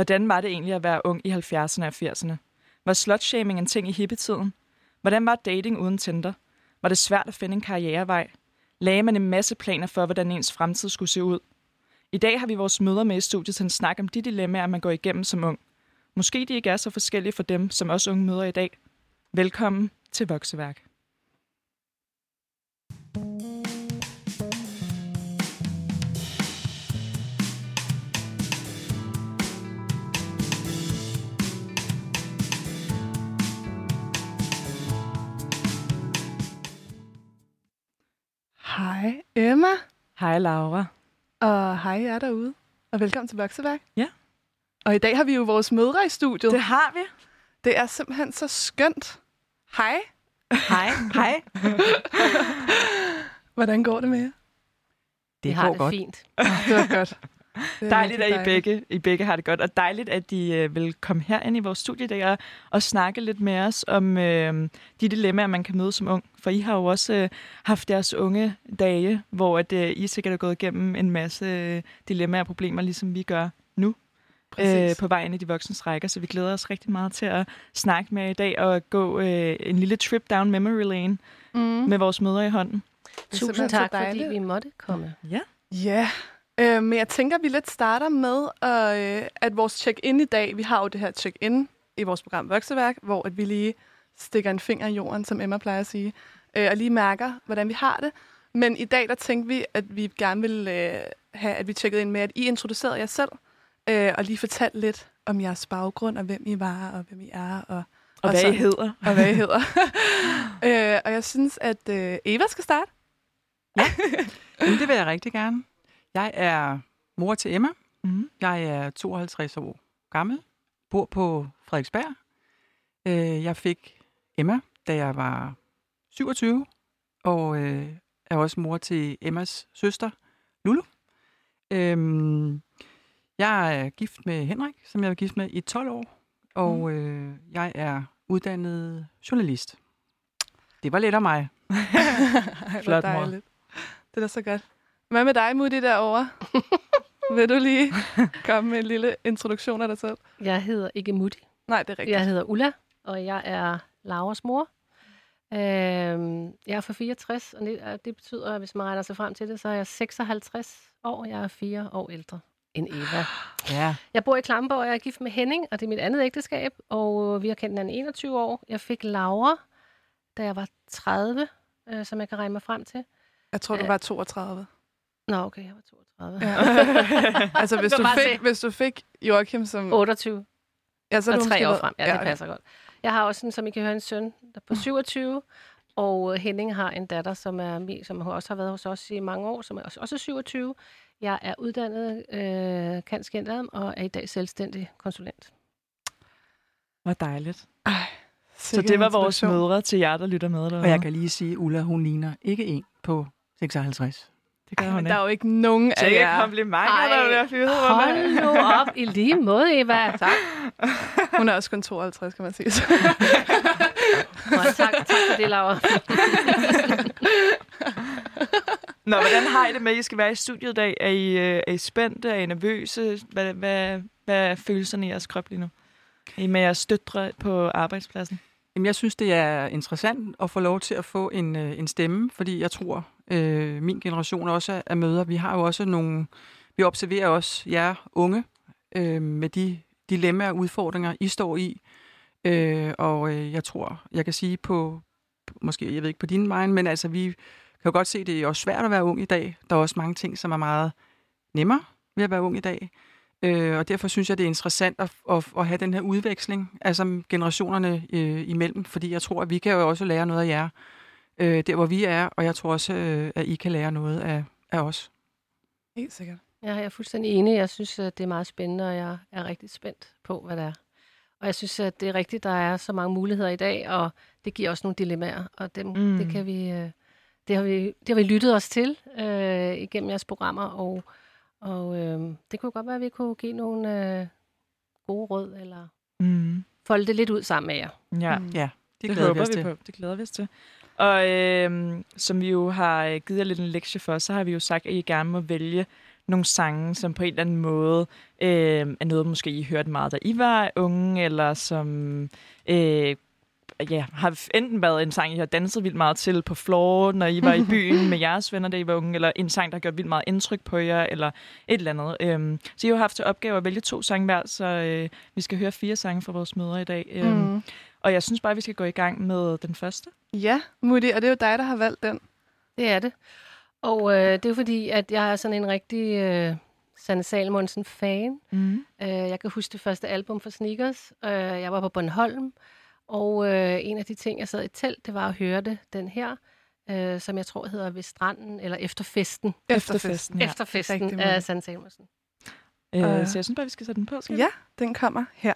Hvordan var det egentlig at være ung i 70'erne og 80'erne? Var slutshaming en ting i hippietiden? Hvordan var dating uden Tinder? Var det svært at finde en karrierevej? Lagde man en masse planer for, hvordan ens fremtid skulle se ud? I dag har vi vores møder med i studiet til en snak om de dilemmaer, man går igennem som ung. Måske de ikke er så forskellige for dem, som også unge møder i dag. Velkommen til Vokseværk. Hej Emma, Hej Laura. og hej jer derude, og velkommen til Vokseværk. Ja. Og i dag har vi jo vores mødre i studiet. Det har vi. det er simpelthen så skønt. Hej, Hej. Hej. hvordan går det med jer? Det Det går har det godt. fint. Det var godt. Dejligt, at I begge, I begge har det godt, og dejligt, at I øh, vil komme her ind i vores studie i dag og, og snakke lidt med os om øh, de dilemmaer, man kan møde som ung. For I har jo også øh, haft deres unge dage, hvor at, øh, I sikkert er gået igennem en masse øh, dilemmaer og problemer, ligesom vi gør nu øh, Præcis. på vej ind i de voksnes rækker. Så vi glæder os rigtig meget til at snakke med jer i dag og gå øh, en lille trip down memory lane Mm. med vores møder i hånden. er Tusind tak, fordi vi måtte komme. Ja. Ja, øh, men jeg tænker, at vi lidt starter med, øh, at vores check-in i dag, vi har jo det her check-in i vores program Vokseværk, hvor at vi lige stikker en finger i jorden, som Emma plejer at sige, øh, og lige mærker, hvordan vi har det. Men i dag, der tænkte vi, at vi gerne ville øh, have, at vi tjekkede ind med, at I introducerede jer selv, øh, og lige fortalte lidt om jeres baggrund, og hvem I var, og hvem I er, og, Og, Og hvad så- I hedder. og hvad I hedder. øh, og jeg synes, at øh, Eva skal starte. Jamen, det vil jeg rigtig gerne. Jeg er mor til Emma. Mm. Jeg er 52 år gammel. Bor på Frederiksberg. Øh, Jeg fik Emma, da jeg var 27. Og øh, er også mor til Emmas søster, Lulu. Øhm, Jeg er gift med Henrik, som jeg var gift med i 12 år. Og øh, jeg er uddannet journalist. Det var lidt af mig. Ej, Flot, mor. Det er da så godt. Hvad med dig, Mutti, derovre? Vil du lige komme med en lille introduktion af dig selv? Jeg hedder ikke Mutti. Nej, det er rigtigt. Jeg hedder Ulla, og jeg er Lauras mor. Øhm, jeg er for 64, og det, og det betyder, at hvis man regner sig frem til det, så er jeg 56 år. Jeg er fire år ældre end Eva. Ja. Jeg bor i Klamborg, og jeg er gift med Henning, og det er mit andet ægteskab, og vi har kendt hinanden i 21 år. Jeg fik Laura, da jeg var 30, øh, som jeg kan regne mig frem til. Jeg tror, du Ja. var 32. Nå, okay, jeg var 32. Ja. altså, hvis du, fik, hvis du fik Joachim som... 28 Ja, så er og du tre år frem. Ja, det passer godt. Jeg har også, en, som I kan høre, en søn, der er på 27, og øh, Henning har en datter, som, er, som også har været hos os i mange år, som er også også 27. Jeg er uddannet øh, kanskendadm og er i dag selvstændig konsulent. Hvor dejligt. Ej, Så det var vores mødre til jer, der lytter med derude. Og jeg kan lige sige, Ulla, hun ligner ikke en på 56. Det gør Ej, hun men ikke. der er jo ikke nogen af jer. komplimenter, Ej, der bliver fyret Hold nu op i lige måde, Eva. Tak. Hun er også kun 52, kan man sige. Nå, tak, tak for det, Laura. Nå, hvordan har I det med, at I skal være i studiet i dag? Er I, øh, er I spændte? Er I nervøse? Hvad, hvad, hvad er følelserne i jeres krop lige nu? Er I med jeres døtre på arbejdspladsen? Jamen, jeg synes, det er interessant at få lov til at få en, øh, en stemme, fordi jeg tror, øh, min generation også er- møder. Vi har jo også nogle... Vi observerer også jer unge øh, med de dilemmaer og udfordringer, I står i. Øh, og øh, jeg tror, jeg kan sige på, måske, jeg ved ikke på din vej, men altså, vi kan jo godt se, det er også svært at være ung i dag. Der er også mange ting, som er meget nemmere ved at være ung i dag. Øh, og derfor synes jeg, det er interessant at, at, at have den her udveksling, altså generationerne øh, imellem, fordi jeg tror, at vi kan jo også lære noget af jer, øh, der hvor vi er, og jeg tror også, øh, at I kan lære noget af, af os. Helt sikkert. Ja, jeg er fuldstændig enig. Jeg synes, at det er meget spændende, og jeg er rigtig spændt på, hvad det er. Og jeg synes, at det er rigtigt, der er så mange muligheder i dag, og det giver også nogle dilemmaer, og dem, Mm. det, kan vi, øh, det, har vi, det har vi lyttet os til øh, igennem jeres programmer, og, og øh, det kunne godt være, at vi kunne give nogle øh, gode råd, eller Mm. folde det lidt ud sammen med jer. Ja, Mm. Ja, det, det, glæder håber vi os vi til. på. Det glæder vi os til. Og øh, som vi jo har øh, givet jer lidt en lektie for, så har vi jo sagt, at I gerne må vælge nogle sange, som på en eller anden måde øh, er noget, måske I hørte meget, da I var unge, eller som øh, ja, har enten været en sang, I har danset vildt meget til på floor, når I var i byen med jeres venner, da I var unge, eller en sang, der har gjort vildt meget indtryk på jer, eller et eller andet. Øhm, så I har haft til opgave at vælge to sange hver, så øh, vi skal høre fire sange fra vores møder i dag. Øhm, Mm. Og jeg synes bare, vi skal gå i gang med den første. Ja, Mutti, og det er jo dig, der har valgt den. Det er det. Og øh, det er jo fordi, at jeg er sådan en rigtig øh, Sanne Salmonsen-fan. Mm. Øh, jeg kan huske det første album for Sneakers. Øh, jeg var på Bornholm, og øh, en af de ting, jeg sad i telt, det var at høre det, den her, øh, som jeg tror hedder Ved stranden, eller Efter festen. Efterfesten, Ja. ja. Efter festen rigtig af. Sanne Salmonsen. Øh, Øh. så jeg synes bare, vi skal sætte den på. Skal vi? Ja, den kommer her.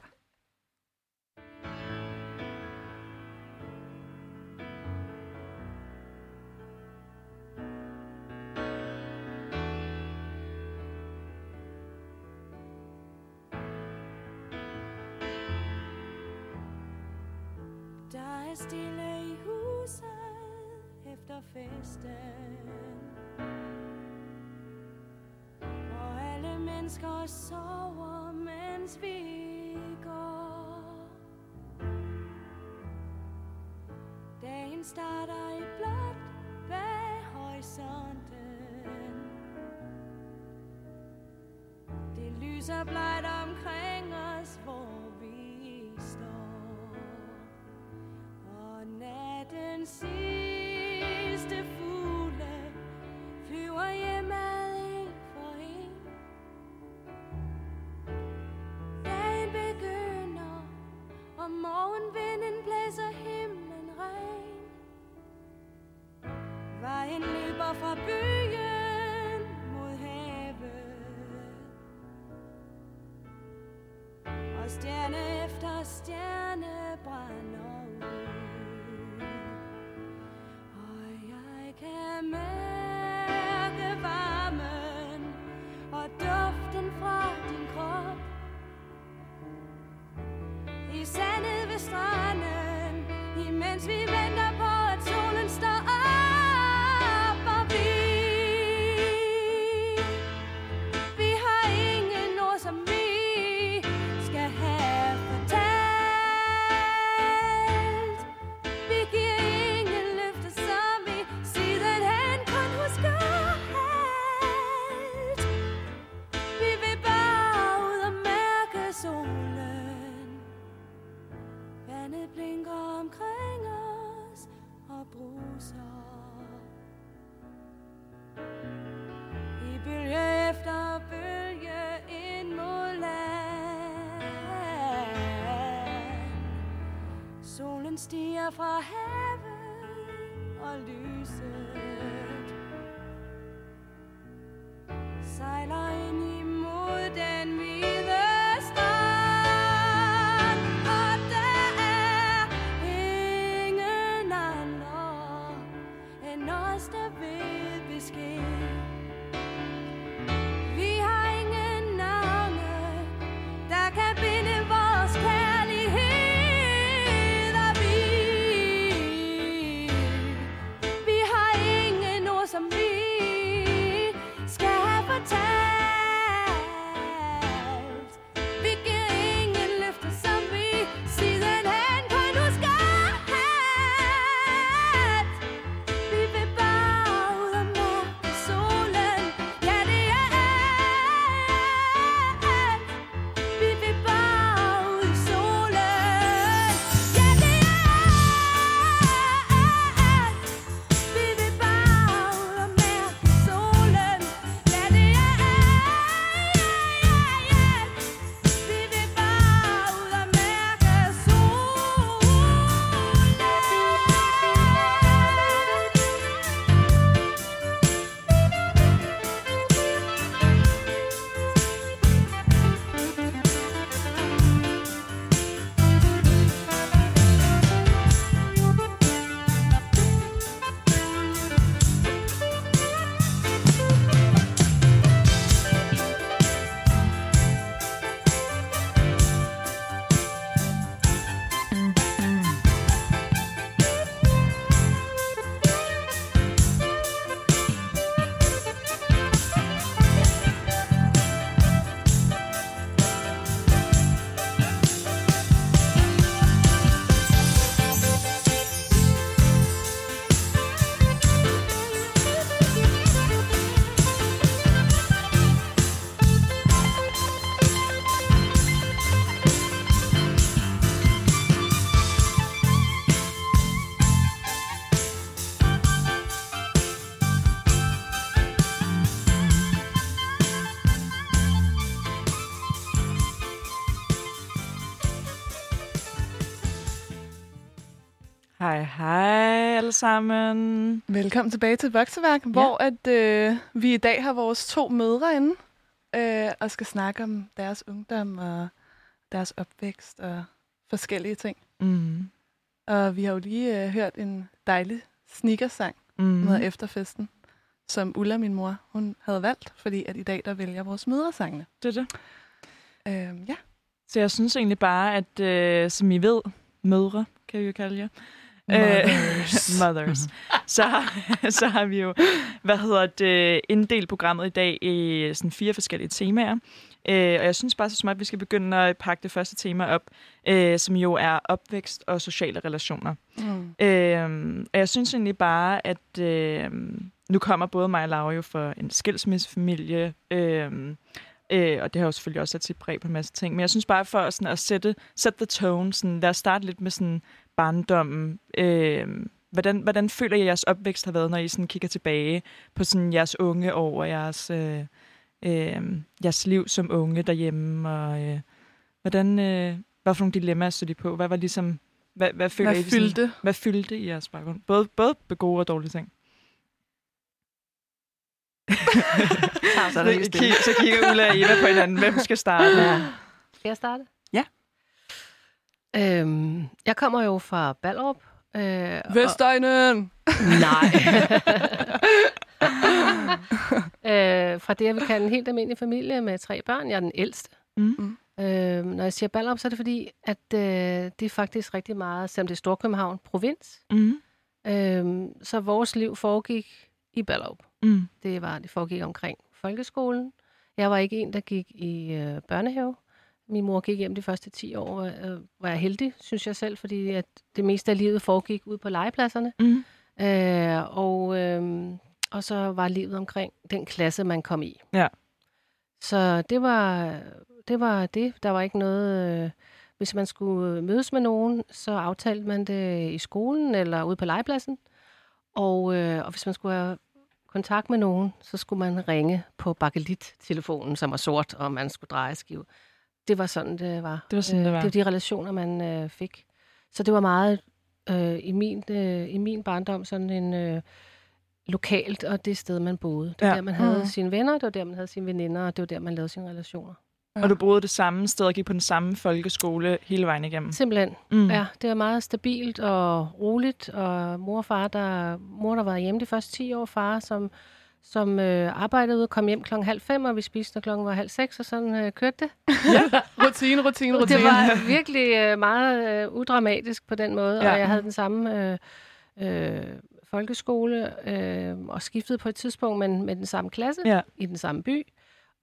Der er stille i huset efter festen. Og alle mennesker sover, mens vi går. Dagen starter i blåt bag horisonten. Det lyser blegt omkring os, hvor vi står og nattens sidste fugle flyver hjemad en for en. Dagen begynder, og morgenvinden blæser himlen ren. Vejen løber fra byen mod havet. Og stjerne efter stjerne brænder Imens vi venter Hej, hej alle sammen. Velkommen tilbage til Vokseværk, ja. hvor at, øh, vi i dag har vores to mødre inde øh, og skal snakke om deres ungdom og deres opvækst og forskellige ting. Mm. Og vi har jo lige øh, hørt en dejlig sneakersang Mm. med efterfesten, som Ulla, min mor, hun havde valgt, fordi at i dag der vælger vores mødresangene. Det er det. Øh, ja. Så jeg synes egentlig bare, at øh, som I ved, mødre, kan vi jo kalde jer. Mothers. Øh, mothers. så, har, så har vi jo, hvad hedder det, inddelt programmet i dag i sådan fire forskellige temaer. Øh, og jeg synes bare så småt, at vi skal begynde at pakke det første tema op, øh, som jo er opvækst og sociale relationer. Mm. Øh, og jeg synes egentlig bare, at øh, nu kommer både mig og Laura jo fra en skilsmissefamilie, øh, øh, og det har jo selvfølgelig også sat sit præg på en masse ting. Men jeg synes bare for sådan at sætte set the tone, sådan, lad os starte lidt med sådan barndommen. Øh, hvordan, hvordan føler I, at jeres opvækst har været, når I sådan kigger tilbage på sådan jeres unge år og jeres, øh, øh, jeres liv som unge derhjemme? Og, øh, hvordan, øh, hvad for nogle dilemmaer stod I på? Hvad var ligesom... Hvad, hvad føler Hvad I, sådan- fyldte? hvad fyldte i jeres baggrund? Både, både gode og dårlige ting. Så er der helt så, kigger Ulla og Eva på hinanden. Hvem skal starte? Ja. Skal jeg starte? Ja. Øhm, jeg kommer jo fra Ballerup. Øh, og- Vestegnen! Nej. øh, fra det, jeg vil kalde en helt almindelig familie med tre børn. Jeg er den ældste. Mm. Øh, når jeg siger Ballerup, så er det fordi, at øh, det er faktisk rigtig meget, selvom det er Storkøbenhavn, provins. Mm. Øh, så vores liv foregik i Ballerup. Mm. Det var, det foregik omkring folkeskolen. Jeg var ikke en, der gik i øh, børnehave. Min mor gik hjem de første 10 år, og øh, var jeg heldig, synes jeg selv, fordi at det meste af livet foregik ude på legepladserne. Mm. Øh, og, øh, og så var livet omkring den klasse, man kom i. Ja. Så det var det. Var det. Der var ikke noget... Øh, hvis man skulle mødes med nogen, så aftalte man det i skolen eller ude på legepladsen. Og, øh, og hvis man skulle have kontakt med nogen, så skulle man ringe på bakelit-telefonen, som var sort, og man skulle dreje skive. Det var sådan, det var. Det var sådan, det var. Det var de relationer, man øh, fik. Så det var meget øh, i, min, øh, i min barndom sådan en øh, lokalt, og det sted, man boede. Det var Ja. der, man havde Mm. sine venner, det var der, man havde sine veninder, og det var der, man lavede sine relationer. Og du boede det samme sted og gik på den samme folkeskole hele vejen igennem. Simpelthen. Mm. Ja, det var meget stabilt og roligt, og mor og far, der, mor der var hjemme de første 10 år, far som, som øh, arbejdede ude, kom hjem klokken halv fem, og vi spiste, når klokken var halv seks, og sådan øh, kørte det. Rutine, rutine, rutine. Det var virkelig øh, meget øh, udramatisk på den måde, ja. Ja. og jeg havde den samme øh, øh, folkeskole, øh, og skiftede på et tidspunkt, men med den samme klasse, Ja. i den samme by.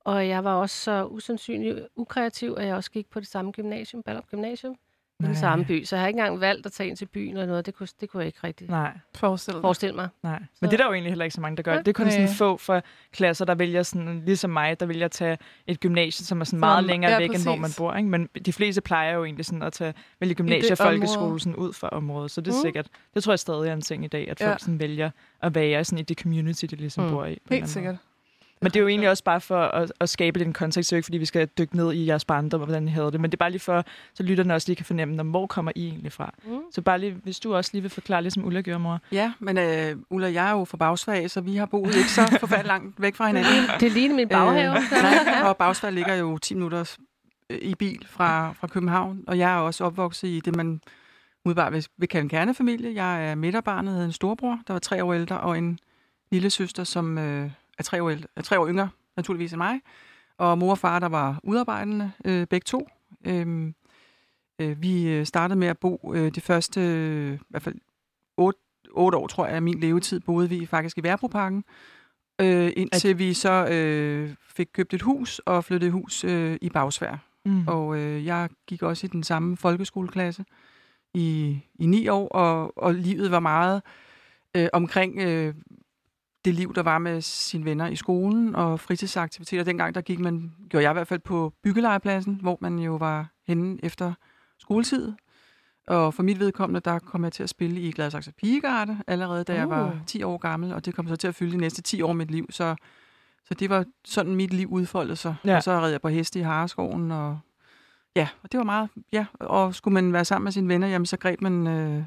Og jeg var også så usandsynlig ukreativ, at jeg også gik på det samme gymnasium, Ballup Gymnasium, i den samme by. Så jeg har ikke engang valgt at tage ind til byen eller noget. Det kunne, det kunne jeg ikke rigtig Nej, Forestil dig. forestille mig. nej. Men det er der jo egentlig heller ikke så mange, der gør. Ja. Det er kun sådan få for klasser, der vælger sådan, ligesom mig, der vælger at tage et gymnasie, som er sådan meget længere ja, væk, end hvor man præcis. bor. Ikke? Men de fleste plejer jo egentlig sådan at tage, vælge gymnasie og område. folkeskole sådan ud fra området. Så det er Mm. sikkert, det tror jeg stadig er en ting i dag, at Ja. folk sådan vælger at være sådan i det community, de ligesom Mm. bor i. Helt måde. Men det er jo egentlig også bare for at, at skabe lidt en kontekst. Det er jo ikke, fordi vi skal dykke ned i jeres barndom og hvordan I havde det. Men det er bare lige for, så lytterne også lige kan fornemme, "Nå, hvor kommer I egentlig fra? Mm. Så bare lige, hvis du også lige vil forklare, ligesom Ulla gjorde, mor. Ja, men øh, Ulla og jeg er jo fra Bagsvag, så vi har boet ikke så forfærdeligt langt væk fra hinanden. Det ligner min baghave. Øh, nej, og Bagsvag ligger jo 10 minutter øh, i bil fra, fra København, og jeg er også opvokset i det, man udebart vil, vil kalde en kernefamilie. Jeg er midterbarnet, havde en storbror, der var tre år ældre, og en lille søster, som øh, er, tre år er tre år yngre, naturligvis end mig. Og mor og far, der var udarbejdende, øh, begge to. Øhm, øh, vi øh, startede med at bo øh, de første, øh, i hvert fald otte, otte år, tror jeg, af min levetid, boede vi faktisk i Værbroparken. Øh, indtil vi så øh, fik købt et hus og flyttede i hus øh, i Bagsvær. Mm. Og øh, jeg gik også i den samme folkeskoleklasse i, i ni år, og, og livet var meget øh, omkring øh, det liv, der var med sine venner i skolen og fritidsaktiviteter. Dengang der gik man, gjorde jeg i hvert fald på byggelejepladsen, hvor man jo var henne efter skoletid. Og for mit vedkommende, der kom jeg til at spille i Gladsaxe Pigegarde allerede, da jeg var Uh. 10 år gammel, og det kom så til at fylde de næste 10 år af mit liv. Så, så det var sådan, mit liv udfoldede sig. Ja. Og så red jeg på heste i Hareskoven, og ja, og det var meget, ja. Og skulle man være sammen med sine venner, jamen så greb man øh,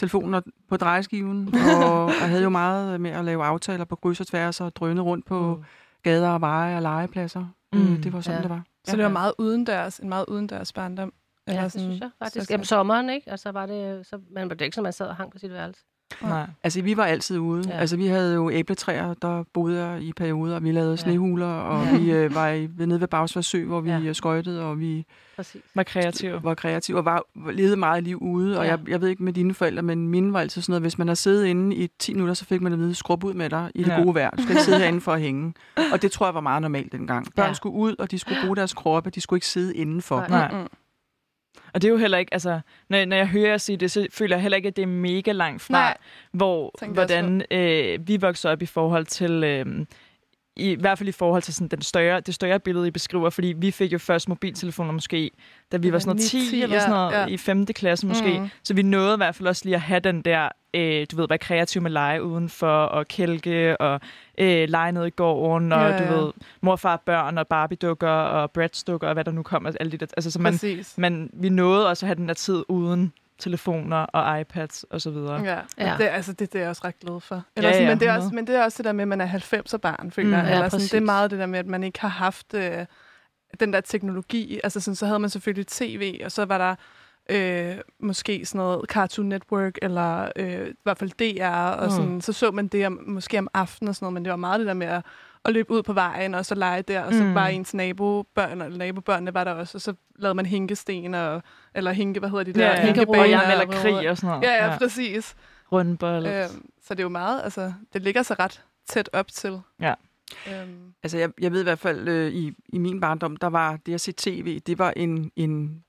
telefonen og- på drejeskiven, og jeg havde jo meget med at lave aftaler på kryds og tværs og drøne rundt på Mm. gader og veje og legepladser. Mm. Mm. Det var sådan, Ja. det var. Så det var meget udendørs, en meget udendørs barndom. Ja, det synes jeg faktisk. så- Jamen sommeren, ikke? Altså var det, så, man var det ikke, som man sad og hang på sit værelse. Nej. Altså, vi var altid ude. Ja. Altså, vi havde jo æbletræer, der boede i perioder, og vi lavede Ja. snehuler, og Ja. vi øh, var i, nede ved Bagsvær Sø, hvor vi Ja. ja. skøjtede, og vi Præcis. Var kreativ. var kreative og var, levede meget liv ude. Og Ja. jeg, jeg ved ikke med dine forældre, men mine var altid sådan noget, hvis man har siddet inde i 10 minutter, så fik man at vide, skrub ud med dig i det Ja. gode vejr. Du skal ikke sidde herinde for at hænge. Og det tror jeg var meget normalt dengang. Børn ja. skulle ud, og de skulle bruge deres kroppe, de skulle ikke sidde indenfor. Nej. Nej. Og det er jo heller ikke, altså, når, når jeg hører jer sige det, så føler jeg heller ikke, at det er mega langt fra, Nej. hvor, hvordan øh, vi voksede op i forhold til, øh, i, hvert fald i forhold til sådan den større, det større billede, I beskriver, fordi vi fik jo først mobiltelefoner måske, da vi var sådan noget 10 9-10, eller sådan noget, ja, ja. i 5. klasse måske. Mm. Så vi nåede i hvert fald også lige at have den der, øh, du ved, være kreativ med lege udenfor, og kælke, og øh, lege nede i gården, og Ja, du ja. ved, morfar og børn, og Barbie-dukker, og Bratz-dukker, og hvad der nu kommer, alle de der, altså så man, Præcis. men vi nåede også at have den der tid uden telefoner og iPads og så videre. Ja, Ja. Det, altså, det, det er jeg også ret glad for. Eller Ja, sådan, ja, men, det er også, 100. men det er også det der med, at man er 90'er barn, føler Mm. jeg. Ja, Eller sådan, det er meget det der med, at man ikke har haft øh, den der teknologi. Altså sådan, så havde man selvfølgelig tv, og så var der øh, måske sådan noget Cartoon Network, eller øh, i hvert fald DR, og Mm. sådan, så så man det om, måske om aftenen og sådan noget, men det var meget det der med at, at løbe ud på vejen, og så lege der, og så Mm. var ens nabobørn, eller nabobørnene var der også, og så lavede man hinkesten, og, eller hinke, hvad hedder de der? Ja, ja. Hænkebaner, Og jeg eller krig og sådan noget. Ja, ja, præcis. Rundbold. Øhm, så det er jo meget, altså, det ligger så ret tæt op til. Ja. Øhm, Altså, jeg, jeg ved i hvert fald, øh, i, i min barndom, der var det at se tv, det var en, en,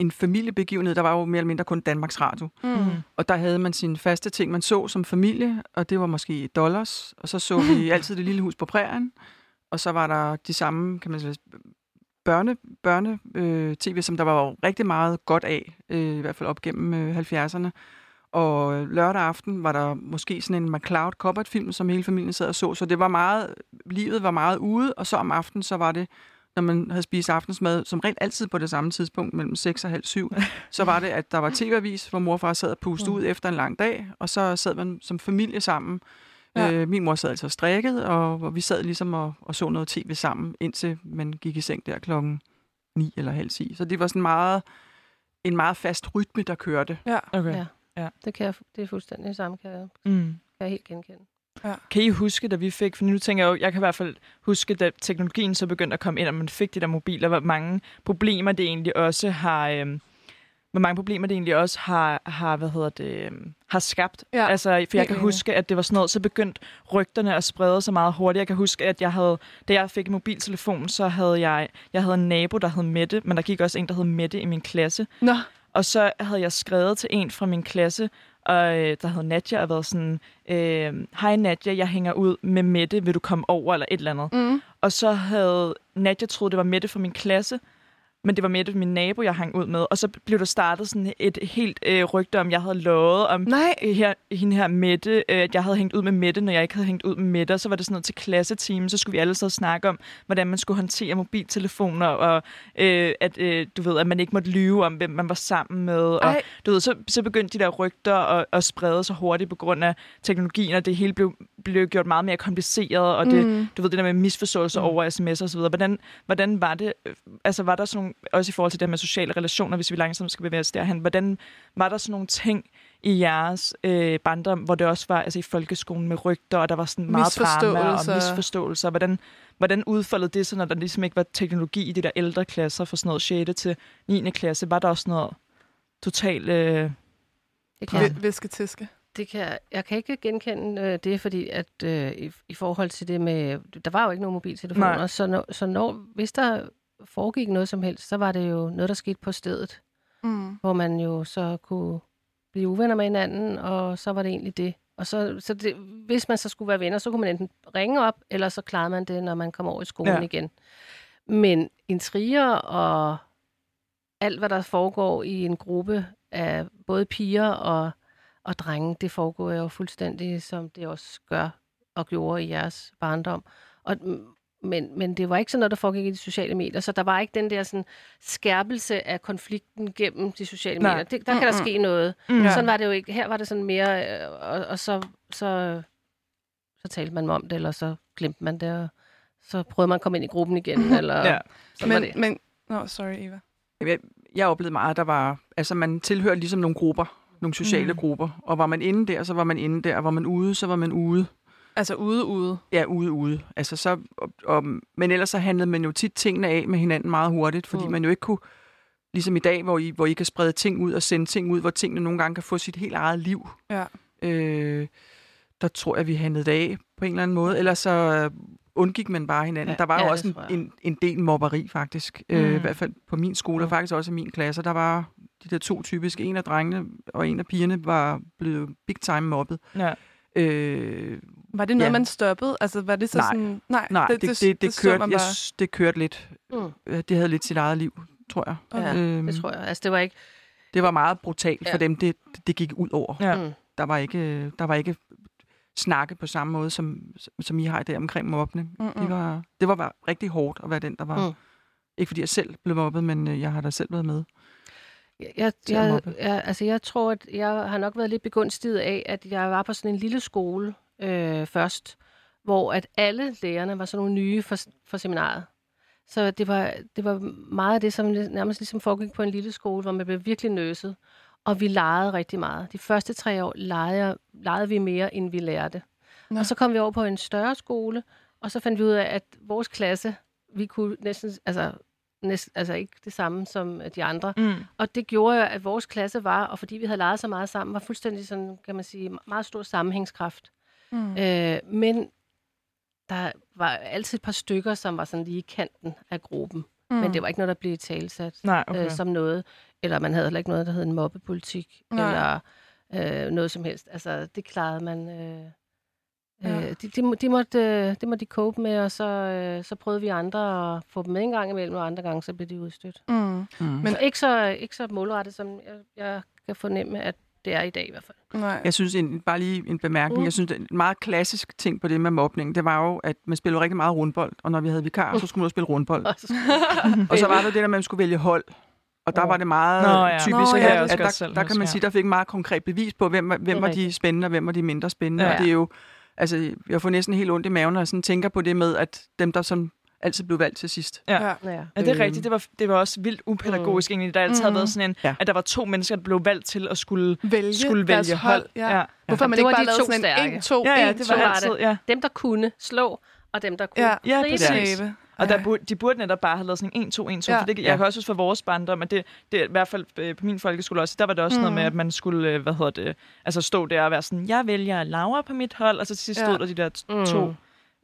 en familiebegivenhed. Der var jo mere eller mindre kun Danmarks Radio. mm. Og der havde man sine faste ting, man så som familie, og det var måske dollars. Og så så vi altid det lille hus på prærien. Og så var der de samme, kan man sige, børne, børne øh, tv, som der var jo rigtig meget godt af, øh, i hvert fald op gennem øh, 70'erne. Og lørdag aften var der måske sådan en McCloud Cupboard film, som hele familien sad og så. Så det var meget, livet var meget ude, og så om aftenen, så var det, når man havde spist aftensmad, som rent altid på det samme tidspunkt, mellem 6 og halv syv, så var det, at der var tv-avis, hvor mor og far sad og pustede Mm. ud efter en lang dag, og så sad man som familie sammen. Ja. Øh, min mor sad altså strikket, og, og vi sad ligesom og, og så noget tv sammen, indtil man gik i seng der klokken 9 eller halv 10. Så det var sådan meget, en meget fast rytme, der kørte. Ja. Okay. Ja. Ja. Det, kan jeg, det er fuldstændig det samme, kan jeg, Mm. kan jeg helt genkende. Kan I huske, da vi fik, for nu tænker jeg jo, jeg kan i hvert fald huske, da teknologien så begyndte at komme ind, og man fik de der mobiler, hvor mange problemer det egentlig også har, øhm, hvor mange problemer det egentlig også har, har hvad hedder det, øhm, har skabt. Ja, altså, for jeg kan huske, at det var sådan noget, så begyndte rygterne at sprede sig meget hurtigt. Jeg kan huske, at jeg havde, da jeg fik en mobiltelefon, så havde jeg, jeg havde en nabo, der hed Mette, men der gik også en, der hed Mette i min klasse. Nå, Og så havde jeg skrevet til en fra min klasse, og øh, der hed Nadja, og været sådan, øh, hej Nadja, jeg hænger ud med Mette, vil du komme over, eller et eller andet. mm. Og så havde Nadja troet, det var Mette fra min klasse, men det var Mette, min nabo, jeg hang ud med. Og så blev der startet sådan et helt øh, rygte om, jeg havde lovet om nej, øh, her, hende her Mette, øh, at jeg havde hængt ud med Mette, når jeg ikke havde hængt ud med Mette. Og så var det sådan noget til klasseteam, så skulle vi alle så snakke om, hvordan man skulle håndtere mobiltelefoner, og øh, at, øh, du ved, at man ikke måtte lyve om, hvem man var sammen med. Og, du ved, så, så begyndte de der rygter at, at sprede sig hurtigt på grund af teknologien, og det hele blev, blev gjort meget mere kompliceret, og det, Mm. du ved, det der med misforståelser Mm. over sms'er og så videre. Hvordan, hvordan var det, øh, altså var der sådan nogle, også i forhold til det med sociale relationer, hvis vi langsomt skal bevæge os derhen, hvordan var der sådan nogle ting i jeres øh, barndom, hvor det også var altså i folkeskolen med rygter, og der var sådan meget drama og Misforståelser. Hvordan, hvordan udfoldede det så, når der ligesom ikke var teknologi i de der ældre klasser fra sådan noget 6. til 9. klasse? Var der også noget totalt... Øh, Visketiske. Det kan, jeg- kan ikke genkende øh, det, fordi at øh, i, i forhold til det med, der var jo ikke nogen mobiltelefoner, Nej. så, når, så når, hvis der foregik noget som helst, så var det jo noget, der skete på stedet, Mm. hvor man jo så kunne blive uvenner med hinanden, og så var det egentlig det. Og så, så det, hvis man så skulle være venner, så kunne man enten ringe op, eller så klarede man det, når man kom over i skolen ja. igen. Men intriger og alt, hvad der foregår i en gruppe af både piger og, og drenge, det foregår jo fuldstændig, som det også gør og gjorde i jeres barndom. Og, men, men det var ikke sådan noget, der foregik i de sociale medier, så der var ikke den der sådan, skærpelse af konflikten gennem de sociale Nej. medier. Det, der kan der ske noget. Mm. Sådan var det jo ikke. Her var det sådan mere, øh, og, og så, så, så talte man om det, eller så glemte man det, og så prøvede man at komme ind i gruppen igen, eller Ja. Men, men, no, sorry, Eva. Jeg, jeg oplevede meget, der var... Altså, man tilhører ligesom nogle grupper, nogle sociale Mm. grupper. Og var man inde der, så var man inde der. Og var man ude, så var man ude. Altså ude, ude. Ja, ude, ude. Altså, så, og, og, men ellers så handlede man jo tit tingene af med hinanden meget hurtigt, fordi Mm. mm. man jo ikke kunne... Ligesom i dag, hvor I, hvor I kan sprede ting ud og sende ting ud, hvor tingene nogle gange kan få sit helt eget liv. Ja. Øh, der tror jeg, vi handlede af på en eller anden måde. Ellers så undgik man bare hinanden. Ja, der var ja, jo også en, en, en del mobberi, faktisk. Mm. Mm. Øh, I hvert fald på min skole, og faktisk også i min klasse. Der var de der to typiske. En af drengene og en af pigerne var blevet big time mobbet. Ja. Øh, Var det noget, Ja. man stoppede? Altså, var det så Nej. sådan... Nej, nej, det, det, det, det, så kørte, jeg, bare. det kørte lidt. Mm. Øh, Det havde lidt sit eget liv, tror jeg. Ja, Øhm, det tror jeg. Altså, det var ikke... Det var meget brutalt Ja. for dem, det, det gik ud over. Ja. Mm. Der var ikke, der var ikke snakke på samme måde, som, som I har i dag omkring mobning. Mm-mm. Det var, det var bare rigtig hårdt at være den, der var... Mm. Mm. Ikke fordi jeg selv blev mobbet, men øh, jeg har da selv været med. Jeg, jeg, jeg, altså jeg tror, at jeg har nok været lidt begunstiget af, at jeg var på sådan en lille skole øh, først, hvor at alle lærerne var sådan nogle nye for, for seminaret. Så det var, det var meget af det, som nærmest ligesom foregik på en lille skole, hvor man blev virkelig nøset. Og vi legede rigtig meget. De første tre år legede, legede vi mere, end vi lærte. Nå. Og så kom vi over på en større skole, og så fandt vi ud af, at vores klasse, vi kunne næsten, altså, næsten, altså ikke det samme som de andre. Mm. Og det gjorde jo, at vores klasse var, og fordi vi havde leget så meget sammen, var fuldstændig sådan, kan man sige, meget stor sammenhængskraft. Mm. Øh, men der var altid et par stykker, som var sådan lige i kanten af gruppen. Mm. Men det var ikke noget, der blev talsat Nej, okay. okay. øh, som noget. Eller man havde heller ikke noget, der hed en mobbepolitik. Nej. Eller øh, noget som helst. Altså, det klarede man... Øh, Ja. øh, de, de, må- de, måtte, øh, det måtte de cope med, og så, øh, så prøvede vi andre at få dem med en gang imellem, og andre gange så blev de udstødt. Mm. Mm. Men- ikke så, ikke så målrettet, som jeg, jeg kan fornemme, at det er i dag i hvert fald. Nej. Jeg synes, en, bare lige en bemærkning, Mm. jeg synes, det er en meget klassisk ting på det med mobning, det var jo, at man spillede rigtig meget rundbold, og når vi havde vikar, så skulle man jo spille rundbold. Og så, var der det der, at man skulle vælge hold. Og der Åh. var det meget Nå, ja. typisk, Nå, ja, at, det at der, selv der kan man sige, der fik meget konkret bevis på, hvem, hvem er var de spændende, og hvem var de mindre spændende. Ja. Og det er jo, altså, jeg får næsten helt ondt i maven, når jeg sådan tænker på det med, at dem, der som altid blev valgt til sidst. Ja. Ja. ja. Det er Øhm. rigtigt. Det var, det var også vildt upædagogisk egentlig. Der har altid Mhm. været sådan en, Ja. at der var to mennesker, der blev valgt til at skulle, Vælge, skulle deres vælge hold. Ja. Ja. Hvorfor man Det ikke var bare de lavet to sådan en stærke. 1, 2, Ja, ja, 1, det 2? var altid, ja. Dem, der kunne slå, og dem, der kunne Ja. Ja, præcis. Og der Ej. burde, de burde netop bare have lavet sådan en 1, 2, 1, 2. Ja. Ja. For det, jeg Ja. kan også huske fra vores barndom, at det, det i hvert fald øh, på min folkeskole også, der var det også mm. noget med, at man skulle, øh, hvad hedder det, altså stå der og være sådan, jeg vælger Laura på mit hold, og så til sidst Ja. stod der de der Mm. to.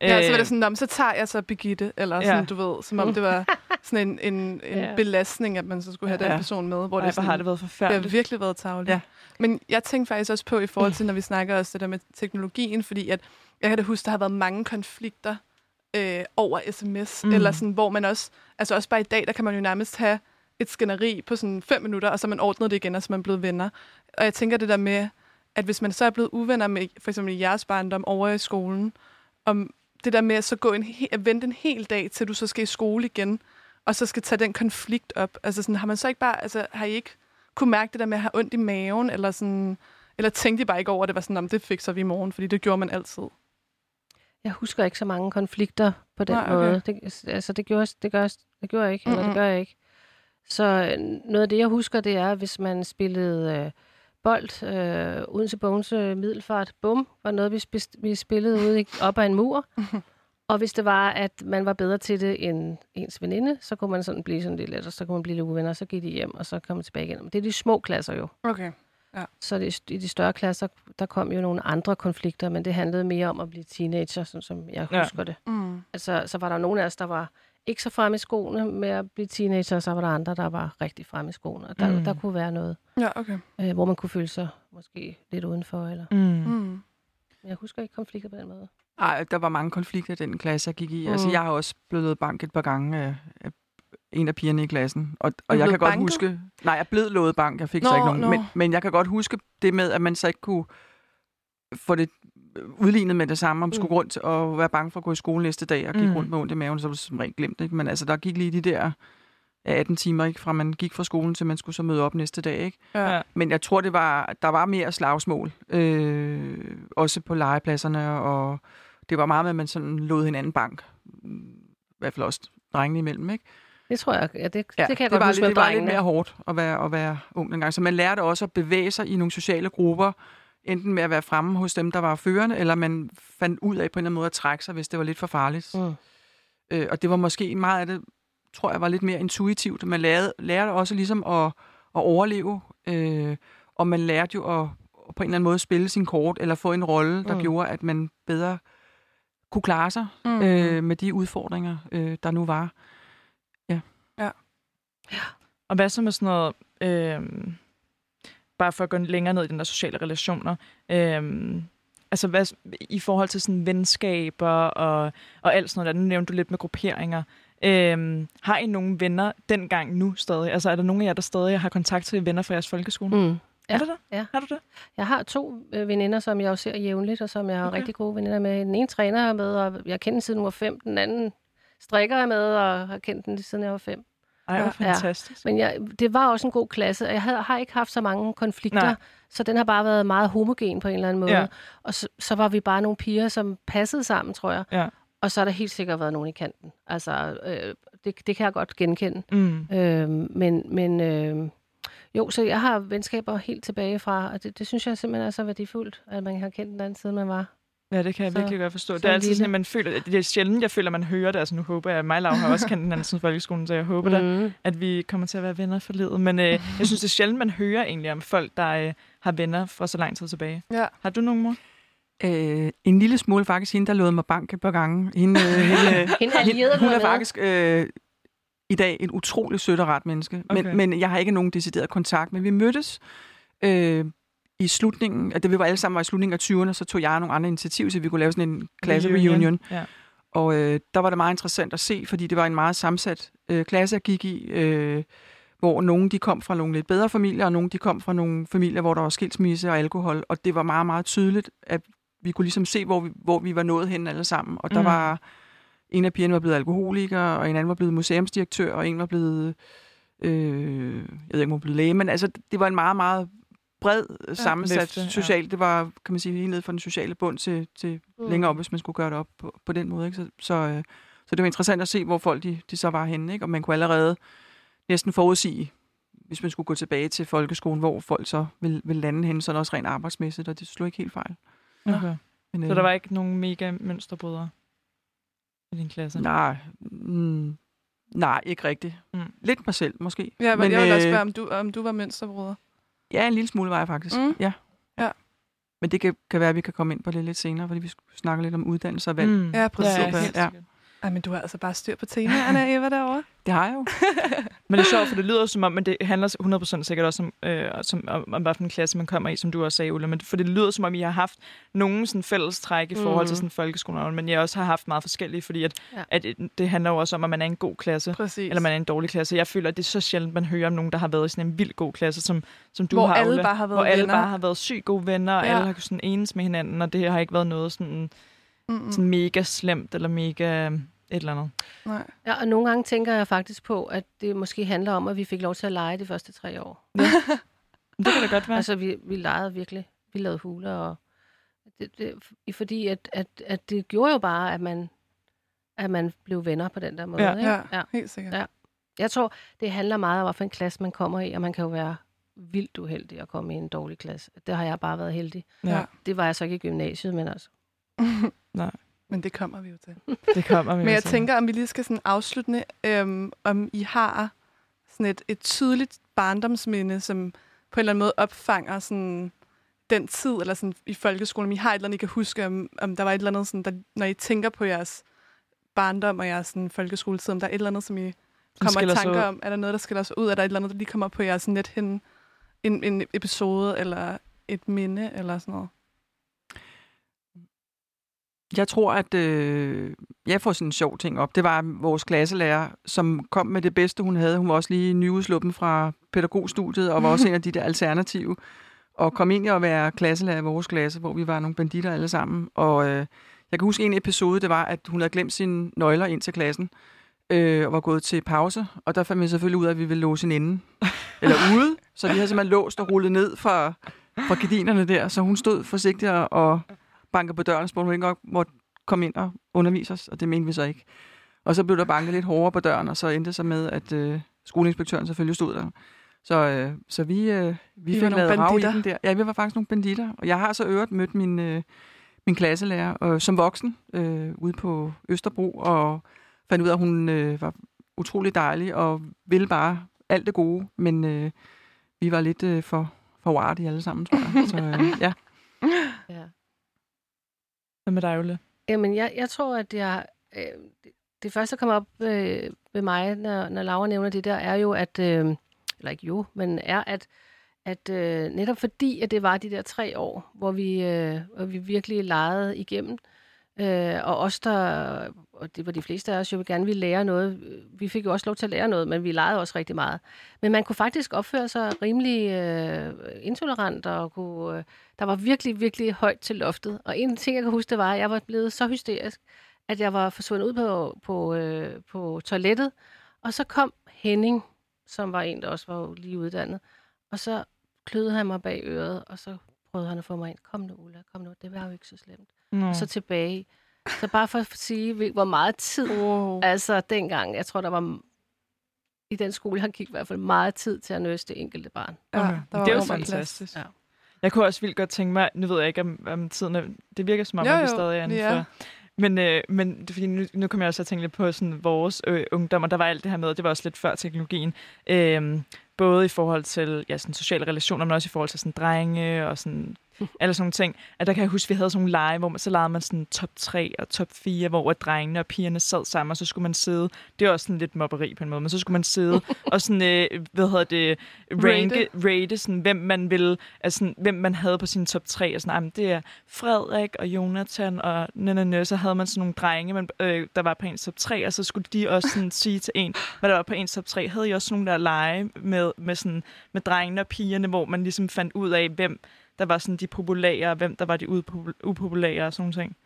Ja, så var Øh, det sådan, "Nå, men så tager jeg så Birgitte, eller Ja. sådan, du ved, som om det var sådan en, en, en Ja. belastning, at man så skulle have den Ja. person med, hvor Ej, det sådan, har det været det har forfærdeligt. virkelig været tavligt. Ja. Men jeg tænkte faktisk også på, i forhold til, når vi snakker også det der med teknologien, fordi at jeg kan da huske, der har været mange konflikter øh, over sms, Mm. mm. eller sådan, hvor man også, altså også bare i dag, der kan man jo nærmest have et skænderi på sådan fem minutter, og så man ordnet det igen, og så man blevet venner. Og jeg tænker det der med, at hvis man så er blevet uvenner med, for eksempel i jeres barndom over i skolen, om det der med at så gå en, at vente en hel dag, til du så skal i skole igen, og så skal tage den konflikt op. Altså sådan, har man så ikke bare, altså har I ikke kunne mærke det der med at have ondt i maven, eller sådan, eller tænkte I bare ikke over, at det var sådan, om det fikser vi i morgen, fordi det gjorde man altid. Jeg husker ikke så mange konflikter på den Nej, okay. måde. Det, altså, det gjorde, det gør, det gjorde jeg ikke, eller Mm-mm. det gør jeg ikke. Så øh, noget af det, jeg husker, det er, hvis man spillede øh, bold, øh, Odense Bones øh, Middelfart, bum, var noget, vi, spist, vi spillede ude op ad en mur. og hvis det var, at man var bedre til det end ens veninde, så kunne man sådan blive sådan lidt og så kunne man blive lidt uvenner, og så gik de hjem, og så kom man tilbage igen. Men det er de små klasser jo. Okay. Så det, i de større klasser, der kom jo nogle andre konflikter, men det handlede mere om at blive teenager, sådan som jeg Ja. husker det. Mm. Altså, så var der nogle af os, der var ikke så fremme i skoene med at blive teenager, og så var der andre, der var rigtig fremme i skoene. Og der, Mm. der kunne være noget, Ja, okay. øh, hvor man kunne føle sig måske lidt udenfor. Eller. Mm. Mm. Men jeg husker ikke konflikter på den måde. Ej, der var mange konflikter i den klasse, jeg gik i. Mm. Altså, Mm. jeg har også blevet banket et par gange af, af en af pigerne i klassen. Og, og jeg kan godt banket? huske... Nej, jeg blev lovet bank, jeg fik så Nå, ikke nogen. nå. Men, men jeg kan godt huske det med, at man så ikke kunne få det udlignet med det samme, om Mm. skulle gå rundt og være bange for at gå i skole næste dag, og gik Mm. mm. rundt med ondt i maven, så var det som regel glemt. Ikke? Men altså, der gik lige de der ja, 18 timer, ikke? fra man gik fra skolen, til man skulle så møde op næste dag. Ikke? Ja. Men jeg tror, det var, der var mere slagsmål, øh, også på legepladserne, og det var meget med, at man sådan lod hinanden bank. I hvert fald også drengene imellem, ikke? Det tror jeg, ja, det, det kan jeg det godt var, huske lidt, det var lidt mere hårdt at være, at være ung dengang. Så man lærte også at bevæge sig i nogle sociale grupper, enten med at være fremme hos dem, der var førende, eller man fandt ud af på en eller anden måde at trække sig, hvis det var lidt for farligt. Mm. Øh, og det var måske meget af det, tror jeg, var lidt mere intuitivt. Man lærte, lærte også ligesom at, at overleve, øh, og man lærte jo at, at på en eller anden måde spille sin kort, eller få en rolle, der mm. gjorde, at man bedre kunne klare sig Mm. øh, med de udfordringer, øh, der nu var. Og hvad så med sådan noget, øhm, bare for at gå længere ned i den der sociale relationer, øhm, altså hvad, i forhold til sådan venskaber og, og alt sådan noget der, nu nævnte du lidt med grupperinger, øhm, har I nogle venner dengang nu stadig? Altså er der nogen af jer, der stadig har kontakt til venner fra jeres folkeskole? Mm. Ja. Er det der? Ja. Har du det? Jeg har to øh, veninder, som jeg jo ser jævnligt, og som jeg har Okay. rigtig gode veninder med. Den ene træner jeg med, og jeg kender den siden hun var fem. Den anden strikker jeg med, og har kendt den lige siden jeg var fem. Ej, hvor Ja. fantastisk. Men jeg, det var også en god klasse, og jeg havde, har ikke haft så mange konflikter, Nej. Så den har bare været meget homogen på en eller anden måde. Ja. Og så, så var vi bare nogle piger, som passede sammen, tror jeg. Ja. Og så har der helt sikkert været nogen i kanten. Altså, øh, det, det kan jeg godt genkende. Mm. Øh, men men øh, jo, så jeg har venskaber helt tilbage fra, og det, det synes jeg simpelthen er så værdifuldt, at man har kendt den anden siden man var. Ja, det kan jeg Så- virkelig godt forstå. Det så er altid lille. sådan, at man føler, det er sjældent, jeg føler, at man hører det. Altså nu håber jeg, at mig og Laura har også kendt den anden siden folkeskolen, så jeg håber da, Mm. at vi kommer til at være venner for livet. Men øh, jeg synes, det er sjældent, man hører egentlig om folk, der øh, har venner fra så lang tid tilbage. Ja. Har du nogen mor? Øh, en lille smule faktisk hende, der lod mig banke et par gange. Hende, øh, hende, Hende allierede hun er faktisk øh, i dag en utrolig sødt og ret menneske. Okay. Men, men jeg har ikke nogen decideret kontakt. Men vi mødtes øh, i slutningen, at det vi var alle sammen var i slutningen af 20'erne, så tog jeg nogle andre initiativer, så vi kunne lave sådan en klasse reunion. Ja. Og øh, der var det meget interessant at se, fordi det var en meget sammensat øh, klasse, jeg gik i, øh, hvor nogle de kom fra nogle lidt bedre familier, og nogle de kom fra nogle familier, hvor der var skilsmisse og alkohol. Og det var meget, meget tydeligt, at vi kunne ligesom se, hvor vi, hvor vi var nået hen alle sammen. Og der Mm. var en af pigerne var blevet alkoholiker, og en anden var blevet museumsdirektør, og en var blevet, øh, jeg ved ikke, om hun blevet læge, men altså, det var en meget, meget bred, sammensat vifte, ja. socialt. Det var, kan man sige, helt ned fra den sociale bund til, til Mm. længere op, hvis man skulle gøre det op på, på den måde. Ikke? Så, så, øh, så det var interessant at se, hvor folk de, de så var henne. Ikke? Og man kunne allerede næsten forudsige, hvis man skulle gå tilbage til folkeskolen, hvor folk så ville, ville lande henne, sådan også rent arbejdsmæssigt, og det slog ikke helt fejl. Okay. Men, Så der var ikke nogen mega mønsterbrydere i din klasse? Nej, mm, nej, ikke rigtigt. Mm. Lidt mig selv, måske. Ja, men, men jeg vil også øh, spørge, om du, om du var mønsterbruder. Ja, en lille smule var jeg faktisk. Mm. Ja. Ja. Men det kan, kan være, at vi kan komme ind på det lidt senere, fordi vi snakker lidt om uddannelse og valg. Mm. Mm. Ja, præcis. Ja, Ja. Ej, men du har altså bare styr på temaerne, Eva, derovre. Det har jeg jo. Men det er sjovt, for det lyder som om, men det handler 100% sikkert også om, øh, som, om, om, hvad for en klasse man kommer i, som du også sagde, Ulla. Men for det lyder som om, I har haft nogen sådan fælles træk i forhold Mm. til sådan folkeskolen, men jeg også har haft meget forskellige, fordi at, Ja. at det, det handler jo også om, at man er en god klasse. Præcis. Eller man er en dårlig klasse. Jeg føler, at det er så sjældent, man hører om nogen, der har været i sådan en vild god klasse, som, som du Hvor har, alle Ulla. bare har været Hvor alle venner. bare har været sygt gode venner, og Ja. alle har kunnet sådan enes med hinanden, og det har ikke været noget sådan, Mm-mm. sådan mega slemt, eller mega øh, et eller andet. Nej. Ja, og nogle gange tænker jeg faktisk på, at det måske handler om, at vi fik lov til at lege de første tre år. Men Det kan da godt være. Ja. Altså, vi, vi legede virkelig. Vi lavede huler, og det, det, fordi at, at, at det gjorde jo bare, at man, at man blev venner på den der måde. Ja. ikke? Ja, ja. helt sikkert. Ja. Jeg tror, det handler meget om, hvilken klasse man kommer i, og man kan jo være vildt uheldig at komme i en dårlig klasse. Det har jeg bare været heldig. Ja, Det var jeg så ikke i gymnasiet, men altså. Men det kommer vi jo til. det kommer vi Men jeg til. tænker, om vi lige skal sådan afslutte, øhm, om I har sådan et, et tydeligt barndomsminde, som på en eller anden måde opfanger sådan den tid, eller sådan i folkeskolen, om I har et eller andet, I kan huske, om, om der var et eller andet, sådan, der, når I tænker på jeres barndom og jeres sådan, folkeskoletid, om der er et eller andet, som I kommer i tanker om. Er der noget, der skiller sig ud? Er der et eller andet, der lige kommer på jeres net hen? En, en episode, eller et minde, eller sådan noget? Jeg tror, at øh, jeg får sådan en sjov ting op. Det var vores klasselærer, som kom med det bedste, hun havde. Hun var også lige nyudsluppen fra pædagogstudiet, og var også en af de der alternative. og kom ind og være klasselærer i vores klasse, hvor vi var nogle banditter alle sammen. Og øh, jeg kan huske en episode, det var, at hun havde glemt sine nøgler ind til klassen, øh, og var gået til pause, og der fandt vi selvfølgelig ud af, at vi ville låse hende inde, eller ude, så vi havde simpelthen låst og rullet ned fra, fra gardinerne der, så hun stod forsigtigt og, og bankede på døren og spurgte, om hun ikke godt måtte komme ind og undervise os, og det mente vi så ikke. Og så blev der banket lidt hårdere på døren, og så endte det så med, at øh, skoleinspektøren selvfølgelig stod der. Så, øh, så vi, øh, vi I fik lavet rav i den der. Ja, vi var faktisk nogle banditter. Og jeg har så øvrigt mødt min, øh, min klasselærer øh, som voksen øh, ude på Østerbro, og fandt ud af, at hun øh, var utrolig dejlig og ville bare alt det gode. Men øh, vi var lidt øh, for, for uartige alle sammen, tror jeg. Så øh, ja. Ja. Hvad med dig, Ulle? Jamen, jeg, jeg tror, at jeg, øh, det, første, der kommer op øh, ved mig, når, når Laura nævner det der, er jo, at, øh, eller ikke jo, men er, at, at øh, netop fordi, at det var de der tre år, hvor vi, øh, hvor vi virkelig legede igennem, øh, og os, der, og det var de fleste af os, jo gerne ville lære noget. Vi fik jo også lov til at lære noget, men vi legede også rigtig meget. Men man kunne faktisk opføre sig rimelig øh, intolerant, og kunne, øh, der var virkelig, virkelig højt til loftet. Og en ting, jeg kan huske, det var, at jeg var blevet så hysterisk, at jeg var forsvundet ud på, på, øh, på toilettet, og så kom Henning, som var en, der også var lige uddannet, og så kløede han mig bag øret, og så prøvede han at få mig ind. Kom nu, Ulla, kom nu, det var jo ikke så slemt. Nå. Og så tilbage. Så bare for at sige, hvor meget tid, Wow. altså dengang, jeg tror, der var i den skole, han gik i hvert fald meget tid til at nøse det enkelte barn. Ja, Okay. der var det plads. fantastisk. Ja. Jeg kunne også vildt godt tænke mig, nu ved jeg ikke, om, om tiden er, det virker som om, Jo, at vi jo, stadig er inden ja. for. Men, øh, men det er fordi nu, nu kommer jeg også til at tænke lidt på sådan, vores øh, ungdom, og der var alt det her med, det var også lidt før teknologien, øh, både i forhold til ja, sådan, sociale relationer, men også i forhold til sådan, drenge og sådan, alle sådan nogle ting. At der kan jeg huske, at vi havde sådan nogle lege, hvor man, så legede man sådan top 3 og top 4, hvor drengene og pigerne sad sammen, og så skulle man sidde, det er også sådan lidt mobberi på en måde, men så skulle man sidde og sådan, øh, hvad hedder det, ranke, rate, sådan, hvem man ville, altså, hvem man havde på sin top 3, og sådan, "Ej, men det er Frederik og Jonathan, og næ, så havde man sådan nogle drenge, man, øh, der var på ens top 3, og så skulle de også sådan, sige til en, hvad der var på ens top 3. Havde I også nogle der lege med, med, sådan, med drengene og pigerne, hvor man ligesom fandt ud af, hvem der var sådan de populære, og hvem der var de upo- upopulære og sådan ting.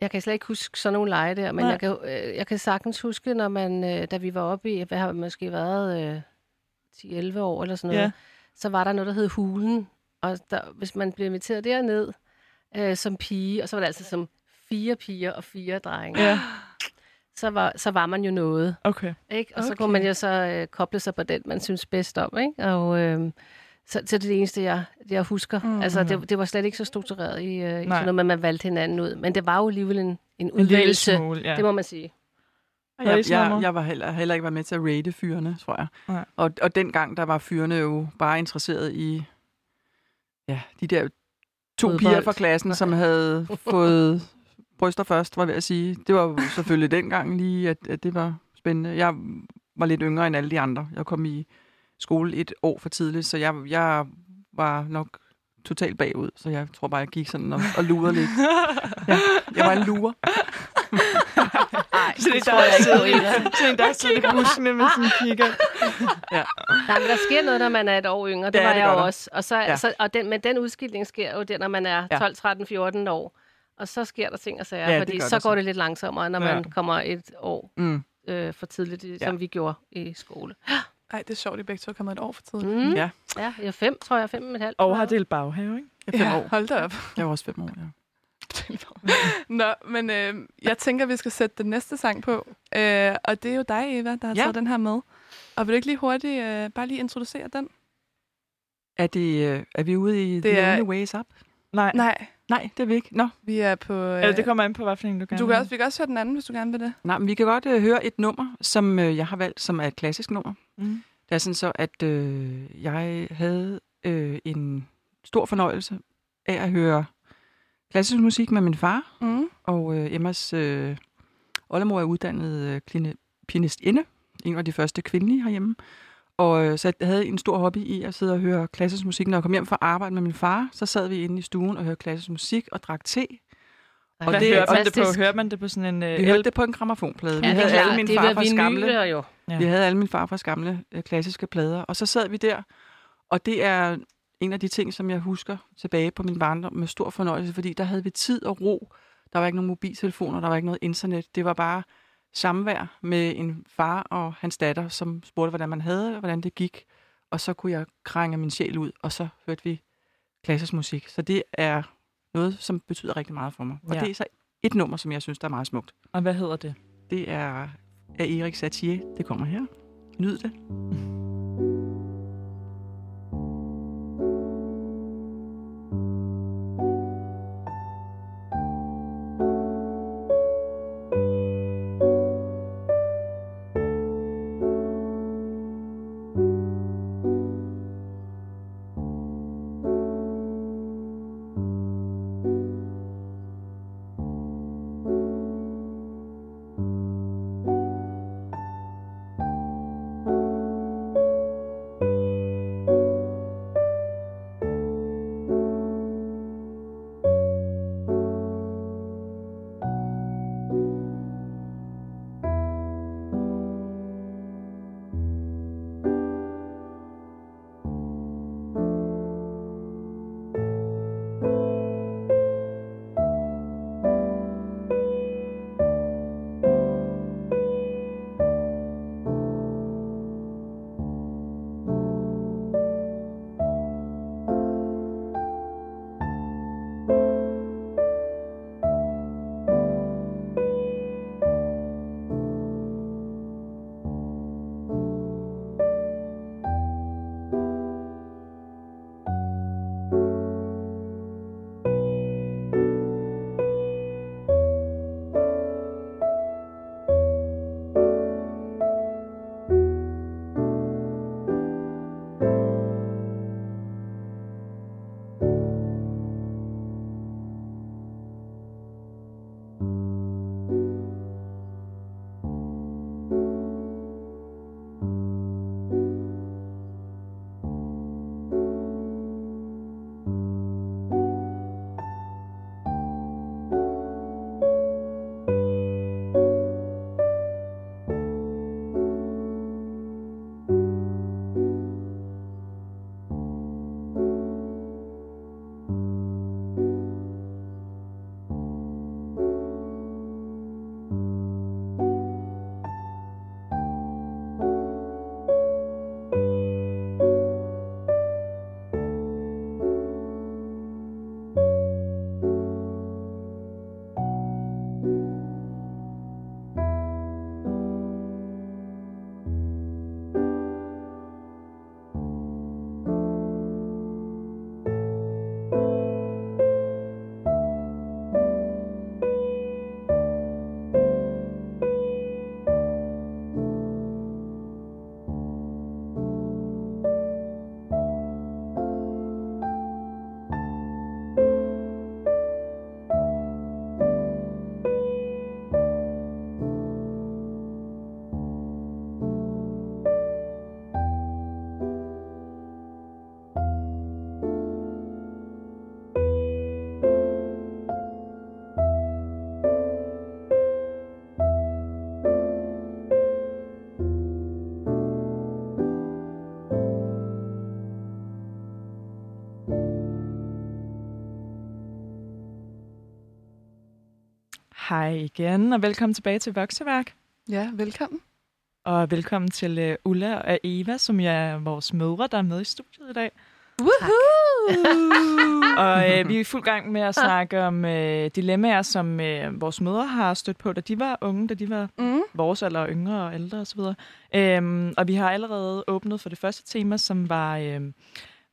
Jeg kan slet ikke huske sådan nogle lege der, men Nej. jeg kan, øh, jeg kan sagtens huske, når man, øh, da vi var oppe i, hvad har måske været, øh, 10-11 år eller sådan noget, Ja. så var der noget, der hed Hulen. Og der, hvis man blev inviteret derned øh, som pige, og så var det altså som fire piger og fire drenge, Ja, så, var, så var man jo noget. okay. Ikke? Og så Okay. kunne man jo så øh, koble sig på den, man synes bedst om. Ikke? Og, øh, så, så det er det eneste, jeg, jeg husker. Mm. Altså, det, det var slet ikke så struktureret i, øh, i sådan noget, men man valgte hinanden ud. Men det var jo alligevel en, en udvælgelse. smule, ja. Det må man sige. Jeg, jeg, jeg var heller, heller ikke været med til at rate fyrene, tror jeg. Nej. Og, og dengang, der var fyrene jo bare interesseret i ja, de der to Fodbold. piger fra klassen, som havde fået bryster først, var jeg ved at sige. Det var jo selvfølgelig dengang lige, at, at det var spændende. Jeg var lidt yngre end alle de andre. Jeg kom i skole et år for tidligt, så jeg, jeg var nok totalt bagud. Så jeg tror bare, jeg gik sådan og, og lurede lidt. Ja, jeg var en lurer. Nej, Så det er der, der sidder, så en, der sidder i buskene med sin kigger. Nej, men der sker noget, når man er et år yngre. Det Ja, var det jeg jo også. Og, så, Ja. ja. så, og den, men den udskilning sker jo der, når man er Ja. 12, 13, 14 år. Og så sker der ting og sager, Ja, ja, det fordi så der går det lidt langsommere, når Ja. man kommer et år Mm. øh, for tidligt, Ja. ja. som vi gjorde i skole. Ej, det er sjovt, at I begge to er kommet et år for tidligt. Mm. Ja. Ja, jeg er fem, tror jeg, fem og et halvt. Og har delt baghave, ikke? Jeg er fem Ja, år. hold da op. Jeg var også fem år, ja. Nå, men øh, jeg tænker, vi skal sætte den næste sang på. Øh, og det er jo dig, Eva, der har Ja. taget den her med. Og vil du ikke lige hurtigt øh, bare lige introducere den? Er, det, øh, er vi ude i Det The er- Only Ways Up? Nej. Nej, Nej, det er vi ikke. Nå, vi er på... Øh, Eller det kommer an på, hvad for en du gerne du kan også, vi kan også høre den anden, hvis du gerne vil det. Nej, men vi kan godt øh, høre et nummer, som øh, jeg har valgt, som er et klassisk nummer. Mm. Det er sådan så, at øh, jeg havde øh, en stor fornøjelse af at høre klassisk musik med min far, Mm. og øh, Emmas øh, oldemor er uddannet øh, kline- pianistinde, en af de første kvindelige herhjemme. Og øh, så jeg havde en stor hobby i at sidde og høre klassisk musik. Når jeg kom hjem fra arbejde med min far, så sad vi inde i stuen og hørte klassisk musik og drak te. Og Hvad det hører man det på? Hører man det på sådan en... Øh, Vi hørte det på en gramofonplade. Vi Ja, er havde alle min farfars gamle vinyler jo. Ja. Vi havde alle min farfars gamle øh, klassiske plader, og så sad vi der, og det er en af de ting, som jeg husker tilbage på min barndom med stor fornøjelse, fordi der havde vi tid og ro. Der var ikke nogen mobiltelefoner, der var ikke noget internet. Det var bare samvær med en far og hans datter, som spurgte, hvordan man havde, og hvordan det gik. Og så kunne jeg krænge min sjæl ud, og så hørte vi klassisk musik. Så det er noget, som betyder rigtig meget for mig. Og Ja. det er så et nummer, som jeg synes, der er meget smukt. Og hvad hedder det? Det er af Erik Satie. Det kommer her. Nyd det. Hej igen, og velkommen tilbage til Vokseværk. Ja, velkommen. Og velkommen til uh, Ulla og Eva, som er vores mødre, der er med i studiet i dag. Woohoo! Og øh, vi er i fuld gang med at snakke om øh, dilemmaer, som øh, vores mødre har stødt på, da de var unge, da de var mm. vores alder, yngre og ældre osv. Øhm, og vi har allerede åbnet for det første tema, som var, øhm,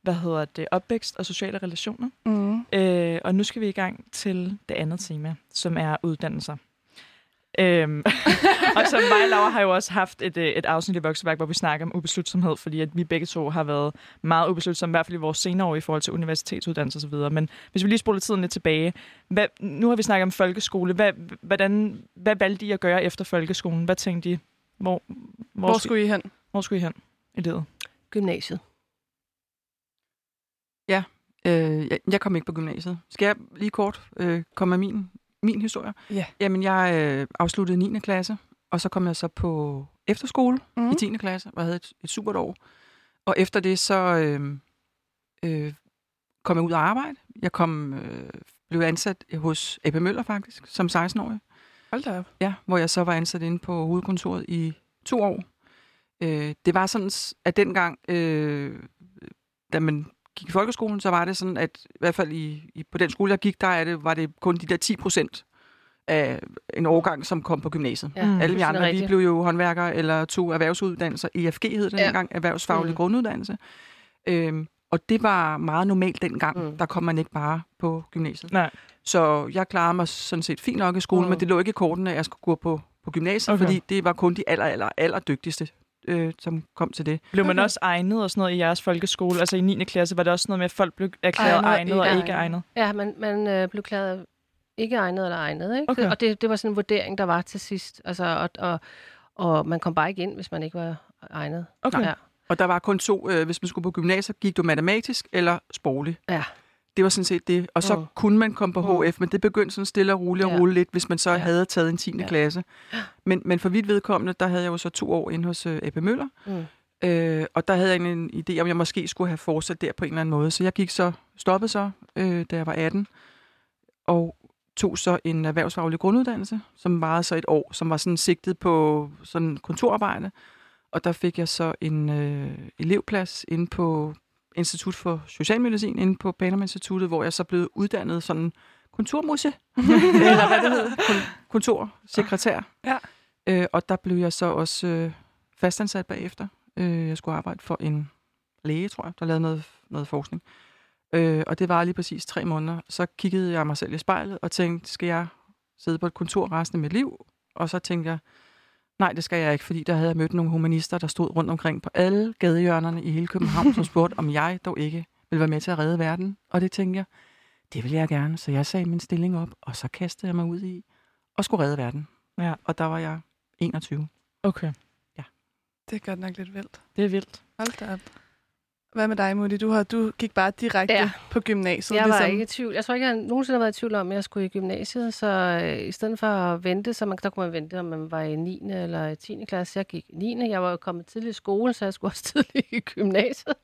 hvad hedder det, opvækst og sociale relationer. Mm. Øh, og nu skal vi i gang til det andet tema, som er uddannelser. Øhm, og så mig og Laura har jo også haft et, øh, et afsnit i Vokseværk, hvor vi snakker om ubeslutsomhed, fordi at vi begge to har været meget ubeslutsomme, i hvert fald i vores senere år i forhold til universitetsuddannelse osv. Men hvis vi lige spoler tiden lidt tilbage, hvad, nu har vi snakket om folkeskole. Hvad, hvordan, hvad valgte I at gøre efter folkeskolen? Hvad tænkte I? Hvor, hvor, Hvor skulle I hen? hvor skulle I hen i livet? Gymnasiet. Øh, jeg, jeg kom ikke på gymnasiet. Skal jeg lige kort øh, komme med min, min historie? Ja. Jamen, jeg øh, afsluttede 9. klasse, og så kom jeg så på efterskole Mm. i 10. klasse, og havde et, et supert år. Og efter det, så, øh, øh, kom jeg ud og arbejde. Jeg kom, øh, blev ansat hos AP Møller faktisk, som 16-årig. Hold da op. Ja, hvor jeg så var ansat inde på hovedkontoret i to år. Øh, det var sådan, at dengang, øh, da man gik i folkeskolen, så var det sådan, at i hvert fald i, i, på den skole, jeg gik, der er det, var det kun de der 10 procent af en årgang, som kom på gymnasiet. Ja. Alle vi fuldstændig andre, vi blev jo håndværkere eller tog erhvervsuddannelser. EFG hed det Ja. dengang, erhvervsfaglig Mm. grunduddannelse. Øhm, og det var meget normalt dengang. Mm. Der kom man ikke bare på gymnasiet. Nej. Så jeg klarede mig sådan set fint nok i skolen, Mm. men det lå ikke i korten, at jeg skulle gå på, på gymnasiet, okay. fordi det var kun de aller, aller, aller dygtigste, øh, som kom til det. Blev man Okay. også egnet og sådan noget i jeres folkeskole? Altså i 9. klasse var det også noget med, at folk blev erklæret Egnet og egnet og ikke ikke egnet? Ja, man, man øh, blev klæret ikke egnet eller egnet, ikke? Okay. Og det, det var sådan en vurdering, der var til sidst. Altså, og, og, og man kom bare ikke ind, hvis man ikke var egnet. Okay. Ja. Og der var kun to, øh, hvis man skulle på gymnasiet, gik du matematisk eller sproglig. Ja. Det var sådan set det. Og så mm. kunne man komme på Mm. HF, men det begyndte sådan stille og roligt at Ja. rulle lidt, hvis man så Ja. havde taget en 10. Ja. Klasse. Men, men for vidt vedkommende, der havde jeg jo så to år inde hos øh, AP Møller. Mm. Øh, og der havde jeg en, en idé om, jeg måske skulle have fortsat der på en eller anden måde. Så jeg gik så, stoppede så, øh, da jeg var 18, og tog så en erhvervsfaglig grunduddannelse, som varede så et år, som var sådan sigtet på sådan kontorarbejde. Og der fik jeg så en øh, elevplads inde på Institut for Socialmedicin, inde på Panama Instituttet, hvor jeg så blev uddannet sådan kontormusse, eller hvad det hedder, kon- kontorsekretær. Ja. Øh, og der blev jeg så også øh, fastansat bagefter. Øh, jeg skulle arbejde for en læge, tror jeg, der lavede noget, noget forskning. Øh, og det var lige præcis tre måneder. Så kiggede jeg mig selv i spejlet og tænkte, skal jeg sidde på et kontor resten af mit liv? Og så tænkte jeg, nej, det skal jeg ikke, fordi der havde jeg mødt nogle humanister, der stod rundt omkring på alle gadehjørnerne i hele København, som spurgte, om jeg dog ikke ville være med til at redde verden. Og det tænkte jeg, det vil jeg gerne. Så jeg sagde min stilling op, og så kastede jeg mig ud i og skulle redde verden. Ja. Og der var jeg 21. Okay, Det er godt nok lidt vildt. det er vildt. Hold da op. Hvad med dig, Mutti? Du, har, du gik bare direkte ja. På gymnasiet. Jeg var ikke i tvivl. Jeg tror ikke, jeg nogensinde har været i tvivl om, at jeg skulle i gymnasiet. Så øh, i stedet for at vente, så man, der kunne man vente, om man var i 9. eller i 10. klasse. Jeg gik i 9. Jeg var jo kommet tidligt i skole, så jeg skulle også tidligt i gymnasiet.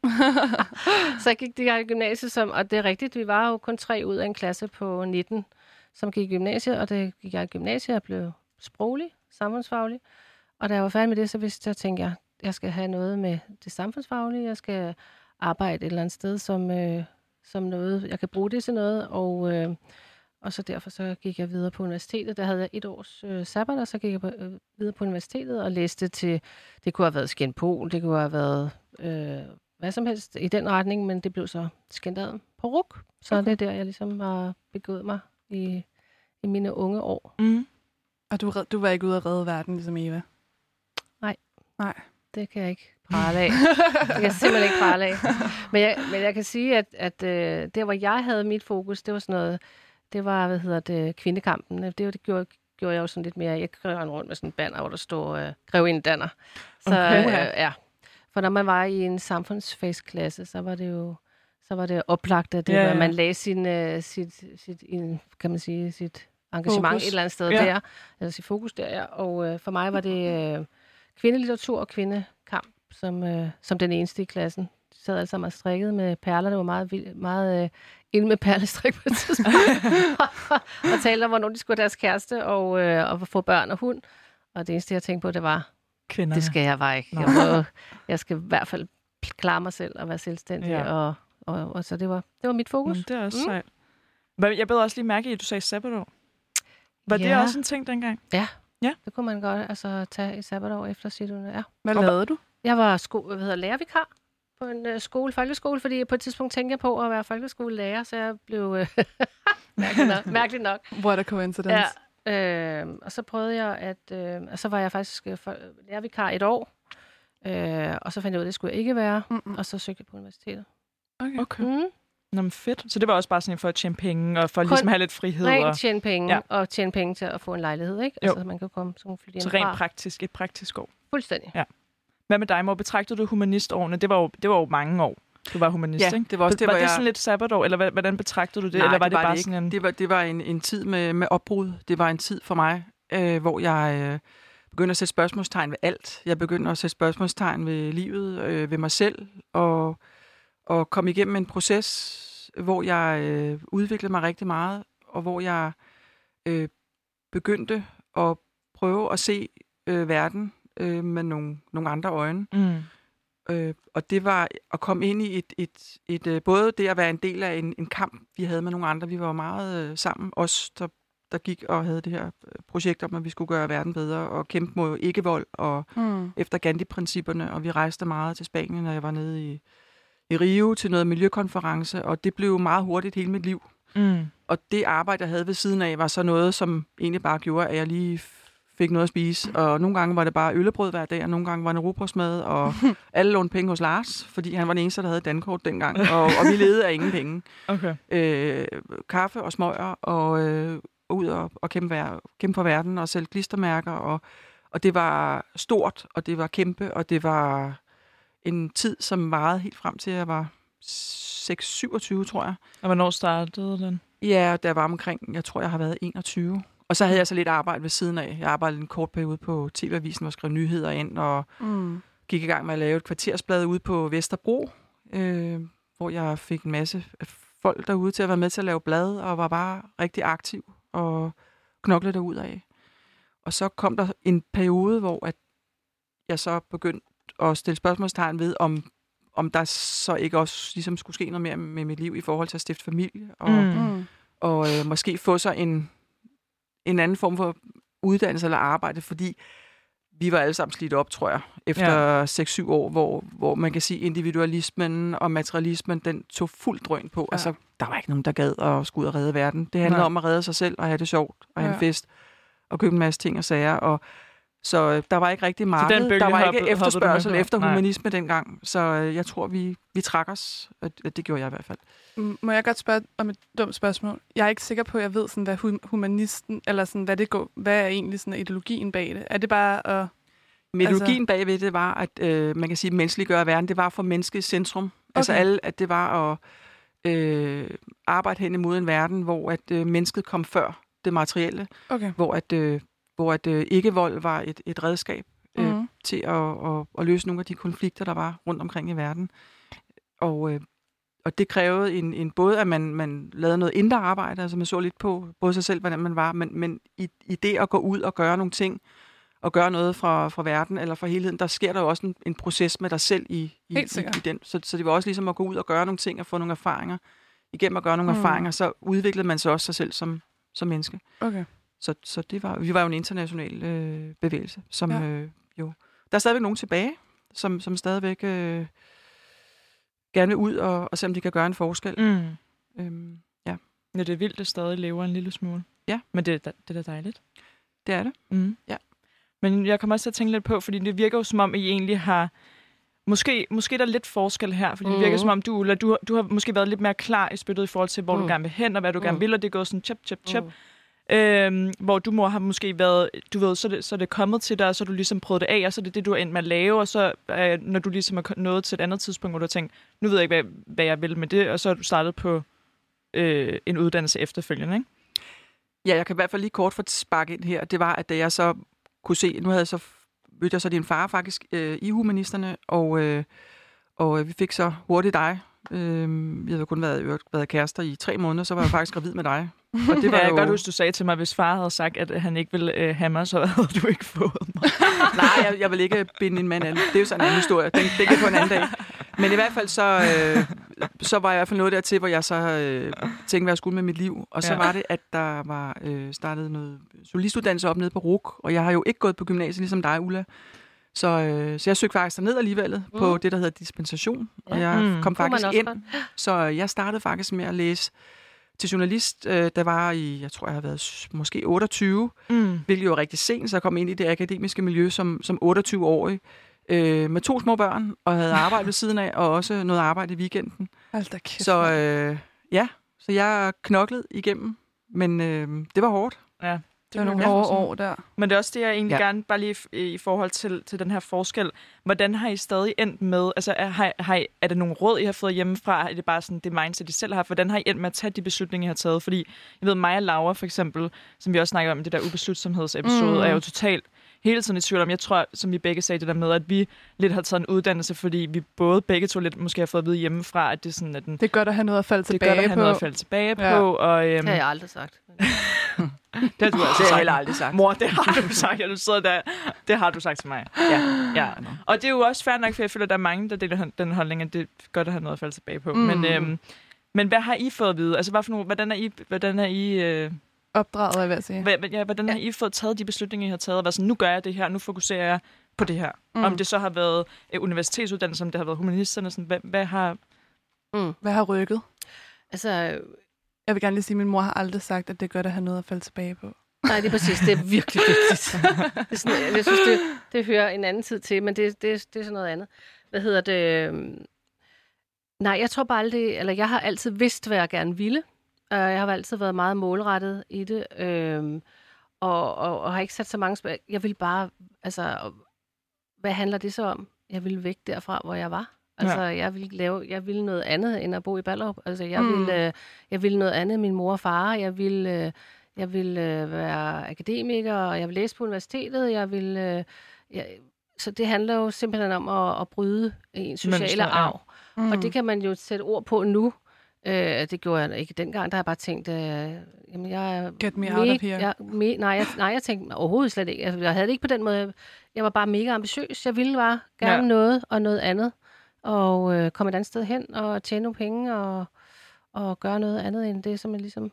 så jeg gik direkte i gymnasiet, som, og det er rigtigt, vi var jo kun tre ud af en klasse på 19, som gik i gymnasiet, og det gik jeg i gymnasiet. Jeg blev sproglig, samfundsfaglig. Og da jeg var færdig med det, så vidste jeg, tænkte jeg, jeg skal have noget med det samfundsfaglige. Jeg skal arbejde et eller andet sted, som, øh, som noget, jeg kan bruge det til noget. Og, øh, og så derfor så gik jeg videre på universitetet. Der havde jeg et års øh, sabbat, og så gik jeg på, øh, videre på universitetet og læste til, det kunne have været skinpol, det kunne have været øh, hvad som helst i den retning, men det blev så skændret på ruk. Så okay. det er der, jeg ligesom har begået mig i, i mine unge år. Mm. Og du, du var ikke ude at redde verden, ligesom Eva? Nej. Nej. Det kan jeg ikke prale af. det kan jeg simpelthen ikke prale af. Men jeg, men jeg kan sige, at, at øh, der, hvor jeg havde mit fokus, det var sådan noget, det var, hvad hedder det, kvindekampen. Det, var- det gjorde, gjorde jeg jo sådan lidt mere. Jeg kørte rundt med sådan en banner, hvor der står øh, Grevinde Danner. Så Okay. øh, ja. For når man var i en samfundsfagsklasse, så var det jo så var det oplagt, at det, Ja, ja, ja. man lagde sin, øh, sit, sit, en, kan man sige, sit engagement Fokus. et eller andet sted Ja. ja. der, eller sit fokus der, ja. Og øh, for mig var det øh, kvindelitteratur og kvindekamp som, øh, som den eneste i klassen. De sad alle sammen og strikkede med perler. Det var meget, vild, meget øh, inde med perlestrik på et tidspunkt. og talte om, hvornår de skulle have deres kæreste og, øh, og få børn og hund. Og det eneste, jeg tænkte på, det var, Kvinder. det skal jeg bare ikke. Jeg, må, jeg skal i hvert fald klare mig selv og være selvstændig. Ja. Ja. Og, og, og, så det var, det var mit fokus. Mm, det er også Mm. sejt. Men Jeg bed også lige mærke i, at du sagde sabbatår. Var det Ja. også en ting dengang? Det kunne man godt altså, tage et sabbatår efter sit ja. Hvad lavede du? Jeg var sko- hvad hedder, lærervikar på en uh, skole, folkeskole, fordi på et tidspunkt tænkte jeg på at være folkeskolelærer, så jeg blev uh, mærkeligt nok. Mærkeligt nok. What a coincidence. Ja, øh, og så prøvede jeg at, øh, og så var jeg faktisk øh, for- lærervikar et år, øh, og så fandt jeg ud af, at det skulle jeg ikke være, Mm-mm. og så søgte jeg på universitetet. Okay. Okay. Mm. Nå, men fedt. Så det var også bare sådan for at tjene penge, og for Kun ligesom at have lidt frihed. Og, Rent tjene penge, Ja. ja. og tjene penge til at få en lejlighed, ikke? Jo. Altså, man kan komme som flytte så rent praktisk, et praktisk år. Fuldstændig. Hvad med dig, Mor? Betragtede du humanistårene? Det var jo, det var jo mange år, du var humanist, Ja, ikke? det var også det, var det jeg... sådan lidt sabbatår, eller hvordan betragtede du det? Nej, eller var det, bare ikke. sådan en... Det var, det var en, en tid med, med opbrud. Det var en tid for mig, øh, hvor jeg øh, begyndte at sætte spørgsmålstegn ved alt. Jeg begyndte at sætte spørgsmålstegn ved livet, øh, ved mig selv, og, og kom igennem en proces, hvor jeg øh, udviklede mig rigtig meget, og hvor jeg øh, begyndte at prøve at se øh, verden øh, med nogle, nogle andre øjne. Mm. Øh, og det var at komme ind i et, et, et, et både det at være en del af en, en kamp, vi havde med nogle andre. Vi var meget øh, sammen, os der, der gik og havde det her øh, projekt om, at vi skulle gøre verden bedre og kæmpe mod ikke-vold og Mm. efter Gandhi-principperne. Og vi rejste meget til Spanien, når jeg var nede i, i Rio til noget miljøkonference, og det blev meget hurtigt hele mit liv. Mm. Og det arbejde, jeg havde ved siden af, var så noget, som egentlig bare gjorde, at jeg lige fik noget at spise. Og nogle gange var det bare øllebrød hver dag, og nogle gange var det robrødsmad, og alle lånte penge hos Lars, fordi han var den eneste, der havde dankort dengang. Og, og vi levede af ingen penge. Okay. Øh, kaffe og smøger, og øh, ud og, og kæmpe, vær, kæmpe for verden, og sælge klistermærker. Og, og det var stort, og det var kæmpe, og det var en tid, som varede helt frem til, at jeg var 6-27, tror jeg. Og hvornår startede den? Ja, der var omkring, jeg tror, jeg har været 21. Og så havde jeg så lidt arbejde ved siden af. Jeg arbejdede en kort periode på TV-avisen, hvor jeg skrev nyheder ind, og Mm. gik i gang med at lave et kvartersblad ude på Vesterbro, øh, hvor jeg fik en masse folk derude til at være med til at lave blad, og var bare rigtig aktiv og knoklede derud af. Og så kom der en periode, hvor at jeg så begyndte at stille spørgsmålstegn ved, om, om der så ikke også ligesom skulle ske noget mere med mit liv i forhold til at stifte familie, og, Mm. Mm. og øh, måske få sig en, en anden form for uddannelse eller arbejde, fordi vi var alle sammen slidt op, tror jeg, efter ja. 6-7 år, hvor, hvor man kan sige, individualismen og materialismen, den tog fuld drøn på. Ja. Altså, der var ikke nogen, der gad at skulle ud og redde verden. Det handlede Nej. om at redde sig selv og have det sjovt og have Ja. en fest og købe en masse ting og sager. Og, så øh, der var ikke rigtig bølge der var hoppede- ikke hoppede efterspørgsel på? efter Nej. humanisme dengang. Så øh, jeg tror, vi, vi trak os. Og Det gjorde jeg i hvert fald. Må jeg godt spørge om et dumt spørgsmål? Jeg er ikke sikker på, at jeg ved, sådan, hvad hu- humanisten, eller sådan, hvad, det går, hvad er egentlig sådan, ideologien bag det? Er det bare at... Metodologien altså, bagved det var, at øh, man kan sige, menneskeliggøre verden, det var for mennesket i centrum. Okay. Altså alle, at det var at øh, arbejde hen imod en verden, hvor at øh, mennesket kom før det materielle, Okay. hvor at, øh, hvor at øh, ikke-vold var et, et redskab øh, Mhm. til at, at, at løse nogle af de konflikter, der var rundt omkring i verden. Og, øh, og det krævede en, en både, at man, man lavede noget indre arbejde, altså man så lidt på både sig selv, hvordan man var, men, men i, i det at gå ud og gøre nogle ting, og gøre noget fra, fra verden eller fra helheden, der sker der jo også en, en proces med dig selv i, i, i, i den. Så, så det var også ligesom at gå ud og gøre nogle ting og få nogle erfaringer. Igennem at gøre nogle Mm. mm. erfaringer, så udviklede man sig også sig selv som, som menneske. Okay. Så, så det var, vi var jo en international øh, bevægelse, som Ja. øh, jo... Der er stadigvæk nogen tilbage, som, som stadigvæk øh, gerne vil ud og, og se, om de kan gøre en forskel. Mm. Øhm, ja, Ja, det er vildt, det stadig lever en lille smule. Ja. Men det, er det er da dejligt. det er det. Mm. Ja. Men jeg kommer også til at tænke lidt på, fordi det virker jo som om, I egentlig har... Måske, måske er der lidt forskel her, fordi det virker Mhm. som om, du, Ulla, du, har- du har måske været lidt mere klar i spyttet i forhold til, hvor mm. du Mm. gerne vil hen, og hvad du gerne Mm. vil, og det går sådan chip, chip, chip. Mm. Øhm, hvor du må have måske været, du ved, så er, det, så er det kommet til dig, og så har du ligesom prøvet det af, og så er det det, du er endt med at lave, og så øh, når du ligesom er nået til et andet tidspunkt, hvor du har tænkt, nu ved jeg ikke, hvad, hvad jeg vil med det, og så er du startet på øh, en uddannelse efterfølgende, ikke? Ja, jeg kan i hvert fald lige kort få spark ind her. Det var, at da jeg så kunne se, nu havde jeg så mødte jeg så din far faktisk øh, i humanisterne, og, øh, og øh, vi fik så hurtigt dig. Øh, vi havde kun været, været kærester i tre måneder, så var jeg faktisk gravid med dig. Og det var Ja, jeg jo... godt huske, du sagde til mig, hvis far havde sagt, at han ikke ville øh, have mig, så havde du ikke fået mig. Nej, jeg, jeg vil ikke binde en mand an. Det er jo sådan en anden historie. Den, det kan på en anden dag. Men i hvert fald så, øh, så var jeg i hvert fald noget dertil, hvor jeg så øh, tænkte, hvad jeg skulle med mit liv. Og så Ja. var det, at der var øh, startet noget solistuddannelse op nede på RUK. Og jeg har jo ikke gået på gymnasiet ligesom dig, Ulla. Så, øh, så jeg søgte faktisk derned alligevel mm. på det, der hedder dispensation. Og Ja. jeg Mm. kom faktisk ind. Så jeg startede faktisk med at læse til journalist, øh, der var i, jeg tror, jeg har været måske 28, Mm. hvilket jo er rigtig sent, så jeg kom ind i det akademiske miljø som, som 28-årig, øh, med to små børn, og havde arbejde ved siden af, og også noget arbejde i weekenden. Hold da kæft. Så øh, ja, så jeg knoklede igennem, men øh, det var hårdt. Ja, det var nogle hårde år der. Men det er også det, jeg egentlig ja. Gerne, bare lige i forhold til, til den her forskel. Hvordan har I stadig endt med, altså er, har, har I, er det nogle råd, I har fået hjemmefra? Er det bare sådan det mindset, I selv har haft? Hvordan har I endt med at tage de beslutninger, I har taget? Fordi jeg ved, mig og Laura for eksempel, som vi også snakker om i det der ubeslutsomhedsepisode, Mm. mm. er jo totalt hele tiden i tvivl om. Jeg tror, som vi begge sagde det der med, at vi lidt har taget en uddannelse, fordi vi både begge to lidt måske har fået at vide hjemmefra, at det er sådan, at den, Det er godt at have noget at falde det er tilbage godt at have på. noget at falde tilbage Ja. på. Og, øhm, Det har jeg aldrig sagt. det har du altså Det har jeg sagt. heller aldrig sagt. Mor, det har du sagt. Ja, du sidder der. Det har du sagt til mig. Ja. Ja. Og det er jo også fair nok, for jeg føler, at der er mange, der deler den holdning, at det er godt at have noget at falde tilbage på. Mm. Men, øhm, men hvad har I fået at vide? Altså, hvad for nogle, hvordan er I, hvordan er I, øh, Opdraget, jeg at sige. hvad, ja, hvordan har I fået taget de beslutninger, I har taget? Og været sådan, nu gør jeg det her, nu fokuserer jeg på det her. Mm. Om det så har været øh, universitetsuddannelse, om det har været humanisterne, sådan, hvad, hvad har... Hvad har rykket? Altså, Jeg vil gerne lige sige, at min mor har aldrig sagt, at det er godt at have noget at falde tilbage på. nej, det er præcis. Det er virkelig vigtigt. det er sådan, jeg synes, det, det hører en anden tid til, men det, det, det er sådan noget andet. Hvad hedder det? Nej, jeg tror bare aldrig, eller jeg har altid vidst, hvad jeg gerne ville. Jeg har altid været meget målrettet i det, øhm, og, og, og har ikke sat så mange spørgsmål. Jeg vil bare, altså, hvad handler det så om? Jeg ville væk derfra, hvor jeg var. Altså, ja. jeg ville lave, jeg ville noget andet, end at bo i Ballerup. Altså, jeg, Mm. ville, øh, jeg ville noget andet min mor og far. Jeg ville, øh, jeg ville øh, være akademiker, og jeg ville læse på universitetet. Jeg ville, øh, jeg, så det handler jo simpelthen om at, at bryde en sociale Mønstre, ja. arv. Mm. Og det kan man jo sætte ord på nu. Øh, det gjorde jeg ikke dengang. Der har jeg bare tænkt, øh, jamen jeg er Get me out of here. Jeg, me, nej, jeg, nej, jeg tænkte overhovedet slet ikke. Altså, jeg havde det ikke på den måde. Jeg var bare mega ambitiøs. Jeg ville bare gerne ja. noget og noget andet. Og øh, komme et andet sted hen og tjene nogle penge og, og gøre noget andet end det, som jeg ligesom...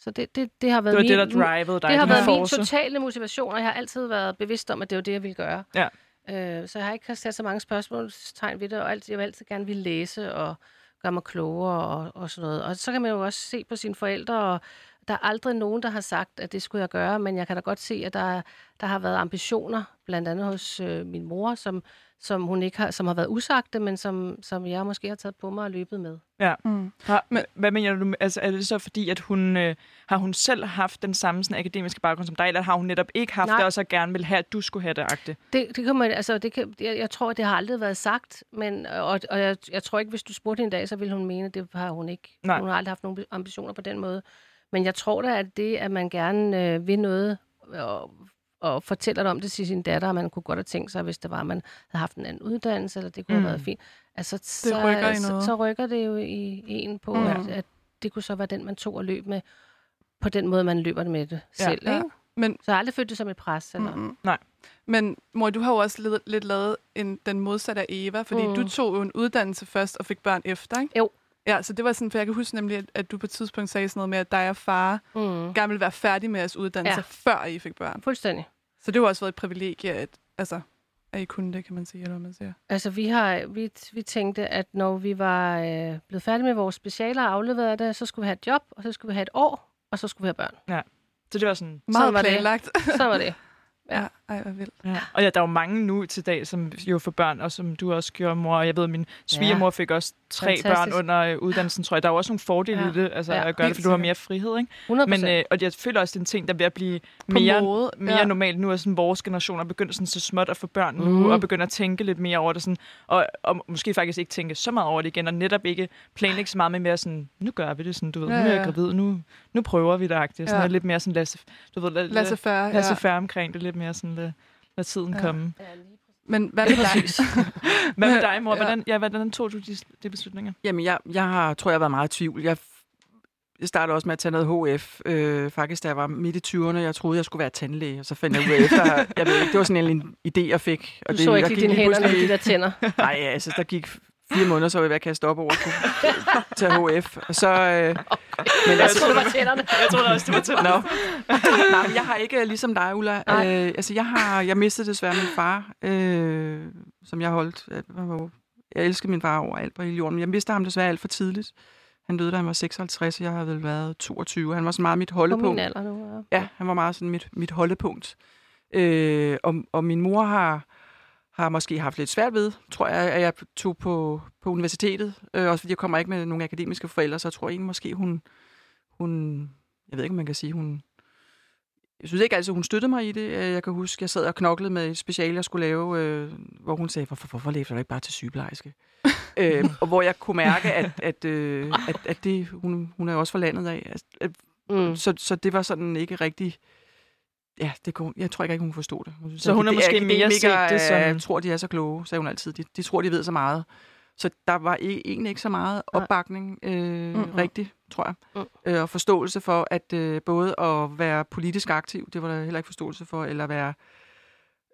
Så det, det, det har været Det min, det, der drivede dig. det har været min force. totale motivation, og jeg har altid været bevidst om, at det var det, jeg ville gøre. Ja. Øh, så jeg har ikke sat så mange spørgsmålstegn ved det, og altid, jeg vil altid gerne ville læse og gøre mig klogere og, og sådan noget. Og så kan man jo også se på sine forældre, og der er aldrig nogen, der har sagt, at det skulle jeg gøre, men jeg kan da godt se, at der, der har været ambitioner, blandt andet hos øh, min mor, som, som hun ikke har, som har været usagte, men som, som jeg måske har taget på mig og løbet med. Mm. Har, Men- hvad mener du? Altså, er det så fordi, at hun øh, har hun selv haft den samme sådan, akademiske baggrund som dig, eller har hun netop ikke haft Nej. det, og så gerne vil have, at du skulle have det agte? Det, det kan man, altså, det kan, jeg, jeg tror, det har aldrig været sagt, men, og, og jeg, jeg tror ikke, hvis du spurgte hende en dag, så ville hun mene, at det har hun ikke. Nej. Hun har aldrig haft nogen ambitioner på den måde. Men jeg tror da, at det, at man gerne øh, vil noget, og, og fortæller det om det til sin datter, og man kunne godt have tænkt sig, hvis det var, at man havde haft en anden uddannelse, eller det kunne Mm. mm. have været fint. Altså, så, rykker i så, så rykker det jo i en på, Mm. mm. at, at det kunne så være den, man tog og løb med, på den måde, man løber med det Ja. selv. Ja. Ikke? Men, Så jeg har aldrig følt det som et pres. Eller? mm, Nej. Men mor, du har jo også lidt, lidt lavet en, den modsatte af Eva, fordi mm. Mm. du tog jo en uddannelse først og fik børn efter, ikke? Jo. Ja, så det var sådan, for jeg kan huske nemlig, at, at du på et tidspunkt sagde sådan noget med, at dig og far Mm. gerne ville være færdige med jeres uddannelse, ja. Ja. før I fik børn. Fuldstændig. Så det har også været et privilegie, at, altså, at I kunne det, kan man sige, eller hvad man siger. Altså, vi, har, vi, vi tænkte, at når vi var øh, blevet færdige med vores specialer og afleveret det, så skulle vi have et job, og så skulle vi have et år, og så skulle vi have børn. Så det var sådan... Meget var det. planlagt. Så var det. ja. Ja. Ej, hvor vildt. Ja. Og ja, der er jo mange nu til dag, som jo får børn, og som du også gjorde, mor. Og jeg ved, at min svigermor fik også tre Fantastisk. børn under øh, uddannelsen, tror jeg. Der er jo også nogle fordele Ja. i det, altså Ja, at gøre det, fordi du har mere frihed, ikke? 100 Men, øh, og jeg føler også, det er en ting, der er ved at blive mere, mode. mere ja. normalt nu, er sådan vores generation er begyndt sådan så småt at få børn nu, Mhm. og begynder at tænke lidt mere over det, sådan, og, og måske faktisk ikke tænke så meget over det igen, og netop ikke planlægge så meget med mere sådan, nu gør vi det sådan, du ved, Ja, nu er jeg ja. gravid, nu, nu prøver vi det agtigt. Sådan Ja. ja. lidt mere sådan, lasse, du ved, lad, Lasse færre. lasse Ja. færre omkring det, lidt mere sådan, lad, lad tiden Ja. komme. Men hvad med dig? Hvad med dig, mor? Hvordan, ja, hvordan tog du de, de beslutninger? Jamen, jeg, jeg har, tror, jeg har været meget i tvivl. Jeg, jeg startede også med at tage noget HF, øh, faktisk da jeg var midt i 20'erne. Jeg troede, jeg skulle være tandlæge, og så fandt jeg ud af efter, jeg ved ikke, det var sådan en, idé, jeg fik. Og Du det, så ikke gik lige dine hænder med de der tænder. Nej, altså, der gik fire måneder, så var jeg ved at kaste op over tage HF. Og så, øh, men Jeg troede, det var tænderne. Jeg tror også, det var til. Nå. Nej, men jeg har ikke ligesom dig, Ulla. Nej. Øh, altså, jeg har jeg mistede desværre min far, øh, som jeg holdt. Jeg, var- jeg elskede min far over alt på hele jorden, men jeg mistede ham desværre alt for tidligt. Han døde, da han var 56, og jeg har vel været 22. Han var så meget mit På holdepunkt. min alder nu. Ja. Ja, han var meget sådan mit, mit holdepunkt. Øh, og, og min mor har, har måske haft lidt svært ved, tror jeg, at jeg tog på, på universitetet. Øh, også fordi jeg kommer ikke med nogle akademiske forældre, så jeg tror egentlig måske, hun, hun... Jeg ved ikke, om man kan sige, hun... Jeg synes ikke altid, hun støttede mig i det. Øh, Jeg kan huske, jeg sad og knoklede med et speciale, jeg skulle lave, øh, hvor hun sagde, hvorfor, hvorfor læser du ikke bare til sygeplejerske? øh, og hvor jeg kunne mærke, at, at, øh, at, at det, hun, hun er jo også fra landet af. At, at Mm. så, så det var sådan ikke rigtig ja, det kunne, jeg tror ikke, ikke hun forstod det. Hun synes, Så hun at har måske mere set det som- øh, tror, de er så kloge, sagde hun altid. De, de tror, de ved så meget. Så der var e- egentlig ikke så meget opbakning øh, Mm-mm. rigtigt, tror jeg. Mm. Øh, og forståelse for, at øh, både at være politisk aktiv, det var der heller ikke forståelse for, eller være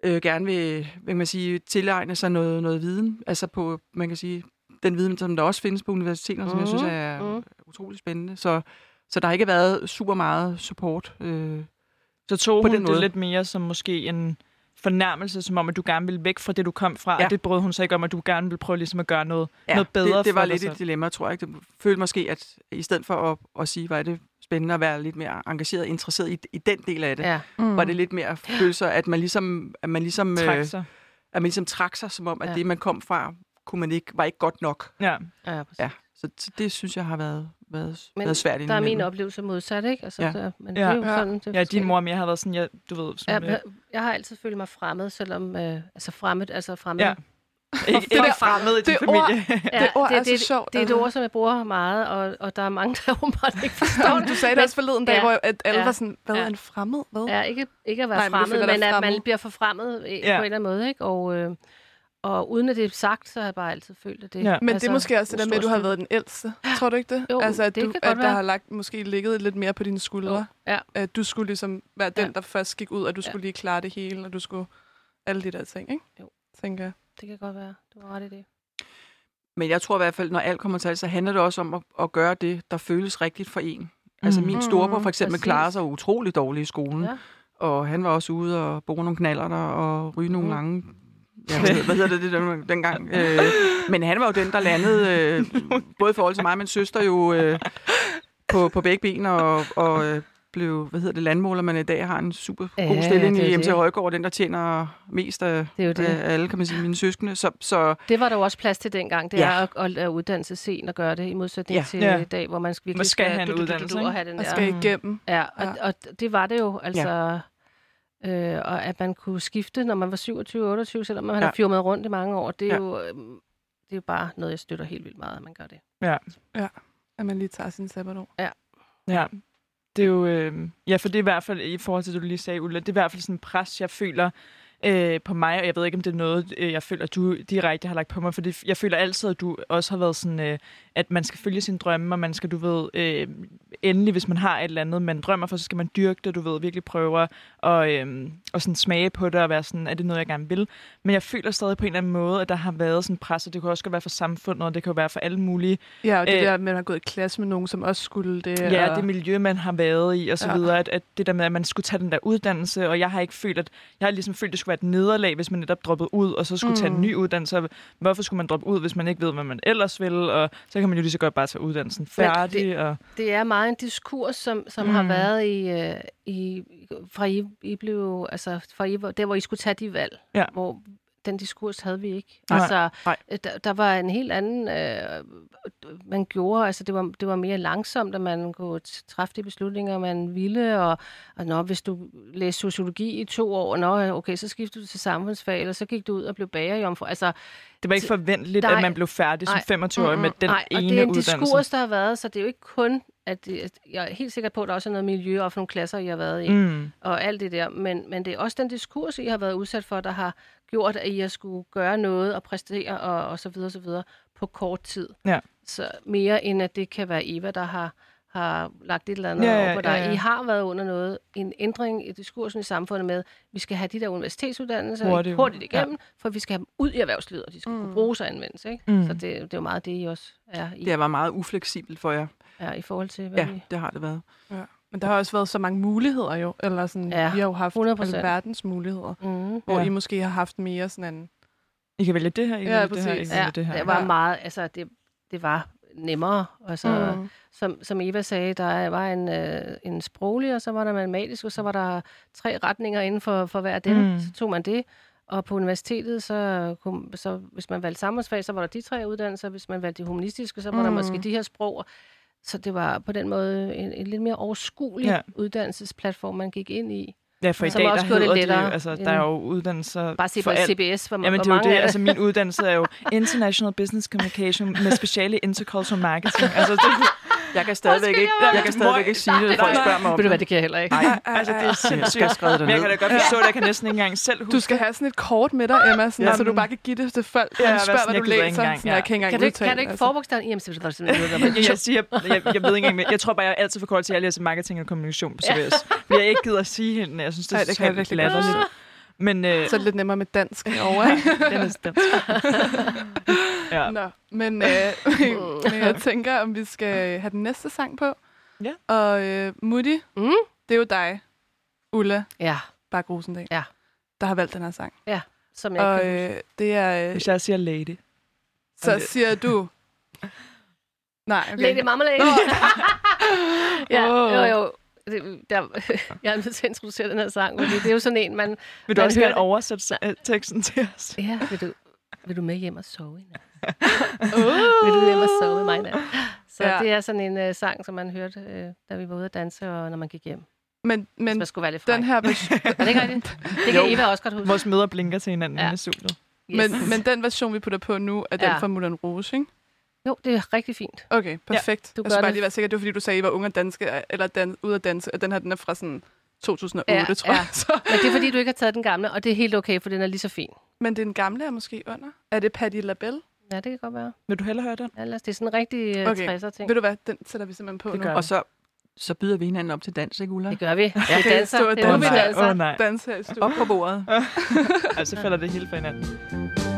øh, gerne vil, kan man sige, tilegne sig noget, noget viden. Altså på, man kan sige, den viden, som der også findes på universiteterne, som jeg synes Mhm, er mhm. utrolig spændende. Så, så der har ikke været super meget support. Øh, Så tog På hun den det måde. lidt mere som måske en fornærmelse, som om, at du gerne ville væk fra det, du kom fra, Ja. og det brød hun sig ikke om, at du gerne ville prøve ligesom at gøre noget, noget bedre det, det for var dig lidt selv. et dilemma, tror jeg. Det følte måske, at i stedet for at, at sige, var det spændende at være lidt mere engageret og interesseret i, i den del af det, Ja, Mm. var det lidt mere følelser, at man ligesom, at man ligesom, øh, sig. at man ligesom trak sig, som om, at Ja. det, man kom fra, kunne man ikke, var ikke godt nok. Ja. ja, præcis. Ja, så t- det synes jeg har været, været, Men været svært Der er min oplevelse modsat, ikke? Altså, Ja. der, men Ja. det er jo Ja. sådan, det er ja, din mor mere har været sådan, ja, du ved, Ja, som, ja, jeg, jeg har altid følt mig fremmed, selvom... Øh, altså fremmed, altså fremmed. Ja. ikke, Det ikke der- fremmed i din det ord- familie. Ja, Det ord er det, så sjovt, Det er et ord, som jeg bruger meget, og, og der er mange, der åbenbart ikke forstår det. Du sagde det også forleden dag, Ja. hvor at alle Ja. var sådan, hvad Ja. er en fremmed? Hvad? Ja, ikke, ikke at være Nej, men det fremmed, men, dig at man bliver forfremmet ja. på en eller anden måde. Ikke? Og, øh, og uden at det er sagt, så har jeg bare altid følt, at det Ja. Men det er måske også det der med, at du har været den ældste. Tror du ikke det? Jo, altså, at, det du, kan at godt der være. har lagt, måske ligget lidt mere på dine skuldre. Ja. At du skulle ligesom være den, Ja. der først gik ud, og du Ja. skulle lige klare det hele, og du skulle alle de der ting, ikke? Jo. Tænker jeg. Det kan godt være. Du har ret i det. Men jeg tror i hvert fald, når alt kommer til alt, så handler det også om at, at gøre det, der føles rigtigt for en. Altså Mm. min storebror for eksempel Præcis. klarede sig utrolig dårligt i skolen. Ja. Og han var også ude og bruge nogle knaller der og ryge nogle Mhm. lange... Ja, hvad, hedder, hvad hedder det, det dengang? Øh, men han var jo den, der landede, øh, både i forhold til mig og min søster, jo øh, på, på begge ben og, og øh, blev, hvad hedder det, landmåler, men i dag har en super Ja, god stilling er i MC. Højgaard, den der tjener mest af, Det er jo det. af alle, kan man sige, mine søskende. Så, så Det var der jo også plads til dengang. Det Ja. er at, at, at uddanne sig sent og gøre det, i modsætning Ja. til Ja. i dag, hvor man skal virkelig Man skal have en uddannelse, og have den Og der. skal Mm. igennem. Ja, og, Ja. og det var det jo, altså... Øh, og at man kunne skifte, når man var 27-28, selvom man ja. Ja. har firmet rundt i mange år, det er, Ja. jo, øh, det er jo bare noget, jeg støtter helt vildt meget, at man gør det. At man lige tager sin sabbatår. Ja. Det er jo, øh, ja, for det er i hvert fald, i forhold til det, du lige sagde, Ulla, det er i hvert fald sådan en pres, jeg føler øh, på mig, og jeg ved ikke, om det er noget, øh, jeg føler, du direkte har lagt på mig, for det, jeg føler altid, at du også har været sådan, øh, at man skal følge sine drømme, og man skal, du ved, øh, endelig, hvis man har et eller andet, man drømmer for, så skal man dyrke det, du ved, virkelig prøve at øh, og sådan smage på det, og være sådan, er det noget, jeg gerne vil? Men jeg føler stadig på en eller anden måde, at der har været sådan pres, og det kunne også godt være for samfundet, og det kan jo være for alle mulige Ja, og det Øh. der man har gået i klasse med nogen, som også skulle det. Ja, og... det miljø, man har været i, og så Ja. videre. At, at det der med, at man skulle tage den der uddannelse, og jeg har ikke følt, at jeg har ligesom følt, at det skulle være et nederlag, hvis man netop droppede ud, og så skulle mm. tage en Mm. ny uddannelse. Hvorfor skulle man droppe ud, hvis man ikke ved, hvad man ellers vil? Og så kan man jo lige så godt bare tage uddannelsen færdig. det- og, Det er meget en diskurs, som, som mm. har været i, øh, i fra I, I blev, altså fra I, hvor- der hvor I skulle tage de valg, Ja. hvor den diskurs havde vi ikke. Nej, altså, nej. øh, Der, der var en helt anden, øh, man gjorde, altså det var, det var mere langsomt, at man kunne træffe de beslutninger, man ville, og, og nå, hvis du læste sociologi i to år, nå, okay, så skiftede du til samfundsfag, eller så gik du ud og blev bagerjomfru. Altså, det var ikke forventeligt, Nej. at man blev færdig som Nej. 25-årig med den Nej, og ene det er en uddannelse. diskurs, der har været, så det er jo ikke kun, at det, at jeg er helt sikker på, at der også er noget miljø og for nogle klasser, I har været i, mm. Og alt det der. Men, men det er også den diskurs, I har været udsat for, der har gjort, at I har skulle gøre noget og præstere og, og så videre, og så videre på kort tid. Ja. Så mere end at det kan være Eva, der har, har lagt et eller andet Ja, over på dig. ja, ja. I har været under noget, en ændring i diskursen i samfundet med, at vi skal have de der universitetsuddannelser Hurtigt. hurtigt, igennem, ja. for vi skal have dem ud i erhvervslivet, og de skal mm. Kunne bruges og anvendes. Ikke? Mm. Så det, det er jo meget det, I også er i, det været meget ufleksibelt for jer. Er i forhold til, hvad Ja, vi... det har det været. Men der har også været så mange muligheder jo. Eller sådan, Ja, vi har jo haft 100%. alverdens muligheder. Mm. Hvor Ja. I måske har haft mere sådan en... I kan vælge det her, I kan Ja, vælge det her, I præcis. kan Ja, vælge det her. det var Ja. meget, altså det, det var nemmere. Altså, mm. Mm. som, som Eva sagde, der var en, øh, en sproglig, og så var der matematisk, og så var der tre retninger inden for, for hver dem. Mm. Så tog man det. Og på universitetet, så, kunne, så hvis man valgte samfundsfag, så var der de tre uddannelser. Hvis man valgte de humanistiske, så var mm. der Mm. måske de her sprog. Så det var på den måde en, en lidt mere overskuelig Ja. uddannelsesplatform, man gik ind i. Ja, for i Som dag, der også det hedder det jo, lettere altså, der er jo uddannelser Bare se for på alt. CBS, hvor, Jamen, det er jo mange det. Altså, min uddannelse er jo International Business Communication med speciale intercultural marketing. Altså, det, Jeg kan stadigvæk ikke, jeg jeg kan stadigvæk ikke sige det, når folk spørger mig om Ved du hvad, det. kan jeg heller ikke. Nej, Altså, det er jeg sindssygt. skal skrive det Men jeg kan da godt forstå, at jeg kan næsten ikke engang selv huske Du skal have sådan et kort med dig, Emma, sådan, Ja, så du men- bare kan give det til folk, Ja, når spørger, hvad jeg du læser. engang, Sådan, ja. jeg kan ikke engang Kan du ikke, udtale kan du ikke altså. forbogstaven? Jamen, så. Jeg, jeg, siger, jeg, jeg ved ikke engang, mere. jeg tror bare, jeg er altid for kort til, at jeg læser marketing og kommunikation på CBS. Fordi jeg ikke gider at sige hende. Jeg synes, det er Ej, det kan jeg totalt virkelig godt latterligt. Men øh, Så er det lidt nemmere med dansk over, ikke? den er stemt. ja. Nå, men, øh, men jeg tænker, om vi skal have den næste sang på. Ja. Og øh, Mutti, Mm? det er jo dig, Ulla Ja, Bak Rosendal, Ja. der har valgt den her sang. som jeg Og kan øh, det er... Øh, Hvis jeg siger lady. så det- siger du... Nej, okay. Lady Marmalade. Nå. ja, Åh. jo, jo. Der, jeg er nødt til at introducere den her sang, fordi det er jo sådan en, man... Vil du Man også gerne oversætte øh, teksten til os? Ja, vil du, vil du med hjem og sove i nat? Vil du hjem og sove med mig i nat? Så Ja. det er sådan en uh, sang, som man hørte, uh, da vi var ude at danse, og når man gik hjem. Men, Men, man skulle være lidt fræk. den her Er det ikke rigtigt? Det kan Jo. Eva også godt huske. Vores møder blinker til hinanden Ja. ja. i studiet. Yes. men, men den version, vi putter på nu, er den Ja. fra Moulin Rouge, ikke? Jo, det er rigtig fint. Okay, perfekt. du jeg skal bare lige være sikker, det var fordi, du sagde, at I var unge og danske, eller dan- ude at danse, og den her, den er fra sådan 2008, Ja, tror jeg. ja. Så. Men det er fordi, du ikke har taget den gamle, og det er helt okay, for den er lige så fin. Men den gamle er måske under. Er det Patti LaBelle? Ja, det kan godt være. Vil du hellere høre den? Ja, lad os- det er sådan en rigtig uh, Okay. 60'er ting. Ved du hvad, den sætter vi simpelthen på Det nu. Og så, så byder vi hinanden op til dans, ikke Ulla? Det gør vi. Vi Okay, danser. Det er nu, vi danse. danser. Oh, nej. Dans her i. Op på bordet. Altså, så falder det hele fra hinanden.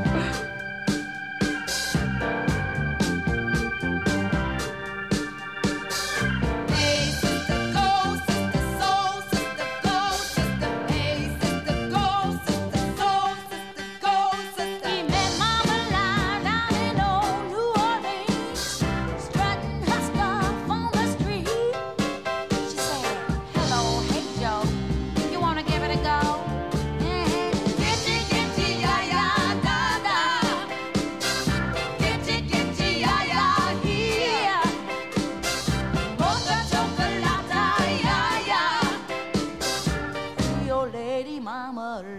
mama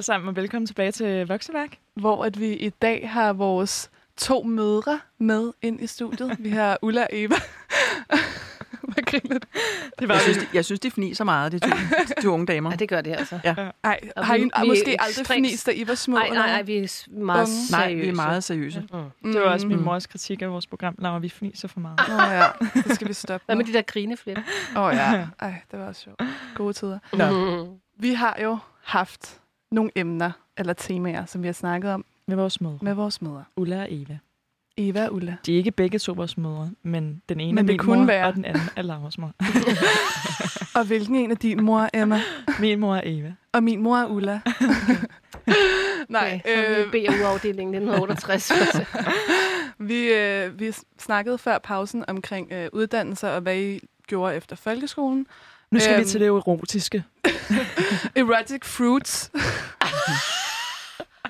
alle sammen, og velkommen tilbage til Vokseværk. hvor at vi i dag har vores to mødre med ind i studiet. Vi har Ulla og Eva. Hvad griner? Det var Jeg synes, de, jeg synes, de fniser meget, de to, de unge damer. Ja, det gør det altså. Ej, Og har I, vi- måske aldrig ekstremt- fnist, da I var små? Nej, nej, nej, vi er meget Unge. seriøse. Nej, vi er meget seriøse. Mm. Det var også min Mm. mors kritik af vores program, Laura, vi fniser for meget. Åh oh, ja, det skal vi stoppe Hvad med med. de der grineflip? Åh oh, ja, ej, det var også sjovt. Gode tider. Nå. Mm. Vi har jo haft nogle emner eller temaer, som vi har snakket om Med vores mødre, med vores mødre. Ulla og Eva. Eva og Ulla. De er ikke begge to vores mødre, men den ene Men er det min kunne mor, være. og den anden er Lauras mor. Og hvilken en af din mor, er Emma? Min mor er Eva. Og min mor er Ulla. Nej, Okay, øh, BU-afdelingen 1968. vi, øh, vi snakkede før pausen omkring øh, uddannelser og hvad I gjorde efter folkeskolen. Nu skal Øhm. vi til det erotiske. Erotic fruits.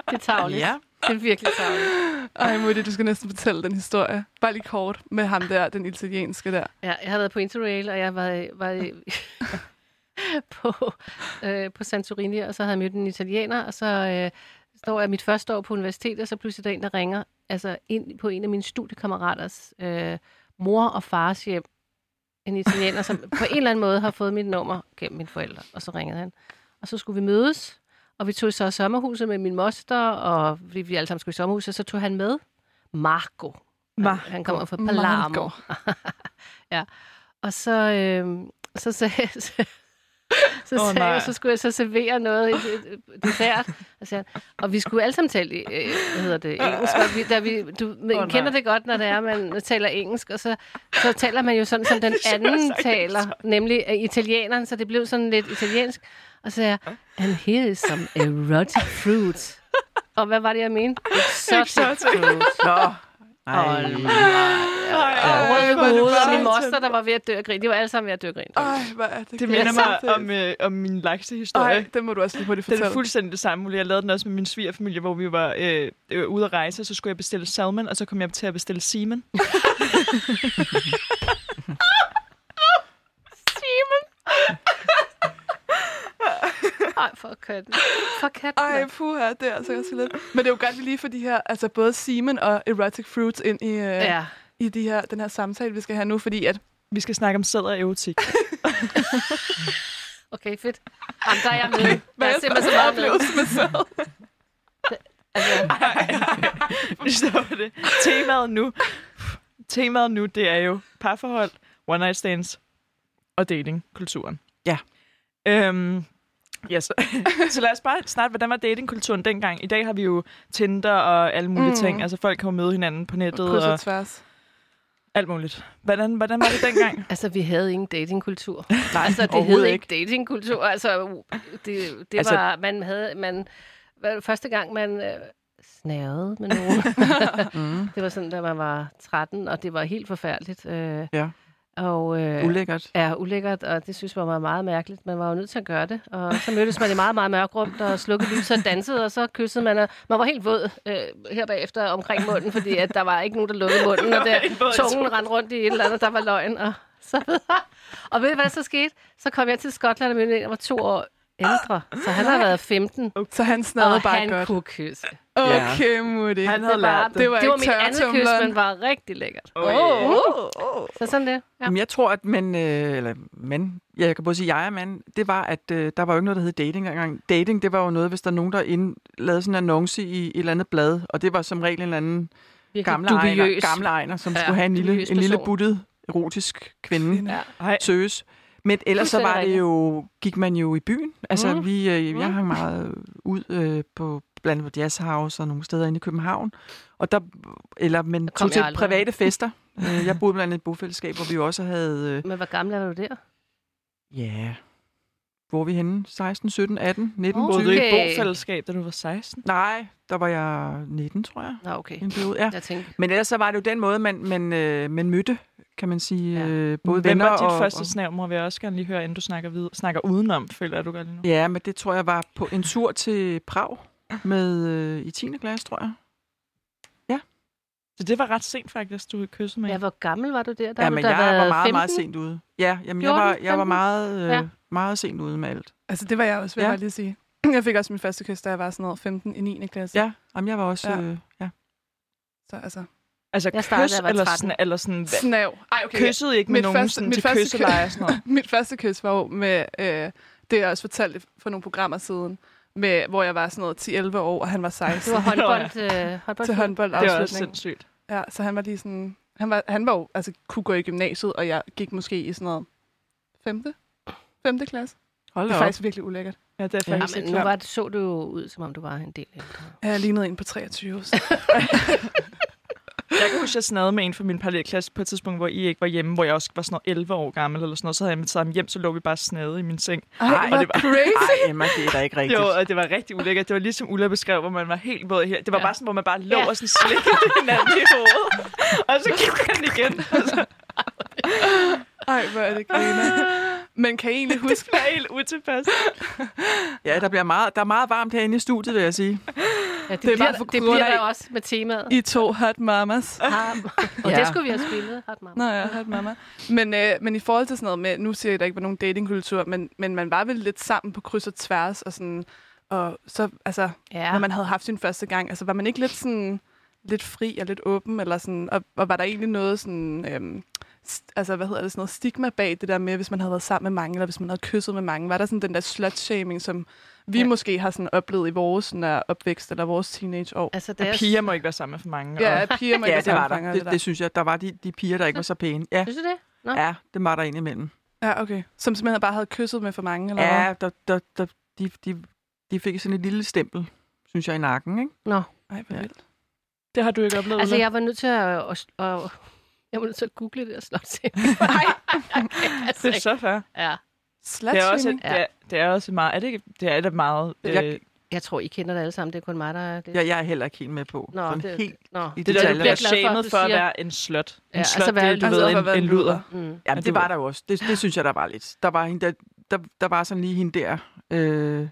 det er tavligt. Ja. Det er virkelig tavligt. Ej, Mutti, du skal næsten fortælle den historie. Bare lige kort med ham der, den italienske der. Ja, jeg har været på Interrail, og jeg var, var på, øh, på Santorini, og så havde jeg mødt en italiener, og så øh, står jeg mit første år på universitetet, og så pludselig er der en, der ringer altså ind på en af mine studiekammeraters øh, mor og fars hjem. En italiener, som på en eller anden måde har fået mit nummer gennem mine forældre, og så ringede han. Og så skulle vi mødes, og vi tog så sommerhuset med min moster, og vi, vi alle sammen skulle i sommerhuset, så tog han med Marco. Mar- Han, han kommer fra Palermo. ja. Og så, øh, så sagde så, så, sagde nej. jeg, så skulle jeg så servere noget, et, et, et dessert. Og, sagde og vi skulle alle sammen tale, øh, hvad hedder det, engelsk. Og vi, da vi, du oh, kender det godt, når det er, man taler engelsk, og så, så taler man jo sådan, som den anden taler, nemlig øh, italieneren, så det blev sådan lidt italiensk. Og så sagde jeg, and here is some erotic fruit. Og hvad var det, jeg mente? Exotic fruit. Nå. Åh, Ej. Er rød det hoved, og bare min moster, der var ved at dø af grin. De var alle sammen ved at dø af grin. Ej, hvad er det? Det minder mig om, øh, om min laksehistorie. Ej, det må du også lige hurtigt Den fortælle. er fuldstændig det samme. Jeg lavede den også med min svigerfamilie, hvor vi var øh, øh, ude at rejse, så skulle jeg bestille salmon, og så kom jeg til at bestille semen. Simon! Ej, for katten. For katten. Ej, puha, det er altså også lidt. Men det er jo godt, at vi lige får de her, altså både semen og erotic fruits ind i, øh, ja. I de her, den her samtale, vi skal have nu, fordi at Vi skal snakke om sæd og erotik. Okay, fedt. Jamen, der er jeg med. Jeg hvad er simpelthen så meget med. med sæd? Altså, Vi stopper det. Temaet nu, temaet nu, det er jo parforhold, one night stands og datingkulturen. Ja. Øhm, ja, så, så lad os bare snart, hvordan var datingkulturen dengang? I dag har vi jo Tinder og alle mulige Mm. ting. Altså folk kan jo møde hinanden på nettet Kryds og og tværs. alt muligt. Hvordan, hvordan var det dengang? altså, vi havde ingen datingkultur. Nej, altså, det hed ikke datingkultur. Altså, det, det Altså- var, man havde, man, første gang, man øh, snærede med nogen. Mm. det var sådan, da man var 13, og det var helt forfærdeligt. Øh, Ja. Og, øh, Ulækkert. er ulækkert, og det synes man var meget mærkeligt. Man var jo nødt til at gøre det. Og så mødtes man i meget, meget mørkt rum, og slukkede lyset og dansede, og så kyssede man. Og man var helt våd øh, her bagefter omkring munden, fordi at der var ikke nogen, der lukkede munden, og der, tungen rendte rundt i et eller andet, der var løgn. Og, så videre. og ved I, hvad der så skete? Så kom jeg til Skotland og mødte en, der var to år ældre. Så han har været 15, Så han snadede og bare han godt. kunne kysse. Okay, Mutti. Han Det havde var, lært det. Det var det var mit andet kys, men var rigtig lækkert. Oh, Oh. Så sådan det. Ja. Jamen, jeg tror, at men, øh, eller men, ja, jeg kan både sige jeg og mand, det var, at øh, der var jo ikke noget, der hed dating engang. Dating, det var jo noget, hvis der er nogen, der ind, lavede sådan en annonce i et eller andet blad, og det var som regel en eller anden gamle ejner, gamle ejner, som Ja, ja, skulle have en lille, en lille buttet, erotisk kvinde Ja. Søges. Men ellers så var det jo, gik man jo i byen. Altså, mm. vi, øh, jeg Mhm. hang meget ud øh, på blandt andet på Jazz House og nogle steder inde i København. Og der, eller, men kom tog til aldrig. private fester. Øh, jeg boede blandt andet i et bofællesskab, hvor vi også havde, øh, Men hvor gammel er du der? ja, hvor er vi henne? 16, 17, 18, 19, Åh. boede 20? du i et Okay. bofællesskab, da du var 16? Nej, der var jeg 19, tror jeg. Nå, okay. En periode, ja. Jeg tænkte, Men ellers så var det jo den måde, man, man, øh, man mødte, kan man sige, Ja. ja. øh, både Hvem venner var dit og... første snæv, må vi også gerne lige høre, inden du snakker, videre, snakker udenom, føler jeg, du gør lige nu. Ja, men det tror jeg var på en tur til Prag med øh, i 10. klasse, tror jeg. Så det var ret sent faktisk, du kyssede med. Ja, hvor gammel var du der? der Ja, men jeg var meget, 15? meget sent ude. Ja, jamen, jeg 14, var, jeg var 15? meget, øh, Ja. meget sent ude med alt. Altså, det var jeg også, vil Ja. jeg lige sige. Jeg fik også min første kys, da jeg var sådan noget 15 i 9. klasse. Ja, jamen, jeg var også... Ja. Øh, ja. Så altså, Altså Jeg startede, kys, jeg var eller 13. sådan, eller sådan, snav. Ej, okay. kyssede ikke med Mit nogen første- sådan, mit til første kysseleje og sådan noget? Mit første kys var jo med, øh, det jeg også fortalt for nogle programmer siden, med, hvor jeg var sådan noget 10-11 år, og han var 16 Det var håndbold, øh, håndbold til håndbold Det var også afslutning. sindssygt. Ja, så han var lige sådan... Han var, han var jo, altså, kunne gå i gymnasiet, og jeg gik måske i sådan noget femte, femte klasse. Hold Det er op. faktisk virkelig ulækkert. Ja, det er Ja, faktisk men ikke nu var det, så du jo ud, som om du var en del ældre. Jeg lignede en på 23. Så. Jeg kan huske, at jeg snadede med en fra min parallelklasse på et tidspunkt, hvor I ikke var hjemme, hvor jeg også var sådan noget 11 år gammel eller sådan noget. Så havde jeg inviteret ham hjem, så lå vi bare snade i min seng. Ej, hvor det var- crazy! Ej, Emma, det er da ikke rigtigt. Jo, og det var rigtig ulækkert. Det var ligesom Ulla beskrev, hvor man var helt våd her. Det var Ja. bare sådan, hvor man bare lå Ja. og sådan slikkede hinanden i hovedet. Og så gik han igen. Altså, Ej, hvor er det griner. Men kan I egentlig det huske... var helt utilpas. Ja, der, bliver meget, der er meget varmt herinde i studiet, vil jeg sige. Ja, det, Det er bliver, for det bliver der også med temaet. I to hot mamas. Ham. Og Ja. det skulle vi have spillet, Hot Mama. Nå ja, hot mama. Men, øh, men i forhold til sådan noget med, nu siger jeg, at der ikke var nogen datingkultur, men, men man var vel lidt sammen på kryds og tværs, og sådan, og så, altså, Ja. når man havde haft sin første gang, altså var man ikke lidt sådan, lidt fri og lidt åben, eller sådan, og, og var der egentlig noget sådan, øhm, altså hvad hedder det, sådan noget stigma bag det der med, hvis man havde været sammen med mange, eller hvis man havde kysset med mange, var der sådan den der slut-shaming, som vi Ja. ja. måske har sådan oplevet i vores sådan, der opvækst, eller vores teenageår? Altså, det er, Og piger må ikke være sammen med for mange. Ja, og- piger må Ja, ikke det var samfanger der. og Det, det synes jeg. Der var de, de piger, der ikke var så pæne. Ja, Synes du det? Nå. ja det var der indimellem. Ja, okay. Som simpelthen bare havde kysset med for mange, eller hvad? Ja, der, der, der, de, de, de fik sådan et lille stempel, synes jeg, i nakken, ikke? Nå. Ej, hvor Ja. vildt. Det har du ikke oplevet, Altså, Ulla? jeg var nødt til at, at, at, jeg var nødt til at google det og slå til. Nej, altså, Det er så fair. ja. Det er også, Slutshaming. det er, det er også meget... Er det ikke... Det er det meget... Jeg- Øh, Jeg tror, I kender det alle sammen. Det er kun mig, der er det. Jeg, jeg er heller ikke helt med på. Nå, Sådan det, helt nå. i det der, du detaljer. bliver glad for, at shamed du for at være en slut. En Ja, slut, altså det, du altså ved, en, en luder. Mm. Jamen, det var der jo også. Det, det synes jeg, der var lidt. Der var, hende der, der, der var sådan lige hende der. Øh,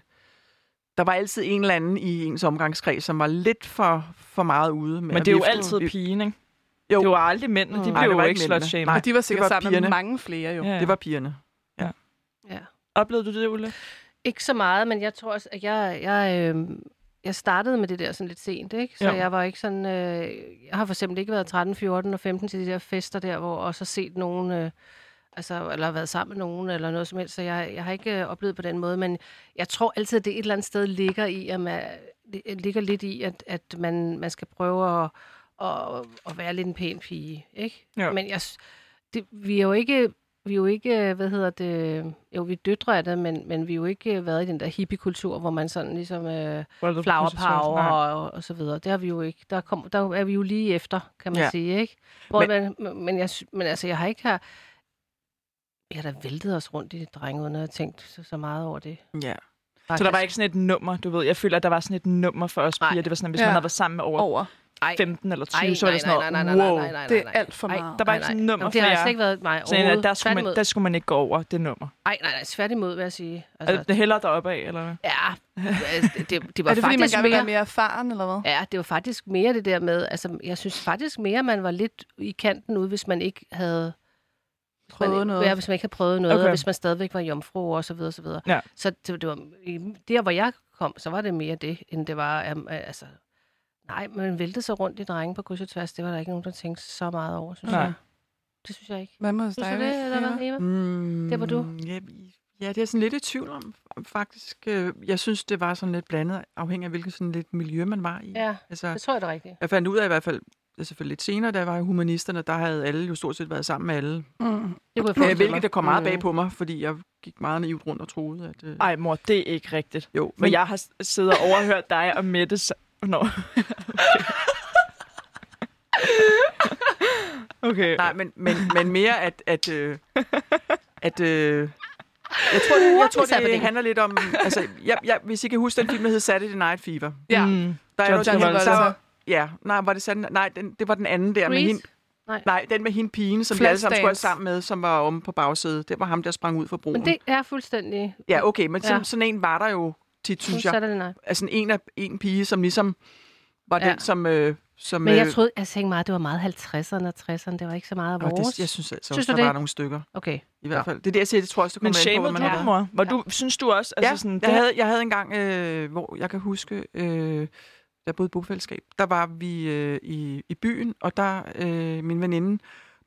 der var altid en eller anden i ens omgangskreds, som var lidt for, for meget ude. Med Men det er jo altid pigen, ikke? Jo. Det var aldrig mændene. De Mm. blev det jo var ikke ikke mændene. slut-shamed. Nej. Og de var sikkert var sammen pigerne. med mange flere jo. Ja. Det var pigerne. Ja. Oplevede du det, Ulla? Ikke så meget, men jeg tror også, at jeg, jeg, øh, jeg startede med det der sådan lidt sent, ikke? Så Jo. jeg var ikke sådan... Øh, jeg har for eksempel ikke været 13, 14 og 15 til de der fester der, hvor også har set nogen... Øh, altså, eller været sammen med nogen, eller noget som helst. Så jeg, jeg har ikke øh, oplevet på den måde, men jeg tror altid, at det et eller andet sted ligger i, at man, det ligger lidt i, at, at man, man skal prøve at, at, at være lidt en pæn pige, ikke? Jo. Men jeg, det, vi er jo ikke vi er jo ikke, hvad hedder det, jo, vi er døtre af det, men, men vi er jo ikke været i den der hippie-kultur, hvor man sådan ligesom øh, flower power og, og så videre. Det har vi jo ikke. Der, kom, der er vi jo lige efter, kan man Ja. ja. sige, ikke? Hvor Men- man, men, jeg, men altså, jeg har ikke her... Jeg har da væltet os rundt i drenge, uden at have tænkt så, så meget over det. Ja. Så der var ikke sådan et nummer, du ved. Jeg føler, at der var sådan et nummer for os Nej. piger. Det var sådan, at hvis Ja. man havde været sammen med over Over. Ej, 15 eller 20, ej, så var det sådan noget, nej, nej, nej, wow. nej, nej, nej, Det er nej. alt for Ej, meget. Der var nej, ikke sådan nej. et nummer for Det har altså ikke været mig Så jeg, overhovedet. der, skulle man, der skulle man ikke gå over det nummer. Ej, nej, nej, tværtimod, vil jeg sige. Altså, Altså, det hælder deroppe af, eller hvad? ja, altså, det, det, det var Er det fordi, man faktisk gerne være mere... mere erfaren, eller hvad? Ja, det var faktisk mere det der med, altså jeg synes faktisk mere, man var lidt i kanten ude, hvis man ikke havde hvis man, Prøvet noget. Ja, hvis man ikke havde prøvet noget, Okay. og hvis man stadigvæk var jomfru og så videre, og så videre. Ja. Så det, det var, i- der, hvor jeg kom, så var det mere det, end det var, um, altså, nej, man væltede sig rundt i drenge på kryds og tværs, det var der ikke nogen, der tænkte så meget over, synes Nej. jeg. Det synes jeg ikke. Hvad med hos Synes dig? du det, eller hvad, Eva? Mm, Der var du? Ja, ja, det er sådan lidt i tvivl om, faktisk. Øh, Jeg synes, det var sådan lidt blandet, afhængig af hvilket sådan lidt miljø, man var i. Ja, Altså, det tror jeg, det er rigtigt. jeg fandt ud af i hvert fald, det er selvfølgelig lidt senere, da jeg var i humanisterne, der havde alle jo stort set været sammen med alle. Mm. Det kunne jeg Øh, hvilket der kom meget Mm. bag på mig, fordi jeg gik meget naivt rundt og troede, at... Øh, Ej, mor, det er ikke rigtigt. jo, For jeg har siddet og overhørt dig og Mette... Nå. okay. okay. Nej, men, men, men mere at... at, øh, at øh, jeg tror, det, jeg tror, happening? det handler lidt om... Altså, jeg, jeg, hvis I kan huske den film, der hed Saturday Night Fever. Ja. Mm. Der er John jo- Travolta. der var- Ja, nej, var det sådan? Nej, den, det var den anden der med Grease? hende. Nej. Nej, den med hende pigen, som vi alle sammen skulle sammen med, som var omme på bagsædet. Det var ham, der sprang ud fra broen. Men det er fuldstændig... Ja, okay, men sådan, Ja. sådan en var der jo tit, synes jeg. Saturday Night. Altså en, af, en pige, som ligesom var Ja. den, som, øh, som, Men jeg øh, troede, jeg tænkte meget, det var meget 50'erne og 60'erne. Det var ikke så meget af vores. det, jeg synes altså Synes der det? var nogle stykker. Okay. I hvert fald. Det er det, jeg siger, det tror jeg også, det Men kommer på, man det, har mor? Var du, synes du også? Ja, Altså sådan, jeg, havde, jeg havde engang, øh, hvor jeg kan huske, øh, der boede i bofællesskab, der var vi øh, i, i byen, og der, øh, min veninde,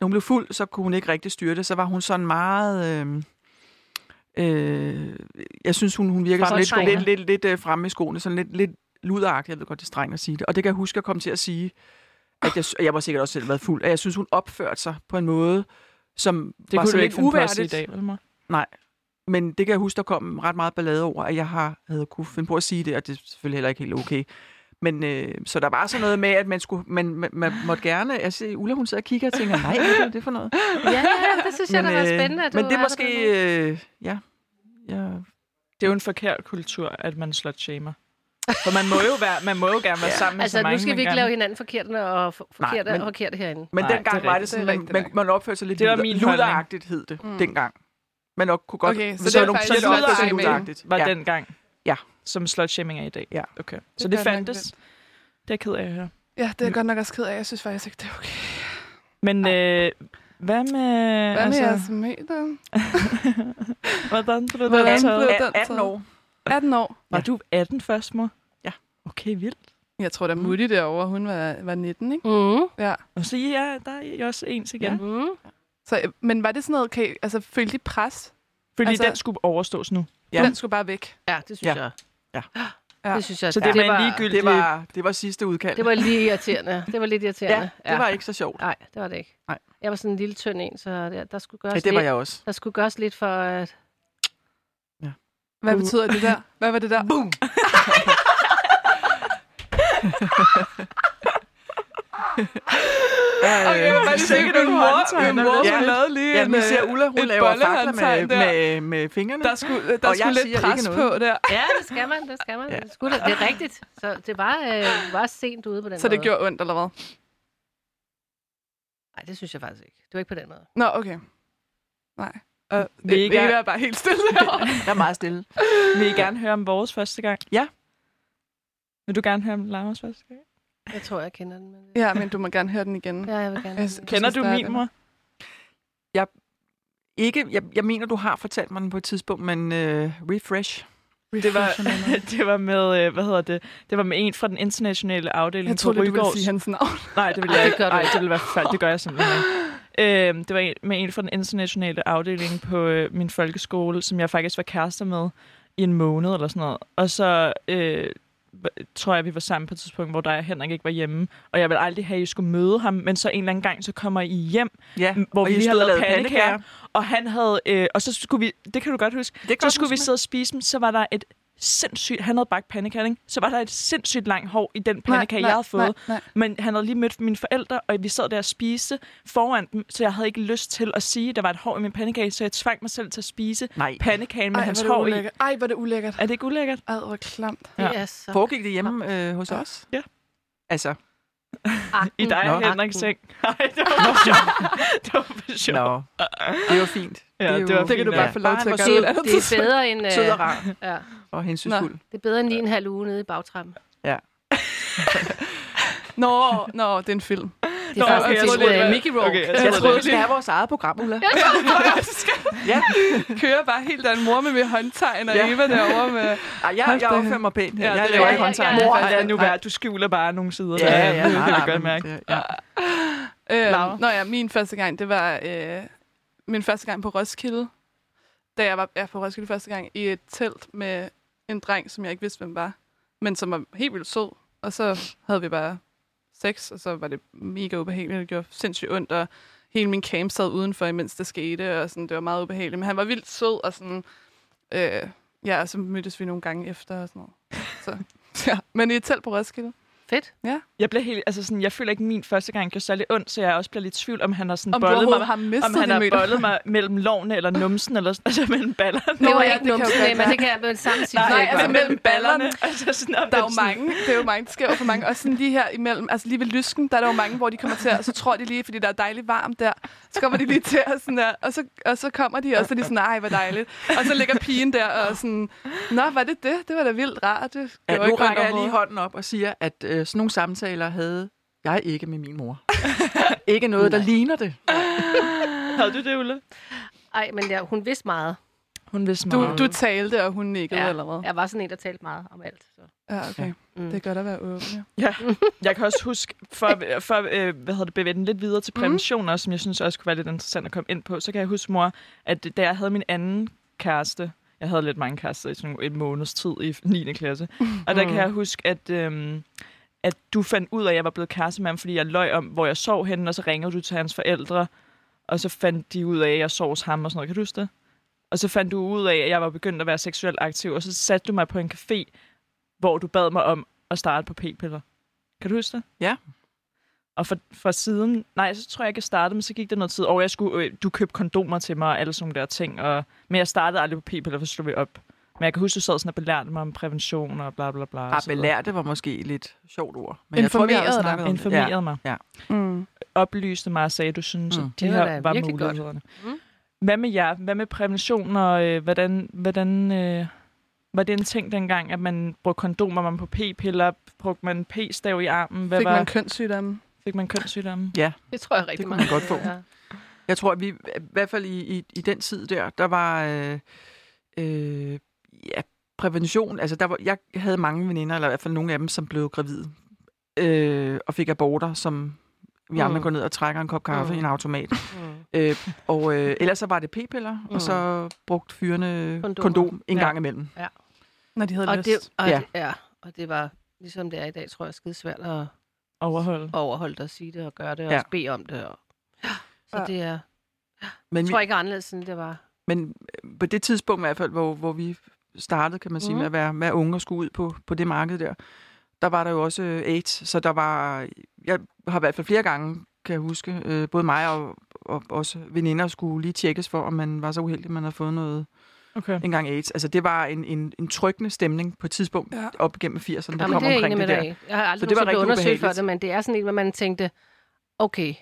når hun blev fuld, så kunne hun ikke rigtig styre det, så var hun sådan meget... Øh, øh, jeg synes, hun, hun virker sådan lidt, lidt, lidt, lidt øh, fremme i skoene, sådan lidt, lidt luderagtig, jeg ved godt, det er strengt at sige det. Og det kan jeg huske, at komme til at sige, at jeg, jeg var sikkert også selv været fuld, at jeg synes, hun opførte sig på en måde, som det var kunne så lidt sige i uværdigt. dag, vel, mor? Nej. Men det kan jeg huske, der kom ret meget ballade over, at jeg har, havde kunne finde på at sige det, og det er selvfølgelig heller ikke helt okay. Men øh, så der var sådan noget med, at man, skulle, man, man, man måtte gerne... Jeg ser, Ulla, hun sidder og kigger og tænker, nej, hvad er det for noget? Ja, det synes jeg, der var spændende. At men det er måske... Øh, ja, ja, Det er jo en forkert kultur, at man slot shamer. For man må jo, være, man må jo gerne være Ja. sammen med så Altså, mange, nu skal vi ikke gerne- lave hinanden forkerte og for- Nej, forkerte men- og forkerte herinde. Men Nej, dengang det var det sådan, Det man, man, opførte sig lidt Det var min luderagtigt, hed det Mm. dengang. Man nok kunne godt... Okay, så det faktisk så slut luderagtigt, shaming. luderagtigt. var ja. dengang. Ja. Som slutshaming er i dag. Ja. Okay. Så Det det, nok fandtes. Det er jeg ked af at høre. Ja, det er jeg godt nok også ked af. Jeg synes faktisk ikke, det er okay. Men øh, hvad med... Hvad med altså, jeres meter? Hvordan blev Hvordan det taget? blev- den 18 tid. år. 18 år. Var Ja. du 18 først, mor? Ja. Okay, vildt. Jeg tror, da Mutti derovre, hun var, var 19, ikke? Mm. Ja. Og så ja, der er I også ens igen. Ja. Mm. Så, men var det sådan noget, okay, altså følte de pres? Fordi altså, den skulle overstås nu. Ja. Ja. Den skulle bare væk. Ja, det synes Ja. jeg. Ja. Ja. Det synes jeg. Så det, det var ligegyldig... Det var, det var sidste udkald. Det var lige irriterende. Det var lidt irriterende. ja, det var ikke så sjovt. Nej, det var det ikke. Nej. Jeg var sådan en lille tynd en, så der, der skulle gøres Ja, det var lidt. jeg også. Der skulle gøres lidt for... At... Hvad betyder det der? Hvad var det der? Boom! Okay, men var det sikkert en mor, en mor, Ja. lavede lige Ja, en, vi øh, ser Ulla, hun et laver fakler med, der. med, med fingrene. Der skulle, der Og skulle siger lidt pres noget. på der. Ja, det skal man, det skal man. Ja. Ja. Det, skulle det. er rigtigt. Så det var, øh, var sent ude på den Så måde. det gjorde ondt, eller hvad? Nej, det synes jeg faktisk ikke. Det var ikke på den måde. Nå, okay. Nej. I det, det er bare helt stille derovre. Jeg er meget stille. Vil I gerne høre om vores første gang? Ja. Vil du gerne høre om Lauras første gang? Jeg tror, jeg kender den. Men... ja, men du må gerne høre den igen. Ja, jeg vil gerne. Jeg- den. Kender du min, mor? Ikke, jeg, jeg mener, du har fortalt mig den på et tidspunkt, men øh, refresh. Det var, det var med, øh, hvad hedder det? Det var med en fra den internationale afdeling Jeg på troede, du ville sige hans navn. Nej, det vil Ej, jeg ikke. Nej, det vil være forfærdeligt. Det gør jeg simpelthen ikke. Øhm, det var en, med en fra den internationale afdeling på øh, min folkeskole, som jeg faktisk var kærester med i en måned eller sådan noget. Og så øh, tror jeg, vi var sammen på et tidspunkt, hvor der og Henrik ikke var hjemme. Og jeg ville aldrig have, at I skulle møde ham. Men så en eller anden gang, så kommer I hjem, Ja, hvor vi lige har og lavet pandekager. Og han havde... Øh, og så skulle vi... Det kan du godt huske. Det Så skulle vi sidde og spise dem. Så var der et sindssygt... Han havde bagt pandekager, ikke? Så var der et sindssygt langt hår i den pandekage, jeg havde fået. Nej, nej. Men han havde lige mødt mine forældre, og vi sad der og spiste foran dem, så jeg havde ikke lyst til at sige, at der var et hår i min pandekage, så jeg tvang mig selv til at spise Nej. pandekagen med Ej, hans er det hår i. Ej, hvor det ulækkert. Er det ikke ulækkert? Ej, hvor klamt. Det Ja. er så... Foregik det hjemme øh, hos os? Ja. Altså, Akten. I dig Nå. og Henriks seng. Nej, det var for sjovt. det var for sjovt. no. det var fint. Ja, er det var Det kan du bare ja. få lov til at gøre sød. et andet Det er bedre end... Sød og Øh, rar ja. og hensynsfuld. Det er bedre end lige en halv uge nede i bagtrappen. Nå, nå, det er en film. Det er Nå, faktisk okay, jeg en troede, det med var- Mickey Rourke. Okay, jeg Jeg troede, troede, vi det skal have vores eget program, Ulla. ja. kører bare helt der en mor med mit håndtegn, og Ja. Eva derovre med... Ej, jeg, jeg opfører mig pænt. her. Ja, jeg det laver er- ikke ja, håndtegn. ja, ja. Mor, lad nu være. Du skjuler bare nogle sider. Ja, ja, ja. det kan jeg godt mærke. det- Ja. Øh, nå ja, min første gang, det var øh, min første gang på Roskilde. Da jeg var jeg på Roskilde første gang i et telt med en dreng, som jeg ikke vidste, hvem var. Men som var helt vildt sød. Og så havde vi bare sex, og så var det mega ubehageligt. Det gjorde sindssygt ondt, og hele min camp sad udenfor, imens det skete, og sådan, det var meget ubehageligt. Men han var vildt sød, og sådan... Øh, ja, og så mødtes vi nogle gange efter og sådan noget. Så, ja. Men i et telt på Roskilde. Fedt. Jeg bliver helt, altså sådan, jeg føler ikke, at min første gang gjorde særlig ondt, så jeg også bliver lidt i tvivl, om han har sådan Om bollet mig, har om han har meter. bollet mig mellem lovene eller numsen, eller sådan, altså mellem ballerne. Det var ja, ikke det kan jo numsen, godt men være. det kan jeg med samme sige. Nej, det altså, var. mellem ballerne. altså sådan, Der er det jo sådan- mange, det er jo mange, det sker jo for mange. Også sådan lige her imellem, altså lige ved lysken, der er der jo mange, hvor de kommer til, at- så tror de lige, fordi der er dejligt varmt der, så kommer de lige til at sådan der, og så, og så kommer de, og så er de sådan, nej, hvor dejligt. Og så ligger pigen der og sådan, nå, var det det? Det var da vildt rart. Det Ja, nu rækker jeg lige hånden op og siger, at øh, sådan nogle samtaler havde Jeg ikke med min mor. ikke noget, der ligner det. Havde du det, Ulle? Ej, men ja, hun vidste meget. Hun vidste Du, meget. du talte, og hun nikkede, Ja. eller hvad? Jeg var sådan en, der talte meget om alt. Så. Ja, okay. Mm. Det er godt at være åben, ja. Ja, jeg kan også huske, for, for øh, hvad hedder det, bevæge den lidt videre til prævention også, som jeg synes også kunne være lidt interessant at komme ind på, så kan jeg huske, mor, at da jeg havde min anden kæreste, jeg havde lidt mange kærester i sådan et måneds tid i 9. klasse, og der kan jeg huske, at, øhm, at du fandt ud af, at jeg var blevet kæreste med ham, fordi jeg løj om, hvor jeg sov henne, og så ringede du til hans forældre, og så fandt de ud af, at jeg sov hos ham og sådan noget. Kan du huske det? Og så fandt du ud af, at jeg var begyndt at være seksuelt aktiv, og så satte du mig på en café, hvor du bad mig om at starte på p-piller. Kan du huske det? Ja. Og for, for siden, nej, så tror jeg ikke, jeg startede, men så gik der noget tid, og jeg skulle, øh, du købte kondomer til mig og alle sådan der ting, og, men jeg startede aldrig på p-piller, for så slog vi op. Men jeg kan huske, du sad sådan og belærte mig om prævention og bla bla bla. og Ah, belærte var måske et lidt sjovt ord. Men jeg tror, vi Informerede dig. det. Informerede mig. Mm. Oplyste mig og sagde, at du synes, Mm. at de Det var her var godt. mulighederne. Mm. Hvad med jer? Hvad med prævention, og øh, hvordan, hvordan øh, var det en ting dengang, at man brugte kondomer, man på p-piller, brugte man p-stav i armen? Hvad Fik var, man kønssygdomme? fik man kønssygdomme? Det tror jeg rigtig Det kunne mange man godt få. Ja. Jeg tror, at vi, i hvert fald i, i, i den tid der, der var øh, øh, ja, prævention. Altså, der var, jeg havde mange veninder, eller i hvert fald nogle af dem, som blev gravide øh, og fik aborter, som vi andre Mm. går ned og trækker en kop kaffe Mm. i en automat. Mm. Øh, og øh, ellers så var det p-piller, Mm. og så brugt fyrene Kondomer. kondom en Ja. gang imellem. Når de havde Og lyst. det, og Ja. ja. Det, ja, og det var, ligesom det er i dag, tror jeg, skide svært at Overholde. overholde det og sige det og gøre det og Ja. bede om det. Og, så Ja. det er, Men, jeg tror ikke anderledes, end det var. men øh, på det tidspunkt i hvert fald, hvor, hvor vi startede, kan man sige, Mhm. med at være, være unge og skulle ud på, på det marked der, der var der jo også øh, AIDS, så der var, jeg har i hvert fald flere gange, kan jeg huske, øh, både mig og, og også veninder skulle lige tjekkes for, om man var så uheldig, at man havde fået noget Okay. engang AIDS. Altså det var en, en, en tryggende stemning på et tidspunkt Ja. op gennem 80'erne, der Ja, men kom det omkring det med der. dig i. Jeg har aldrig Så det var rigtig undersøgt for det, men det er sådan en, hvor man tænkte, okay,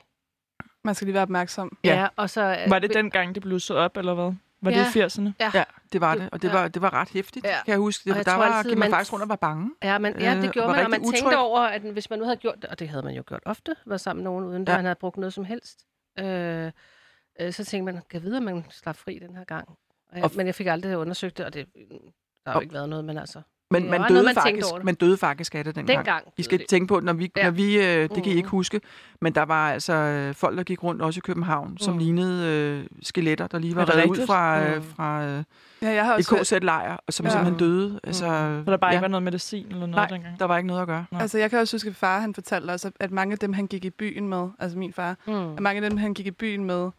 Man skal lige være opmærksom. Ja. ja, og så... Var det dengang, det blussede op, eller hvad? Var Ja. det i 80'erne? Ja, det var Det- og det ja. var, det var ret hæftigt, Ja. kan jeg huske. Det, Og jeg der tror var, altid, man man- faktisk rundt og var bange. Ja, men, ja, Øh, det gjorde var man, og man rigtig tænkte utryg. over, at hvis man nu havde gjort det, og det havde man jo gjort ofte, var sammen med nogen, uden Ja. ja. man havde brugt noget som helst, øh, øh, så tænkte man, kan vide, at man slap fri den her gang. Og jeg, Og- men jeg fik aldrig undersøgt det, og det, der har jo ikke været noget, men altså, Men Det man døde, noget, man faktisk, det. man døde faktisk af det dengang. dengang. I skal det. tænke på, når vi, Ja. når vi øh, det kan I Mhm. ikke huske, men der var altså øh, folk, der gik rundt også i København, som Mhm. lignede øh, skeletter, der lige var det reddet ud fra, øh, Mhm. fra øh, Ja, jeg har et også hørt, KZ-lejr, og som Ja. simpelthen døde. Altså, Så der bare ja, ikke var noget medicin eller noget Nej. dengang? der var ikke noget at gøre. Nej. altså, jeg kan også huske, at far han fortalte os, at mange af dem, han gik i byen med, altså min far, Mm. at mange af dem, han gik i byen med,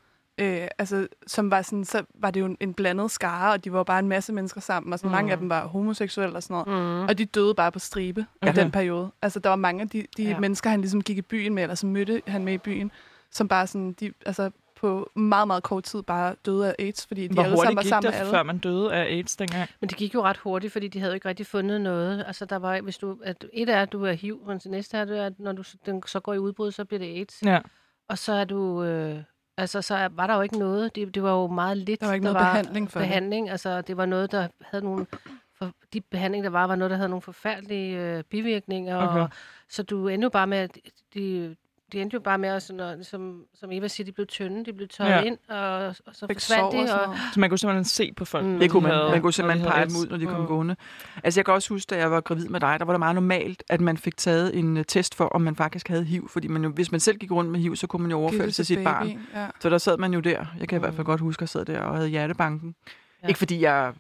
øh, altså, som var sådan, så var det jo en, en blandet skare, og de var bare en masse mennesker sammen, og sådan, mm. mange af dem var homoseksuelle og sådan noget. Mm. Og de døde bare på stribe okay. i Okay. den periode. Altså, der var mange af de, de ja. Mennesker, han ligesom gik i byen med, eller som mødte han med i byen, som bare sådan, de, altså, på meget, meget kort tid bare døde af AIDS, fordi de Hvor alle sammen hurtigt var gik sammen med det, alle. før man døde af AIDS dengang? Men det gik jo ret hurtigt, fordi de havde jo ikke rigtig fundet noget. Altså, der var, hvis du, at et er, at du er HIV, og det næste er, er, at når du den så går i udbrud, så bliver det AIDS. Ja. Og så er du... Øh, altså, så var der jo ikke noget. Det, det var jo meget lidt. Der var ikke der noget var behandling for det. behandling. Altså, det var noget, der havde nogle... For, de behandling, der var, var noget, der havde nogle forfærdelige øh, bivirkninger. Okay. Og, så du endte jo bare med, at de, de endte jo bare med, at, sådan, noget, som, som Eva siger, de blev tynde, de blev tørret Ja. ind, og, og så Fik forsvandt og de. Og. Så man kunne simpelthen se på folk. Mm. Det de kunne man. havde- Man kunne simpelthen pege dem ud, når de kom Mm. gående. Altså, jeg kan også huske, da jeg var gravid med dig, der var det meget normalt, at man fik taget en øh, test for, om man faktisk havde HIV. Fordi man jo, hvis man selv gik rundt med HIV, så kunne man jo overføre det til sit baby. barn. Ja. Så der sad man jo der. Jeg kan i hvert fald Mm. godt huske, at jeg sad der og havde hjertebanken. Ja. Ikke fordi jeg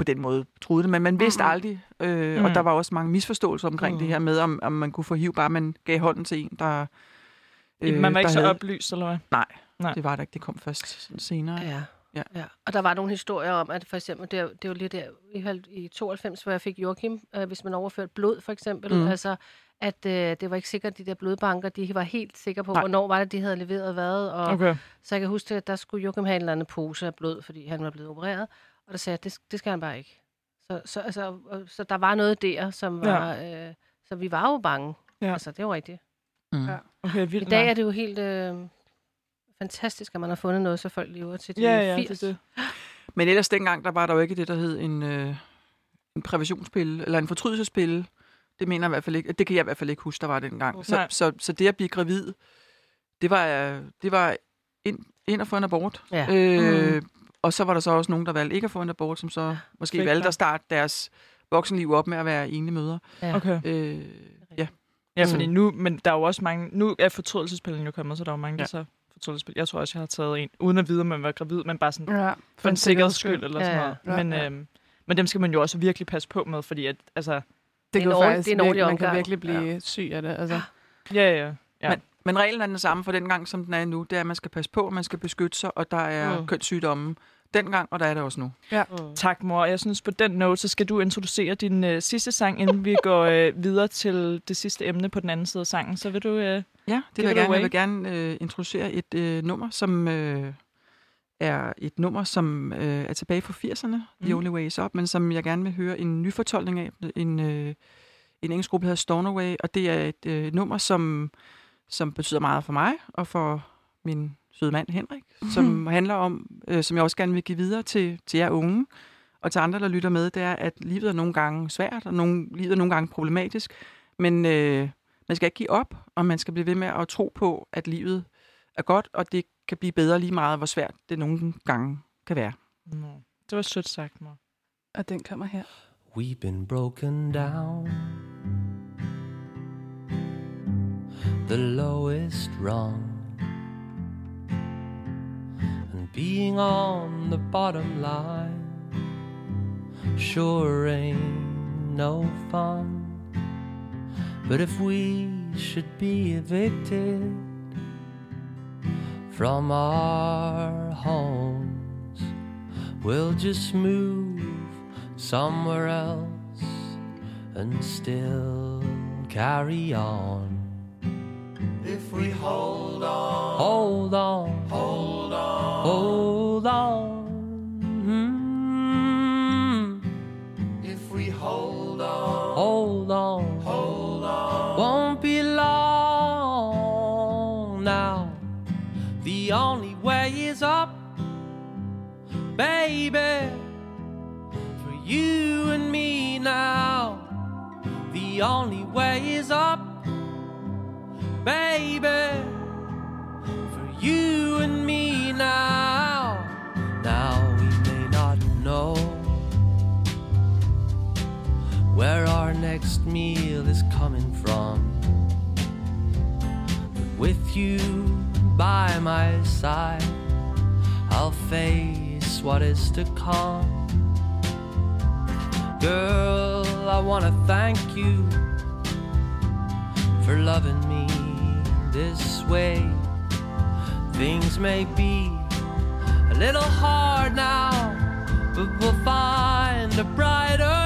på den måde troede det, men man vidste Mhm. aldrig. Øh, Mm. Og der var også mange misforståelser omkring Mm. det her med, om, om man kunne få HIV, bare man gav hånden til en, der... man var der ikke så havde- oplyst, eller hvad? Nej, Nej. det var der ikke. Det kom først senere. Ja. Ja. Ja. Og der var nogle historier om, at for eksempel, det, det var lige der i, i 92, hvor jeg fik Joachim, øh, hvis man overførte blod for eksempel, Mhm. mm. altså at øh, det var ikke sikkert, at de der blodbanker, de var helt sikre på, Nej. Hvornår var det, de havde leveret hvad. Og. Okay. Så jeg kan huske, at der skulle Joachim have en eller anden pose af blod, fordi han var blevet opereret. Og der sagde jeg, det, det skal han bare ikke. Så, så, altså, så der var noget der, som Ja. var... Øh, så vi var jo bange. Ja. Altså, det var rigtigt. Mm. Ja. Okay, I vildt dag nok. er det jo helt øh, fantastisk, at man har fundet noget, så folk lever til de Ja, ja, 80. det er det. Men ellers dengang, der var der jo ikke det, der hed en, øh, en præventionspille, eller en fortrydelsespille. Det mener jeg i hvert fald ikke. Det kan jeg i hvert fald ikke huske, der var dengang. Så, Nej. så, så det at blive gravid, det var, det var ind, ind og få en abort. Ja. Øh, Og så var der så også nogen, der valgte ikke at få en abort, som så måske Fik valgte at starte deres voksenliv op med at være enlige mødre. Ja. Okay. Øh, ja. Ja, fordi nu, men der er jo også mange, nu er fortrydelsespillen jo kommet, så der er jo mange, der Ja. så fortrydelsespil. Jeg tror også, jeg har taget en, uden at vide, om man var gravid, men bare sådan Ja, for en sikkerheds skyld eller Ja, sådan noget. Ja, Men, ja. øhm, men dem skal man jo også virkelig passe på med, fordi at, altså, Det, Det er kan jo faktisk det er en virkelig, man kan virkelig blive ja. syg af det. Altså. ja, ja, ja. Ja. Men, men reglen er den samme for den gang, som den er nu. Det er, at man skal passe på, man skal beskytte sig, og der er Mm. mm. kønssygdomme dengang, og der er det også nu. Mm. Tak, mor. Jeg synes, på den note, så skal du introducere din øh, sidste sang, inden vi går øh, videre til det sidste emne på den anden side af sangen. Så vil du... Øh, Ja, det vil jeg gerne. Jeg vil gerne øh, introducere et øh, nummer, som øh, er et nummer, som øh, er tilbage fra 80'erne, The Mhm. Only Way Is Up, men som jeg gerne vil høre en nyfortolkning af. En, øh, en engelsk gruppe, der hedder Stornoway, og det er et øh, nummer, som, som betyder meget for mig og for min søde mand Henrik, som handler om, øh, som jeg også gerne vil give videre til, til jer unge, og til andre, der lytter med, det er, at livet er nogle gange svært, og nogle, livet er nogle gange problematisk, men øh, man skal ikke give op, og man skal blive ved med at tro på, at livet er godt, og det kan blive bedre lige meget, hvor svært det nogle gange kan være. nå, det var sødt sagt, mor. Og den kommer her. We've been broken down. The lowest rung. And being on the bottom line sure ain't no fun. But if we should be evicted from our homes, we'll just move somewhere else and still carry on. If we hold on, hold on, hold on, hold on. Mm. If we hold on, hold on, hold on, won't be long now. The only way is up, baby for you and me now. The only way is up, baby, for you and me now. Now we may not know where our next meal is coming from. But with you by my side, I'll face what is to come. Girl, I wanna thank you for loving me this way. Things may be a little hard now, but we'll find a brighter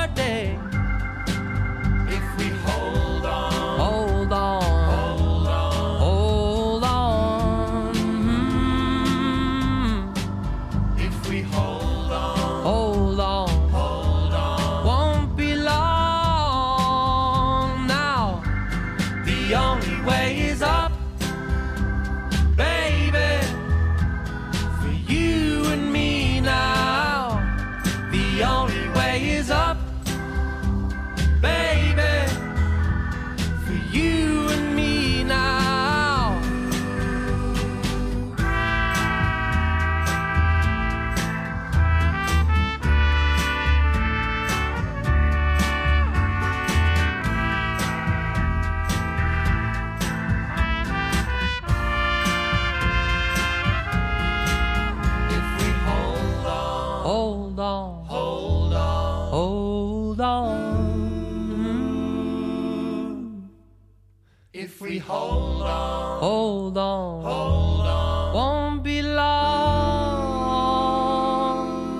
hold on, hold on, hold on, won't be long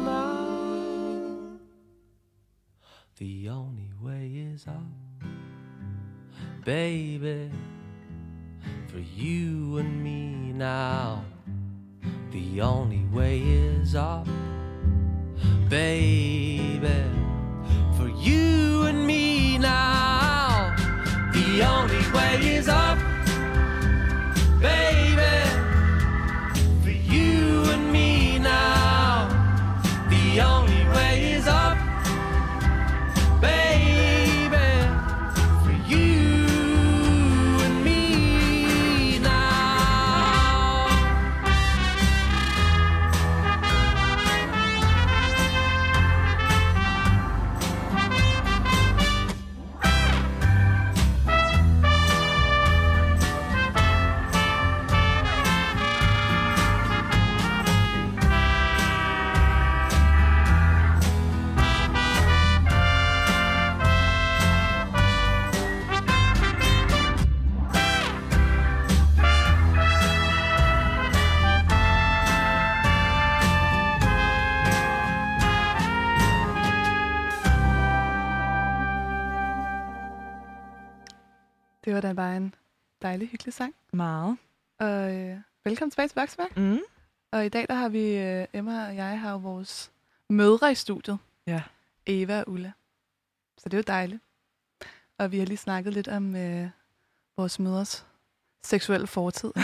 now. The only way is up, baby, for you and me now. The only way is up, baby, for you and me now. The only way Det var da bare en dejlig, hyggelig sang. Meget. Og øh, velkommen tilbage til Vokseværk. Mm. Og i dag, der har vi, øh, Emma og jeg har jo vores mødre i studiet. Ja. Eva og Ulla. Så det er jo dejligt. Og vi har lige snakket lidt om øh, vores mødres seksuelle fortid.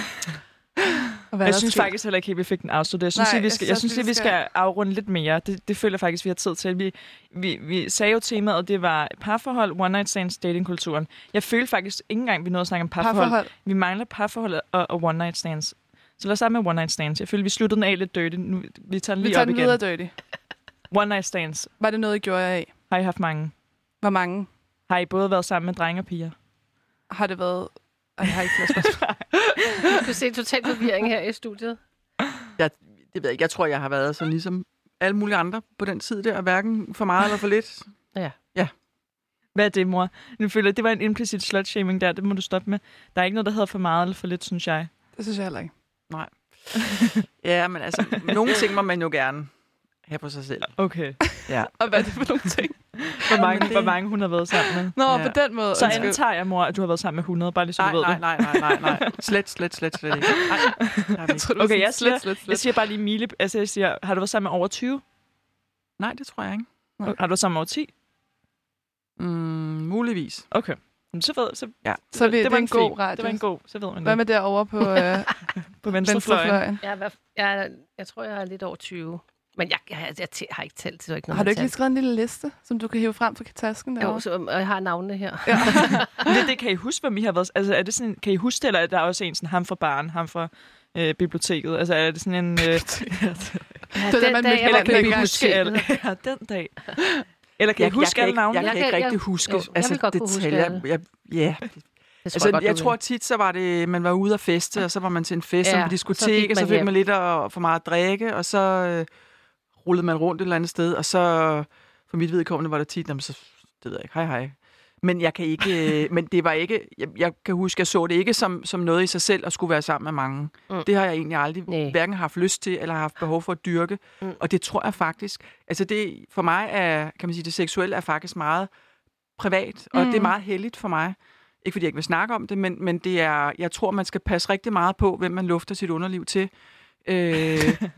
og hvad Jeg synes faktisk heller ikke, at vi fik den afsluttet. Jeg synes, Nej, Nej, vi skal, jeg synes, vi at vi skal- afrunde lidt mere. Det, det føler jeg faktisk, vi har tid til. Vi, vi, vi sagde jo temaet, det var parforhold, one night stands, datingkulturen. Jeg føler faktisk ikke engang, vi nåede at snakke om parforhold. Parforhold. Vi mangler parforhold og, og one night stands. Så lad os starte med one night stands. Jeg føler, vi sluttede den af lidt dirty. Nu, vi tager den Vi lige tager op den igen. videre, Dirty. One night stands. Var det noget, I gjorde af? Har I haft mange? Hvor mange Har I både været sammen med drenge og piger? har det været? Ej, jeg har ikke flere spørgsmål. Du kan se total forvirring her i studiet. Jeg, det ved jeg ikke. Jeg tror, jeg har været sådan ligesom alle mulige andre på den tid der. Hverken for meget eller for lidt. Hvad er det, mor? Nu føler det var en implicit slut-shaming der. Det må du stoppe med. Der er ikke noget, der hedder for meget eller for lidt, synes jeg. Det synes jeg heller ikke. Ja, men altså, nogle ting må man jo gerne have på sig selv. Okay. Ja. Og hvad er det for nogle ting? Hvor mange, hvor mange hun har været sammen med? Nå, Ja. på den måde. Så undskyld. antager jeg, mor, at du har været sammen med 100, bare lige så Nej, du ved nej, det. nej, nej, nej, nej. Slet, slet, slet, slet ikke. Nej, Jeg tror, var Okay, jeg siger- slet, slet, Jeg slet. siger bare lige mile. Altså, jeg siger, har du været sammen med over 20? nej, det tror jeg ikke. Har du været sammen med over 10? Mm, muligvis. Okay. Jamen, så ved så, Ja. Så vi, det, var det er en god radio. Det var en god, så ved man Hvad det. med derovre på øh, På venstrefløjen. venstrefløjen? Jeg, er, jeg, jeg tror, jeg er lidt over 20. Men jeg, jeg, jeg, jeg, har ikke talt, så er ikke noget Har du ikke lige skrevet en lille liste, som du kan hive frem fra tasken derovre? Jo, så, og jeg har navnene her. Ja. Det, det, kan I huske, hvem I har været? Altså, er det sådan, kan I huske det, eller er der også en sådan, ham fra baren, ham fra øh, biblioteket? Altså, er det sådan en... Øh, Det Ja, er det, man mødte eller den kan I huske alle? Ja, den dag. Eller kan I Jeg, jeg, huske kan alle ikke, navne? jeg kan Jeg ikke rigtig jeg- huske jo, jeg vil godt kunne huske detaljer. alle. Jeg, ja, Det tror altså, godt, jeg, tror tit, så var det, man var ude at feste, og så var man til en fest Ja, ja, på så diskotek, og så man fik hjem. man lidt og for meget at drikke, og så øh, rullede man rundt et eller andet sted, og så for mit vedkommende var der tit, jamen, så det ved jeg ikke, hej hej. Men jeg kan ikke, øh, men det var ikke, jeg, jeg kan huske, jeg så det ikke som, som noget i sig selv at skulle være sammen med mange. Mm. Mm. Det har jeg egentlig aldrig Nej. hverken haft lyst til, eller haft behov for at dyrke. Mm. Mm. Og det tror jeg faktisk, altså det, for mig er, kan man sige, det seksuelle er faktisk meget privat, og Mm. mm. det er meget heldigt for mig. Ikke fordi jeg ikke vil snakke om det, men, men det er, jeg tror, man skal passe rigtig meget på, hvem man lufter sit underliv til. Øh,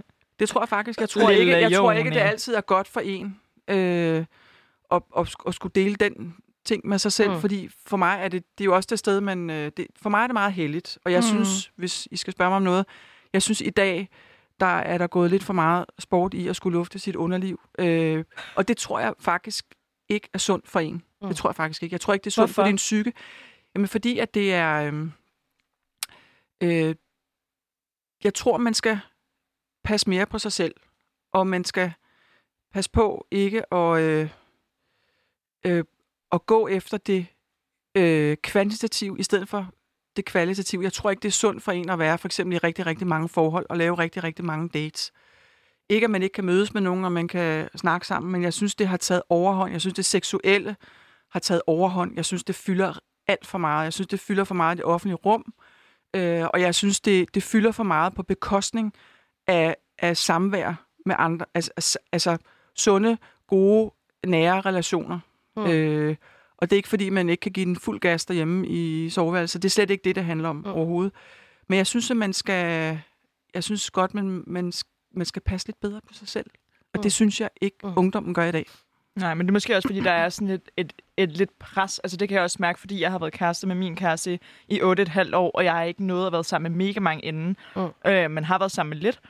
det tror jeg faktisk. Jeg tror, ikke, jeg tror ikke, det altid er godt for en øh, at, at, at skulle dele den ting med sig selv, Mm. fordi for mig er det, det er jo også det sted, man... øh, Det, for mig er det meget heldigt, og jeg Mm. synes, hvis I skal spørge mig om noget, jeg synes i dag, der er der gået lidt for meget sport i at skulle lufte sit underliv. Øh, og det tror jeg faktisk ikke er sundt for en. Mm. Det tror jeg faktisk ikke. Jeg tror ikke, det er sundt Hvorfor? for din psyke. Jamen, fordi at det er... Øh, øh, jeg tror, man skal passe mere på sig selv, og man skal passe på ikke at, øh, øh, at gå efter det øh, kvantitative i stedet for det kvalitative. Jeg tror ikke, det er sundt for en at være for eksempel i rigtig, rigtig mange forhold og lave rigtig, rigtig mange dates. Ikke, at man ikke kan mødes med nogen, og man kan snakke sammen, men jeg synes, det har taget overhånd. Jeg synes, det seksuelle har taget overhånd. Jeg synes, det fylder alt for meget. Jeg synes, det fylder for meget i det offentlige rum. Øh, og jeg synes, det, det fylder for meget på bekostning af, af samvær med andre. Altså, altså, altså sunde, gode, nære relationer. Mm. Øh, og det er ikke, fordi man ikke kan give den fuld gas derhjemme i soveværelset. Det er slet ikke det, det handler om mm. overhovedet. Men jeg synes, at man skal... Jeg synes godt, man, man, man skal passe lidt bedre på sig selv. Og Mm. det synes jeg ikke, Mm. ungdommen gør i dag. Nej, men det er måske også, fordi der er sådan et, et, et lidt pres. Altså, det kan jeg også mærke, fordi jeg har været kæreste med min kæreste i 8,5 år, og jeg har ikke nået at være sammen med mega mange inden, Mm. øh, men har været sammen med lidt.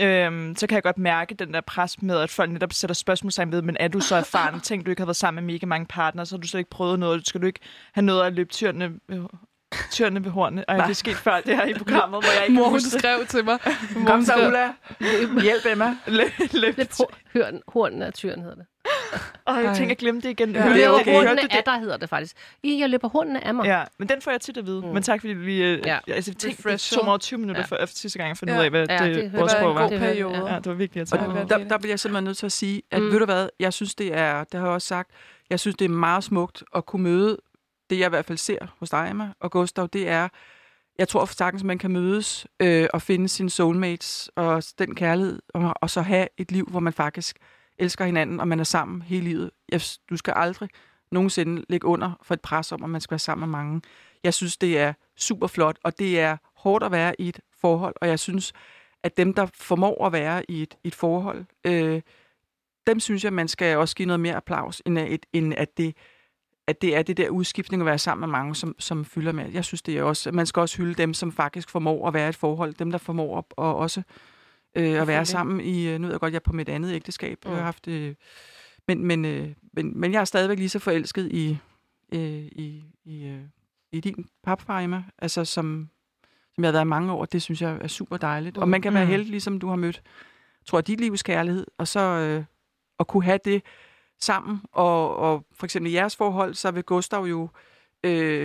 Øhm, så kan jeg godt mærke den der pres med, at folk netop sætter spørgsmålstegn ved, men er du så erfaren? Tænk, du ikke har været sammen med mega mange partnere, så har du slet ikke prøvet noget. Skal du ikke have noget at løbe tyrene ved, tyrene ved hornene? Og det er sket før det her i programmet, hvor jeg ikke Mor, hun skrev til mig. Mor, Kom så, Ulla. Hjælp Emma. Løb, løb. Lidt hor- hørn, hornen af tyren hedder det. Og jeg tænker, jeg glemte det igen. Ja. Hørte Det er du- okay. det? af dig hedder det faktisk. I, jeg løber hornene af mig. Ja, men den får jeg tit at vide. Mm. Men tak, fordi lige... Øh, Ja. Altså, tænk, det Refresher. tog mig over 20 minutter Ja. for efter sidste gang, jeg fandt Ja. ud af, hvad Ja, det, det det hører vores Det var sprog en var. god Det periode. Ja, det var vigtigt at Og tage. Ja. der, der bliver jeg simpelthen nødt til at sige, at Mm. ved du hvad, jeg synes, det er, det har jeg også sagt, jeg synes, det er meget smukt at kunne møde, det jeg i hvert fald ser hos dig, Emma og Gustav, det er, jeg tror sagtens, man kan mødes øh, og finde sine soulmates og den kærlighed, og, og så have et liv, hvor man faktisk elsker hinanden, og man er sammen hele livet. Jeg, du skal aldrig nogensinde ligge under for et pres om, at man skal være sammen med mange. Jeg synes, det er super flot, og det er hårdt at være i et forhold, og jeg synes, at dem, der formår at være i et, et forhold, øh, dem synes jeg, man skal også give noget mere applaus, end at, et, end at det at det er det der udskiftning at være sammen med mange, som, som fylder med. Jeg synes, det er også, man skal også hylde dem, som faktisk formår at være i et forhold. Dem, der formår at, og også øh, at være sammen i, øh, nu ved jeg godt, jeg er på mit andet ægteskab. Mm. Jeg har haft, øh, men, men, øh, men, men jeg er stadigvæk lige så forelsket i, øh, i, i, øh, i din papfar, Emma, altså som, som jeg har været i mange år. Det synes jeg er super dejligt. Og man kan være Mm. heldig, ligesom du har mødt, tror jeg, dit livs kærlighed, og så øh, at kunne have det sammen. Og, og for eksempel i jeres forhold, så vil Gustav jo øh,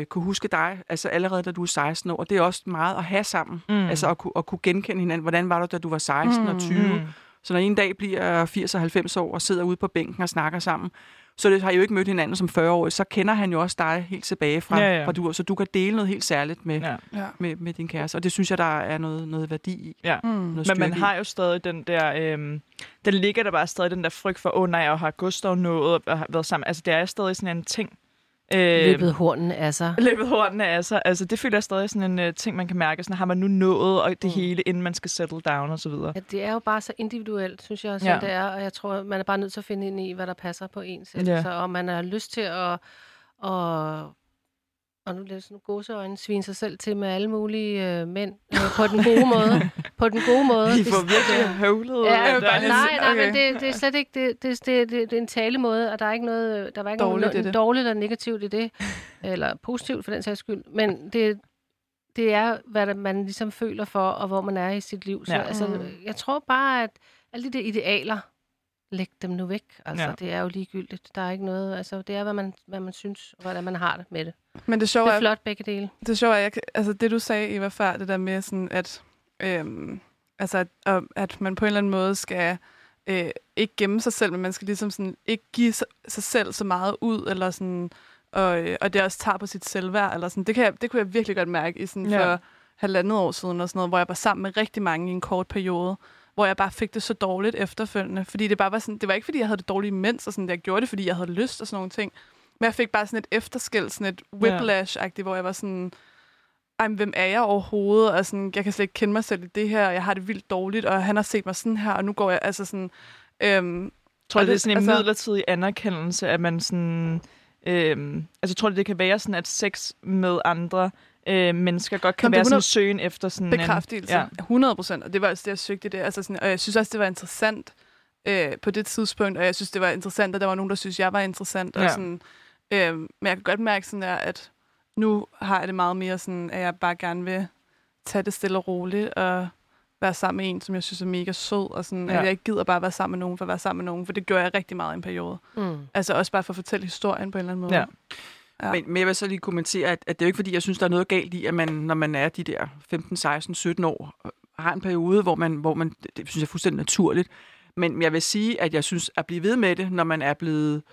kunne huske dig, altså allerede da du er 16 år. Og det er også meget at have sammen. Mm. Altså at kunne, at kunne genkende hinanden. Hvordan var du, da du var 16 og 20? Mm. Så når en dag bliver 80 og 90 år og sidder ude på bænken og snakker sammen, så det har I jo ikke mødt hinanden som 40-årig, så kender han jo også dig helt tilbage fra, Ja, ja. fra du, så du kan dele noget helt særligt med, Ja. Med, med din kæreste. Og det synes jeg, der er noget, noget værdi i. Ja. Mm. Noget Men man i. har jo stadig den der... Øhm, den ligger der bare stadig den der frygt for, åh oh, nej, og har Gustav nået og har været sammen. Altså, det er stadig sådan en ting. Øh, Løbet hornen af sig. Løbet hornene af sig. Altså, det føler jeg stadig sådan en uh, ting, man kan mærke. Sådan, har man nu nået og det Mm. hele, inden man skal settle down og så videre. Ja, det er jo bare så individuelt, synes jeg, som Ja. det er. Og jeg tror, man er bare nødt til at finde ind i, hvad der passer på en selv. Ja. Så om man har lyst til at... at og nu lidt sådan gåseøjne, svine sig selv til med alle mulige øh, mænd øh, på den gode måde. på den gode måde. Vi Hvis- får virkelig høvlet. Ja, bare nej, nej, okay. men det, det er slet ikke, det, det, det, det, det er en talemåde, og der er ikke noget, der var ikke Dårligt noget det. dårligt eller negativt i det, eller positivt for den sags skyld, men det, det er, hvad der, man ligesom føler for, og hvor man er i sit liv. Så Ja. ja. altså, Mm. jeg tror bare, at alle de der idealer, læg dem nu væk. Altså, Ja. det er jo ligegyldigt. Der er ikke noget, altså, det er, hvad man, hvad man synes, og hvordan man har det med det. Men det sjove Det er, er flot, begge dele. det er sjovt, at jeg, altså det du sagde, Eva, før, det der med sådan, at, øhm, altså, at, og- at man på en eller anden måde skal øh, ikke gemme sig selv, men man skal ligesom sådan, ikke give sig, sig selv så meget ud, eller sådan, og, øh, og det også tager på sit selvværd, eller sådan. Det, kan jeg, det kunne jeg virkelig godt mærke i sådan Ja. for halvandet år siden, og sådan noget, hvor jeg var sammen med rigtig mange i en kort periode, hvor jeg bare fik det så dårligt efterfølgende. Fordi det bare var sådan, det var ikke fordi, jeg havde det dårligt imens, og sådan, jeg gjorde det, fordi jeg havde lyst og sådan nogle ting. Men jeg fik bare sådan et efterskæld, sådan et whiplash-agtigt, hvor jeg var sådan, ej, hvem er jeg overhovedet? Og sådan, jeg kan slet ikke kende mig selv i det her, og jeg har det vildt dårligt, og han har set mig sådan her, og nu går jeg altså sådan... Øhm, tror, og det er sådan en altså- midlertidig anerkendelse, at man sådan... Øhm, altså, tror du, det kan være sådan, at sex med andre øh, mennesker godt kan Jamen, være sådan en 100 søgen efter sådan bekræftelse. En, Ja. 100 procent. Og det var også det, jeg søgte det. Altså sådan, og jeg synes også, det var interessant øh, på det tidspunkt, og jeg synes, det var interessant, at der var nogen, der synes, jeg var interessant. Og Ja. sådan, øh, men jeg kan godt mærke sådan der, at nu har jeg det meget mere sådan, at jeg bare gerne vil tage det stille og roligt, og være sammen med en, som jeg synes er mega sød, og sådan, ja. Ja. at jeg ikke gider bare være sammen med nogen for at være sammen med nogen, for det gjorde jeg rigtig meget i en periode. Mm. Altså også bare for at fortælle historien på en eller anden måde. Ja. Ja. Men, men jeg vil så lige kommentere, at, at det er jo ikke fordi, jeg synes, der er noget galt i, at man, når man er de der 15, 16, 17 år, øh, har en periode, hvor man, hvor man det, synes jeg er fuldstændig naturligt. Men jeg vil sige, at jeg synes, at blive ved med det, når man er blevet,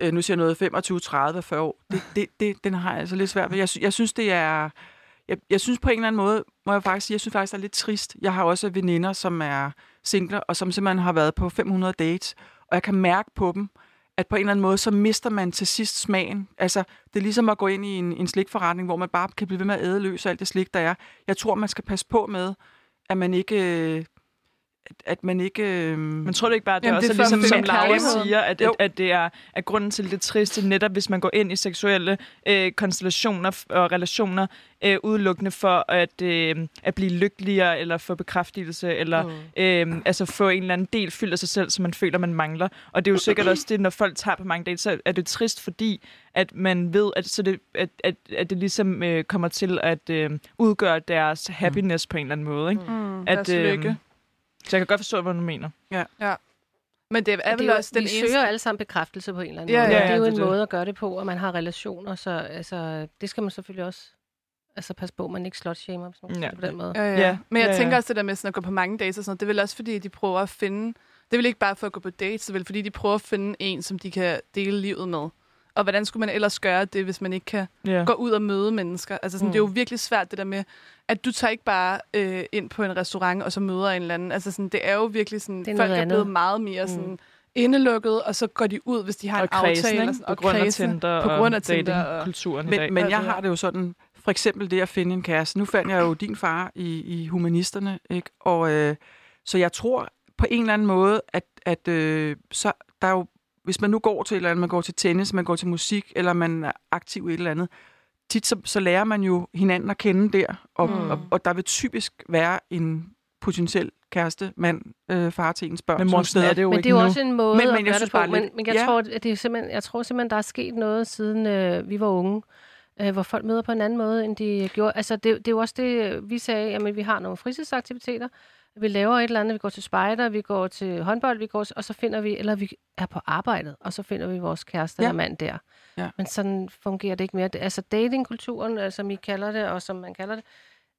øh, nu siger jeg noget, 25, 30, 40 år, det, det, det, den har jeg altså lidt svært ved. Jeg, jeg synes, det er... Jeg, jeg synes på en eller anden måde, må jeg faktisk sige, jeg synes faktisk, det er lidt trist. Jeg har også veninder, som er singler, og som simpelthen har været på 500 dates, og jeg kan mærke på dem, at på en eller anden måde, så mister man til sidst smagen. Altså, det er ligesom at gå ind i en, en slikforretning, hvor man bare kan blive ved med at æde løs af alt det slik, der er. Jeg tror, man skal passe på med, at man ikke... øh, at- man ikke... øh, Men tror du ikke bare, at det Jamen, også det er er ligesom, som Laura siger, at, at, at det er at grunden til det triste, netop hvis man går ind i seksuelle øh, konstellationer og relationer, øh, udelukkende for at, øh, at blive lykkeligere, eller få bekræftelse, eller Mm. øh, altså få en eller anden del fyldt af sig selv, som man føler, man mangler. Og det er jo sikkert også det, når folk tager på mange dates, så er det trist, fordi at man ved, at, så det, at, at, at det ligesom øh, kommer til at øh, udgøre deres happiness på en eller anden måde. Ikke? Mm, At, deres lykke. Så jeg kan godt forstå, hvad du mener. Men det er vel det er jo, også den vi eneste... søger alle sammen bekræftelse på en eller anden Ja, måde. ja, det er jo det en det. måde at gøre det på, og man har relationer, så altså, det skal man selvfølgelig også altså, passe på, at man ikke slutshamer på, sådan, Ja. ja. på den måde. Ja, ja. Ja, ja. Men jeg ja, ja. tænker også det der med sådan at gå på mange dates og sådan noget, det er vel også fordi, de prøver at finde... Det er vel ikke bare for at gå på dates, det er vel fordi, de prøver at finde en, som de kan dele livet med. Og hvordan skulle man ellers gøre det, hvis man ikke kan Ja. gå ud og møde mennesker? Altså sådan, mm. Mm. det er jo virkelig svært det der med, at du tager ikke bare øh, ind på en restaurant og så møder en eller anden. Altså sådan, det er jo virkelig sådan, Det er folk er blevet meget mere sådan indelukket, og så går de ud, hvis de har Og en kredsen, aftale. ikke? og sådan- På og grund af kredsene. Tinder På grund af og Tinder. Og, datingkulturen i dag. Men, jeg det har det jo sådan, for eksempel det at finde en kæreste. Nu fandt jeg jo din far i, i humanisterne, ikke? Og øh, så jeg tror på en eller anden måde, at, at øh, så der er jo, hvis man nu går til et eller andet, man går til tennis, man går til musik, eller man er aktiv i et eller andet, tit så, så lærer man jo hinanden at kende der, og, Mm. og, og der vil typisk være en potentiel kæreste, mand, øh, far til ens børn. Men er det jo Men ikke det er jo nu. også en måde Men- at jeg gøre det på. bare Men, lidt- men jeg, ja. tror, at det er simpelthen, jeg tror simpelthen, der er sket noget, siden øh, vi var unge, øh, hvor folk møder på en anden måde, end de gjorde. Altså, det, det er jo også det, vi sagde, jamen, vi har nogle fritidsaktiviteter, vi laver et eller andet, vi går til spejder, vi går til håndbold, vi går, og så finder vi, eller vi er på arbejdet, og så finder vi vores kæreste Ja. eller mand der. Ja. Men sådan fungerer det ikke mere. Altså datingkulturen, øh, som I kalder det, og som man kalder det,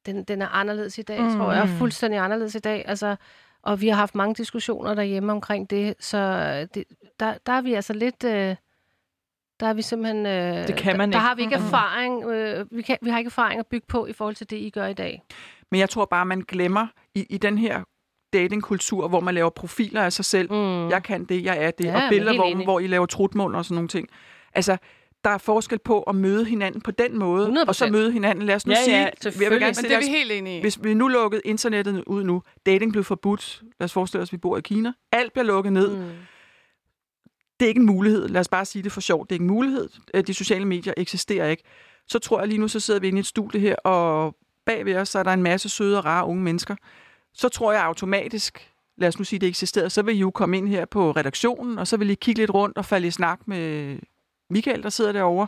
den, den er anderledes i dag, mm. tror jeg. Fuldstændig anderledes i dag. Altså, og vi har haft mange diskussioner derhjemme omkring det, så det, der, der er vi altså lidt... Øh, der er vi simpelthen... Øh, Det kan man der, der ikke. har vi ikke Mm. erfaring. Øh, vi, kan, vi har ikke erfaring at bygge på i forhold til det, I gør i dag. Men jeg tror bare, man glemmer i, i den her datingkultur, hvor man laver profiler af sig selv. Mm. Jeg kan det, jeg er det. Ja, og billeder, hvor, enig. hvor I laver trutmund og sådan nogle ting. Altså, der er forskel på at møde hinanden på den måde, 100%. og så møde hinanden. Lad os nu Ja, sige, ja, jeg vil gerne men det er vi helt enige i. hvis vi nu lukkede internettet ud nu, dating blev forbudt, lad os forestille os, at vi bor i Kina, alt bliver lukket ned, Mm. det er ikke en mulighed. Lad os bare sige det for sjovt. Det er ikke en mulighed. Øh, De sociale medier eksisterer ikke. Så tror jeg lige nu, så sidder vi inde i et studie her, og bag ved os, så er der en masse søde og rare unge mennesker. Så tror jeg automatisk, lad os nu sige, det eksisterede, så vil I jo komme ind her på redaktionen, og så vil I kigge lidt rundt og falde i snak med Michael, der sidder derovre.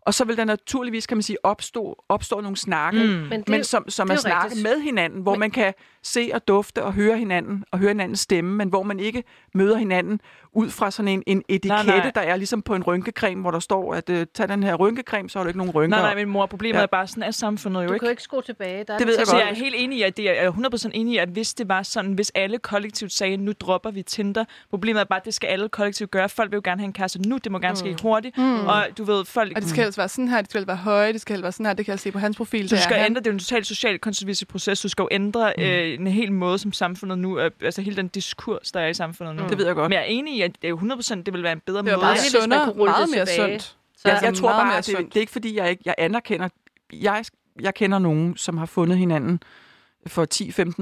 Og så vil der naturligvis, kan man sige, opstå, opstå nogle snakke, mm. Men det, men som, som det er er snakke rigtigt. med hinanden, hvor Men- man kan se og dufte og høre hinanden, og høre hinandens stemme, men hvor man ikke møder hinanden ud fra sådan en, en etikette, nej. der er ligesom på en rynkecreme, hvor der står, at uh, tag den her rynkecreme, så har du ikke nogen rynker. Nej, nej, men mor, problemet Ja. er bare, sådan er samfundet jo du ikke. kan jo ikke skrue tilbage. Der er Det ved jeg Så godt. jeg er helt enig i, at det er jeg er 100% enig i, at hvis det var sådan, hvis alle kollektivt sagde, nu dropper vi Tinder, problemet er bare, at det skal alle kollektivt gøre. Folk vil jo gerne have en kæreste nu, det må gerne ske hurtigt. Mm. Og du ved, folk... Og det skal helst være sådan her, det skal være høje, det skal helst være sådan her, det kan jeg se på hans profil. Så det du skal han. ændre, det er jo en totalt social konservativ proces. Du skal jo ændre mm. øh, en hel måde, som samfundet nu, øh, altså hele den diskurs, der er i samfundet nu. Det ved jeg godt. Men jeg er enig i, at det er jo 100%, det vil være en bedre Det er måde. man sundere, kunne rulle meget det mere sundt. Så, Jeg, Altså, jeg tror bare, mere at det, sundt. det er ikke fordi, jeg ikke jeg anerkender... Jeg, jeg kender nogen, som har fundet hinanden for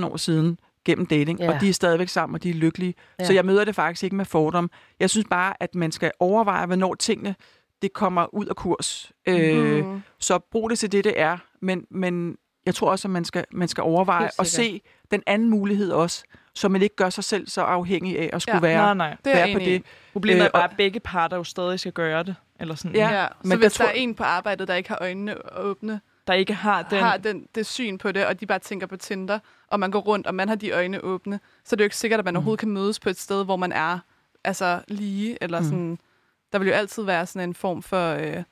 10-15 år siden gennem dating, Ja. og de er stadigvæk sammen, og de er lykkelige. Ja. Så jeg møder det faktisk ikke med fordom. Jeg synes bare, at man skal overveje, hvornår tingene det kommer ud af kurs. Øh, Mm. så brug det til det, det er. Men, men jeg tror også, at man skal, man skal overveje at se den anden mulighed også, så man ikke gør sig selv så afhængig af at skulle Ja. være, Nej, nej. Det er være på i. det. Problemet Øh, er bare, og- at begge parter jo stadig skal gøre det. Eller sådan, Ja. Ja, så men hvis der der tror- er en på arbejdet, der ikke har øjnene åbne, der ikke har den... har den, det syn på det, og de bare tænker på Tinder, og man går rundt, og man har de øjne åbne, så er det jo ikke sikkert, at man overhovedet kan mødes på et sted, hvor man er altså lige, eller Mm. sådan... Der vil jo altid være sådan en form for, øh,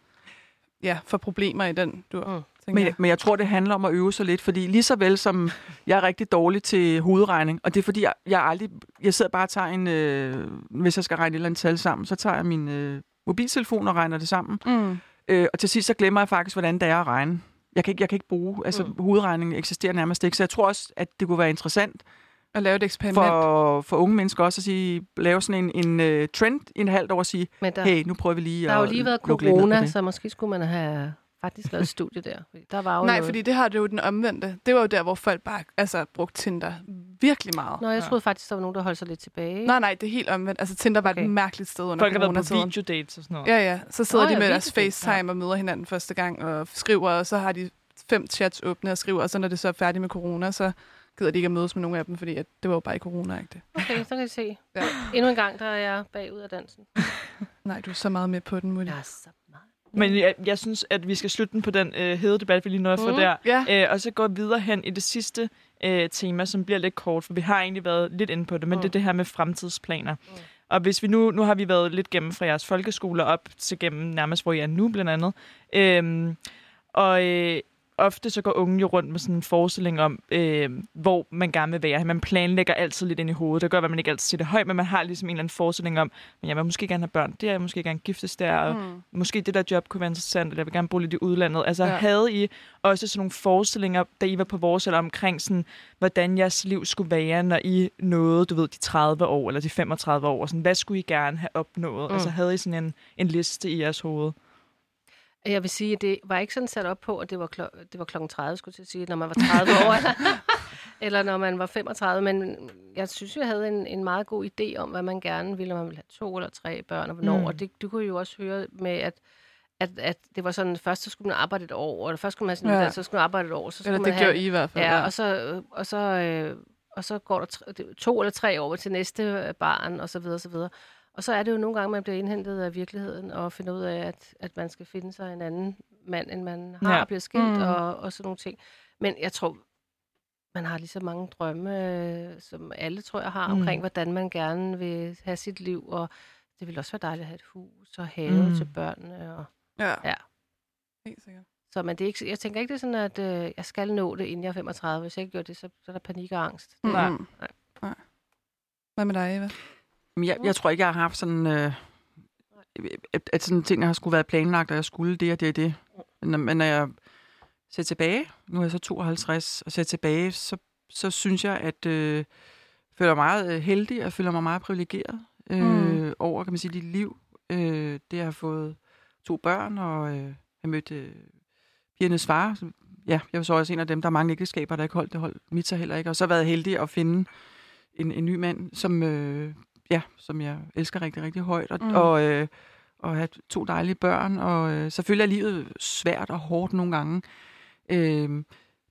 ja, for problemer i den, du Mm. Tænker Men, jeg. men jeg tror, det handler om at øve sig lidt, fordi lige så vel som jeg er rigtig dårlig til hovedregning, og det er fordi, jeg, jeg aldrig, jeg sidder bare og tager en, øh, hvis jeg skal regne et eller andet tal sammen, så tager jeg min øh, mobiltelefon og regner det sammen. Mm. Øh, og til sidst så glemmer jeg faktisk, hvordan det er at regne. Jeg kan ikke, jeg kan ikke bruge, altså Mm. hovedregningen eksisterer nærmest ikke, så jeg tror også, at det kunne være interessant At lave et eksperiment. for, for unge mennesker også at sige, lave sådan en, en uh, trend i en halvt år og sige, Men der, hey, nu prøver vi lige der har at jo lige været corona, så måske skulle man have faktisk lavet et studie der. Der var jo Nej, noget. fordi det har det jo den omvendte. Det var jo der, hvor folk bare altså, brugte Tinder virkelig meget. Nå, jeg Ja. troede faktisk, der var nogen, der holdt sig lidt tilbage. Nej, nej, det er helt omvendt. Altså, Tinder var Okay. et mærkeligt sted under Folk har været på videodates og sådan noget. Ja, ja. Så sidder Nå de ja, med deres videodates, FaceTime og møder hinanden første gang og skriver, og så har de fem chats åbne og skriver, og så når det så er færdigt med corona, så gider de ikke at mødes med nogen af dem, fordi at det var jo bare i corona, ikke det? Okay, så kan I se. Ja. Endnu en gang, der er jeg bagud af dansen. Nej, du er så meget med på den, Mutti. Jeg er så. Men jeg, jeg synes, at vi skal slutte den på den øh, hede debat, vi lige nåede få Mm. der. Ja. Øh, og så gå videre hen i det sidste øh, tema, som bliver lidt kort, for vi har egentlig været lidt inde på det, men Mm. det er det her med fremtidsplaner. Og hvis vi nu, nu har vi været lidt gennem fra jeres folkeskoler op til gennem nærmest, hvor I er nu blandt andet. Øhm, og, øh, ofte så går unge jo rundt med sådan en forestilling om, øh, hvor man gerne vil være. Man planlægger altid lidt ind i hovedet. Det gør, at man ikke altid siger det højt, men man har ligesom en eller anden forestilling om, men jeg vil måske gerne have børn der, jeg vil måske gerne giftes der, og Mm. måske det der job kunne være interessant, eller jeg vil gerne bo lidt i udlandet. Altså Ja. havde I også sådan nogle forestillinger, da I var på vores eller omkring, sådan, hvordan jeres liv skulle være, når I nåede, du ved, de 30 år, eller de 35 år, og sådan, hvad skulle I gerne have opnået? Mm. Altså havde I sådan en, en liste i jeres hoved? Jeg vil sige, at det var ikke sådan sat op på, at det var, klo- det var klokken 30, skulle jeg til at sige, når man var 30 år, eller, eller når man var 35. Men jeg synes, jeg havde en, en meget god idé om, hvad man gerne ville, om man ville have to eller tre børn, og hvornår. Mm. Og det, du kunne jo også høre med, at, at, at det var sådan, først så skulle man arbejde et år, eller først skulle man have sin Ja. uddannelse, så skulle man arbejde et år, så skulle Eller man det have... gjorde I i hvert fald. Ja, og så, og så, øh, og så går der tre, to eller tre år til næste barn, og så videre, og så videre. Og så er det jo nogle gange, man bliver indhentet af virkeligheden, og finder ud af, at, at man skal finde sig en anden mand, end man har, ja. Bliver skilt, Mm. mm. og, og sådan nogle ting. Men jeg tror, man har lige så mange drømme, øh, som alle, tror jeg, har, Mm. omkring, hvordan man gerne vil have sit liv, og det vil også være dejligt at have et hus og have Mm. mm. til børnene. Og, Ja, ja. helt sikkert. så men det er ikke, jeg tænker ikke, det er sådan, at øh, jeg skal nå det, inden jeg er 35. Hvis jeg ikke gør det, så, så er der panik og angst. Nej. Mm. Nej. Nej. Hvad med dig, Eva? Jeg, jeg tror ikke, jeg har haft sådan... Øh, at, at sådan ting har skulle være planlagt, og jeg skulle det og det og det. Men, men når jeg ser tilbage, nu er jeg så 52, og ser tilbage, så, så synes jeg, at øh, føler mig meget øh, heldig, og føler mig meget privilegeret øh, Mm. over, kan man sige, dit liv. Øh, det have fået to børn, og øh, have mødt øh, pigernes far. Så, ja, jeg var så også en af dem, der er mange ægteskaber, der ikke holdt det, holdt mit så heller ikke. Og så været heldig at finde en, en ny mand, som, øh, ja, som jeg elsker rigtig, rigtig højt. Og, Mm. og, øh, og have to dejlige børn. Og øh, selvfølgelig er livet svært og hårdt nogle gange. Øh,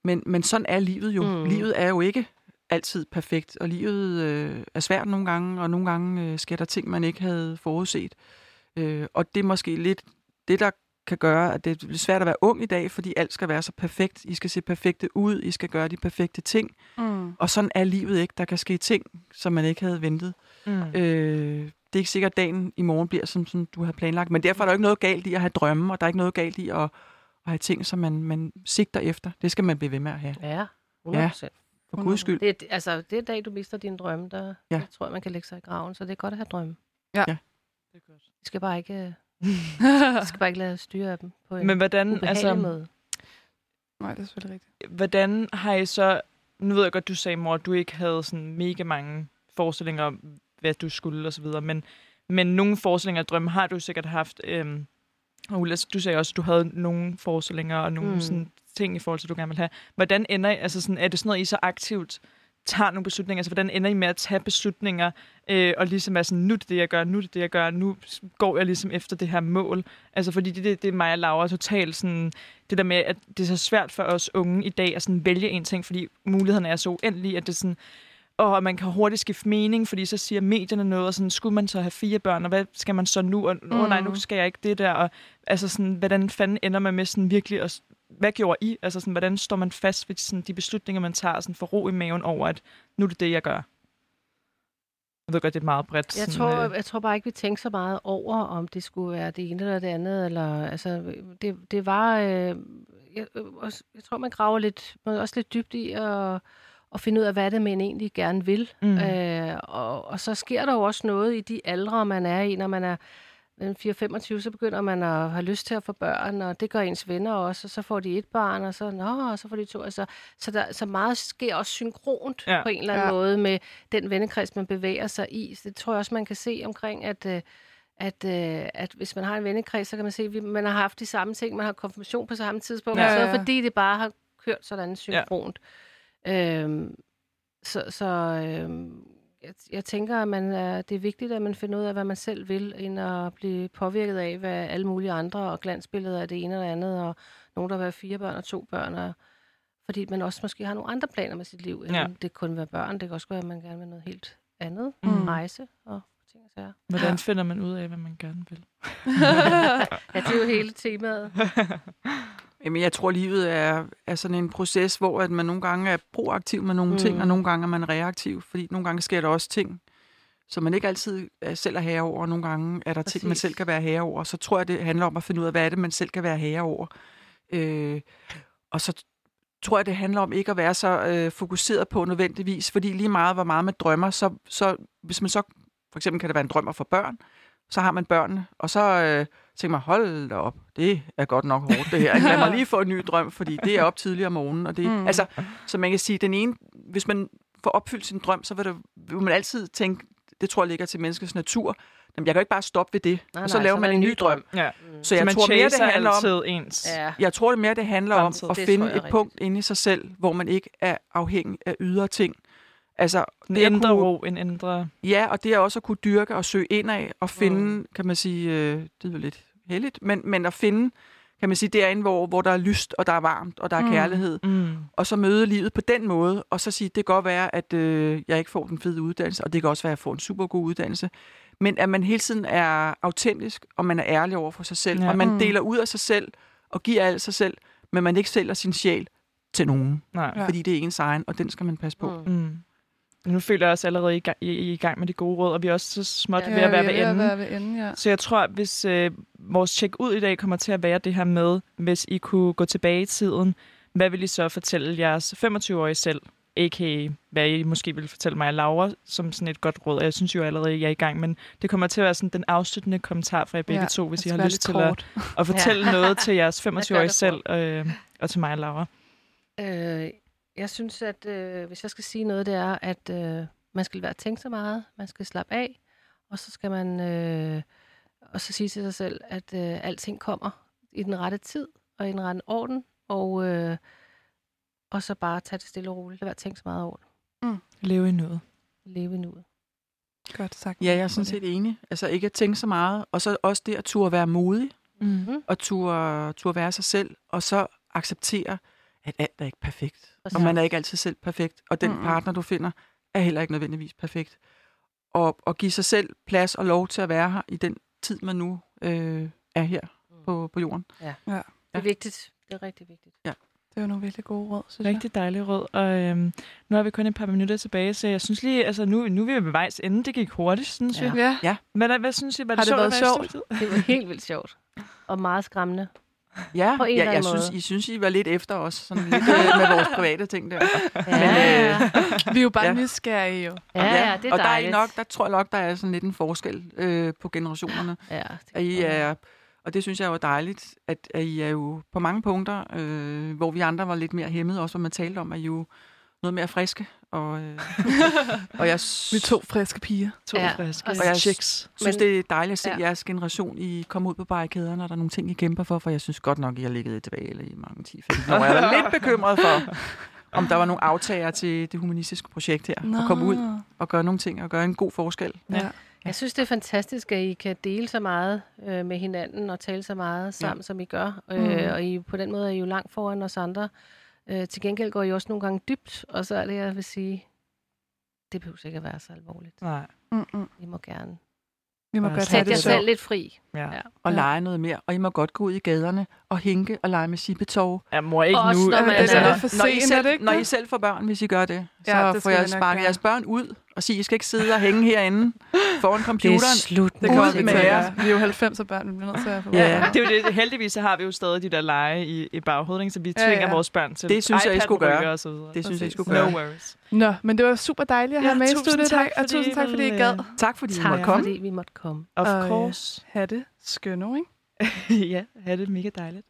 men, men sådan er livet jo. Mm. Livet er jo ikke altid perfekt, og livet øh, er svært nogle gange, og nogle gange øh, sker der ting, man ikke havde forudset. Øh, og det er måske lidt det, der kan gøre, at det er svært at være ung i dag, fordi alt skal være så perfekt. I skal se perfekte ud, I skal gøre de perfekte ting. Mm. Og sådan er livet ikke. Der kan ske ting, som man ikke havde ventet. Mm. Øh, det er ikke sikkert, at dagen i morgen bliver, som, som du har planlagt. Men derfor er der ikke noget galt i at have drømme, og der er ikke noget galt i at, at have ting, som man, man sigter efter. Det skal man blive ved med at have. Ja, 100 procent. For guds skyld. Det, er- altså, det er dag, du mister dine drømme, der Ja. ja. jeg tror jeg, man kan lægge sig i graven. Så det er godt at have drømme. Ja. Ja. Vi skal bare ikke, vi skal bare ikke lade os styre af dem på en Men hvordan, altså, måde. Nej, det er selvfølgelig rigtigt. hvordan har I så... Nu ved jeg godt, du sagde, mor, at du ikke havde sådan mega mange forestillinger om, hvad du skulle og så videre, men, men nogle forestillinger og drømme har du sikkert haft. Øhm, og Ulla, du sagde også, at du havde nogle forestillinger og nogle mm. sådan, ting i forhold til, du gerne vil have. Hvordan ender I, altså sådan, er det sådan noget, I så aktivt tager nogle beslutninger? Altså, hvordan ender I med at tage beslutninger, øh, og ligesom er sådan, nu er det det, jeg gør, nu er det det, jeg gør, nu går jeg ligesom efter det her mål? Altså, fordi det, det, det er mig og Laura totalt sådan, det der med, at det er så svært for os unge i dag at sådan vælge en ting, fordi mulighederne er så uendelige, at det sådan, og man kan hurtigt skifte mening, fordi så siger medierne noget, og sådan, skulle man så have fire børn, og hvad skal man så nu? Og oh, nej, nu Mm. skal jeg ikke det der. Og, altså sådan, hvordan fanden ender man med sådan virkelig at, hvad gjorde I? Altså sådan, hvordan står man fast ved sådan, de beslutninger, man tager, sådan for ro i maven over, at nu er det det, jeg gør? Jeg ved godt, det er meget bredt. Jeg sådan, tror, øh, jeg tror bare ikke, vi tænkte så meget over, om det skulle være det ene eller det andet. Eller, altså, det, det var... Øh, jeg, øh, også- jeg tror, man graver lidt, man også lidt dybt i at, at finde ud af, hvad det er, man egentlig gerne vil. Mm. Øh, og, og så sker der jo også noget i de aldre, man er i, når man er 4-25, så begynder man at have lyst til at få børn, og det gør ens venner også, og så får de et barn, og så, nå, og så får de to. Altså, så, der, så meget sker også synkront Ja. på en eller anden Ja. måde med den vennekreds, man bevæger sig i. Så det tror jeg også, man kan se omkring, at, øh, at, øh, at hvis man har en vennekreds, så kan man se, at vi- man har haft de samme ting, man har konfirmation på samme tidspunkt, Ja, ja, så fordi det bare har kørt sådan synkront. Ja. Øhm, så så øhm, jeg, jeg tænker, at man er, det er vigtigt, at man finder ud af, hvad man selv vil, end at blive påvirket af, hvad alle mulige andre og glansbilleder af det ene eller andet, og nogen, der vil have fire børn og to børn, og, fordi man også måske har nogle andre planer med sit liv, end Ja. det kun være børn. Det kan også være, at man gerne vil noget helt andet. Mm. Mm. Rejse og ting og sager. Hvordan finder man ud af, hvad man gerne vil? Ja, det er jo hele temaet. Jamen, jeg tror, livet er, er sådan en proces, hvor at man nogle gange er proaktiv med nogle mm. ting, og nogle gange er man reaktiv. Fordi nogle gange sker der også ting, som man ikke altid selv er herre over, og nogle gange er der ting, man Præcis. selv kan være herre over. Så tror jeg, det handler om at finde ud af, hvad er det, man selv kan være herre over. Øh, og så tror jeg, det handler om ikke at være så øh, fokuseret på nødvendigvis, fordi lige meget, hvor meget man drømmer, så, så hvis man så, for eksempel kan det være en drømmer for børn, så har man børnene, og så øh, tænker man, hold da op, det er godt nok hårdt det her. Lad mig lige få en ny drøm, fordi det er op tidligere om morgenen. Og det, Mm. mm. altså, så man kan sige, den ene, hvis man får opfyldt sin drøm, så vil, det, vil man altid tænke, det tror jeg ligger til menneskets natur, Jamen, jeg kan jo ikke bare stoppe ved det. Nej, og så nej, laver så man en ny drøm. Ja. Så jeg man tror mere, det handler om, ens. Ja. jeg tror det mere, det handler om Fremtid. at Det finde et er punkt inde i sig selv, hvor man ikke er afhængig af ydre ting. Altså, En indre kunne- ro, en indre... Ja, og det er også at kunne dyrke og søge ind af og finde, Mm. kan man sige, øh, det er jo lidt heldigt, men, men at finde, kan man sige, derinde, hvor, hvor der er lyst, og der er varmt, og der er Mm. kærlighed, Mm. og så møde livet på den måde, og så sige, det kan godt være, at øh, jeg ikke får den fede uddannelse, og det kan også være, at jeg får en super god uddannelse, men at man hele tiden er autentisk, og man er ærlig over for sig selv, Ja. og man Mm. deler ud af sig selv, og giver alt sig selv, men man ikke sælger sin sjæl til nogen, Nej. Fordi det er ens egen, og den skal man passe på. Mm. Nu føler jeg også allerede i gang, i, i gang med de gode råd, og vi er også så småt Ja, ved at være ved enden. at være ved enden, ja. Så jeg tror, hvis øh, vores check ud i dag kommer til at være det her med, hvis I kunne gå tilbage i tiden, hvad vil I så fortælle jeres 25-årige selv? A.k.a. hvad I måske vil fortælle mig og Laura som sådan et godt råd. Og Jeg synes jo allerede, at jeg er i gang, men det kommer til at være sådan den afsluttende kommentar fra jer begge Ja, to, hvis I har lyst lidt til at, kort. at fortælle Ja. noget til jeres gør 25-årige det, selv øh, og til mig og Laura. Øh, jeg synes, at øh, hvis jeg skal sige noget, det er, at øh, man skal være tænke så meget, man skal slappe af, og så skal man øh, og så sige til sig selv, at øh, alting kommer i den rette tid og i den rette orden, og, øh, og så bare tage det stille og roligt. Lad være at tænke så meget over det. Leve i noget. Leve i nuet. Godt sagt. Ja, jeg er sådan set enig. Altså ikke at tænke så meget, og så også det at turde være modig, Mm. og turde, turde være sig selv, og så acceptere, at alt er ikke perfekt. Præcis. Og man er ikke altid selv perfekt, og den Mm-mm. partner, du finder, er heller ikke nødvendigvis perfekt. Og, og give sig selv plads og lov til at være her i den tid, man nu øh, er her på, på jorden. Det er vigtigt. Det er rigtig vigtigt. Det var nogle virkelig gode råd, synes jeg. Rigtig dejlig råd. Og øhm, nu har vi kun et par minutter tilbage, så jeg synes lige, altså nu, nu er vi ved vejs ende. Det gik hurtigt, synes Ja. jeg. Ja, Hvad, hvad synes I? Var Har det sjovt været sjovt? Det var helt vildt sjovt. Og meget skræmmende. Ja, På en ja eller jeg anden synes, måde. I synes, I var lidt efter os, sådan lidt øh, med vores private ting der. Ja, øh, vi er jo bare Ja. nysgerrige jo. ja, ja, det er og der er I nok, der tror jeg nok, der er sådan lidt en forskel øh, på generationerne. Ja, det I er, og det synes jeg jo dejligt, at, at I er jo på mange punkter, øh, hvor vi andre var lidt mere hæmmet, også hvor man talte om, at I er jo noget mere friske. Og, øh, og jeg Vi er to friske piger. To Ja, ja. friske og jeg chicks. synes, Men- det er dejligt at se Ja. ja. jeres generation, I kommer ud på barrikaderne, og der er nogle ting, I kæmper for, for jeg synes godt nok, I har ligget lidt tilbage eller i mange 10-15 år. Jeg er lidt bekymret for, om der var nogle aftager til det humanistiske projekt her, og komme ud og gøre nogle ting og gøre en god forskel. Ja. Jeg synes, det er fantastisk, at I kan dele så meget øh, med hinanden og tale så meget sammen, ja. som I gør. Øh, Mm. og I, på den måde er I jo langt foran os andre. Øh, til gengæld går I også nogle gange dybt, og så er det, jeg vil sige, det behøver ikke at være så alvorligt. Nej. Mm-mm. I må gerne Vi må Ja, godt det jer selv lidt fri. Ja. Ja. Og Ja. lege noget mere. Og I må godt gå ud i gaderne og hænke og lege med sippetov. ja, mor ikke Også nu. når man det er lidt for Når I, sent, selv, det ikke når? I selv får børn, hvis I gør det, så Ja, det får jeg sparket jeres børn ud sige, I skal ikke sidde og hænge herinde foran Det computeren. er slut. Det kommer vi med jer. Ja. Vi er jo 90 børn, vi bliver nødt til at få Ja. Ja, det er jo det. Heldigvis så har vi jo stadig de der lege i, i baghovedet, ikke? så vi Ja, tvinger ja. vores børn til Det synes jeg, I skulle gøre. Og så videre. Det synes jeg, I skulle gøre. No worries. Nå, men det var super dejligt at Ja, have med i studiet i tak, og fordi tusind tak, fordi I I gad. ville, Tak fordi I Tak, måtte komme. fordi vi måtte komme. Of Og, øh, course. Ha' det skønne, ikke? ja, have det mega dejligt.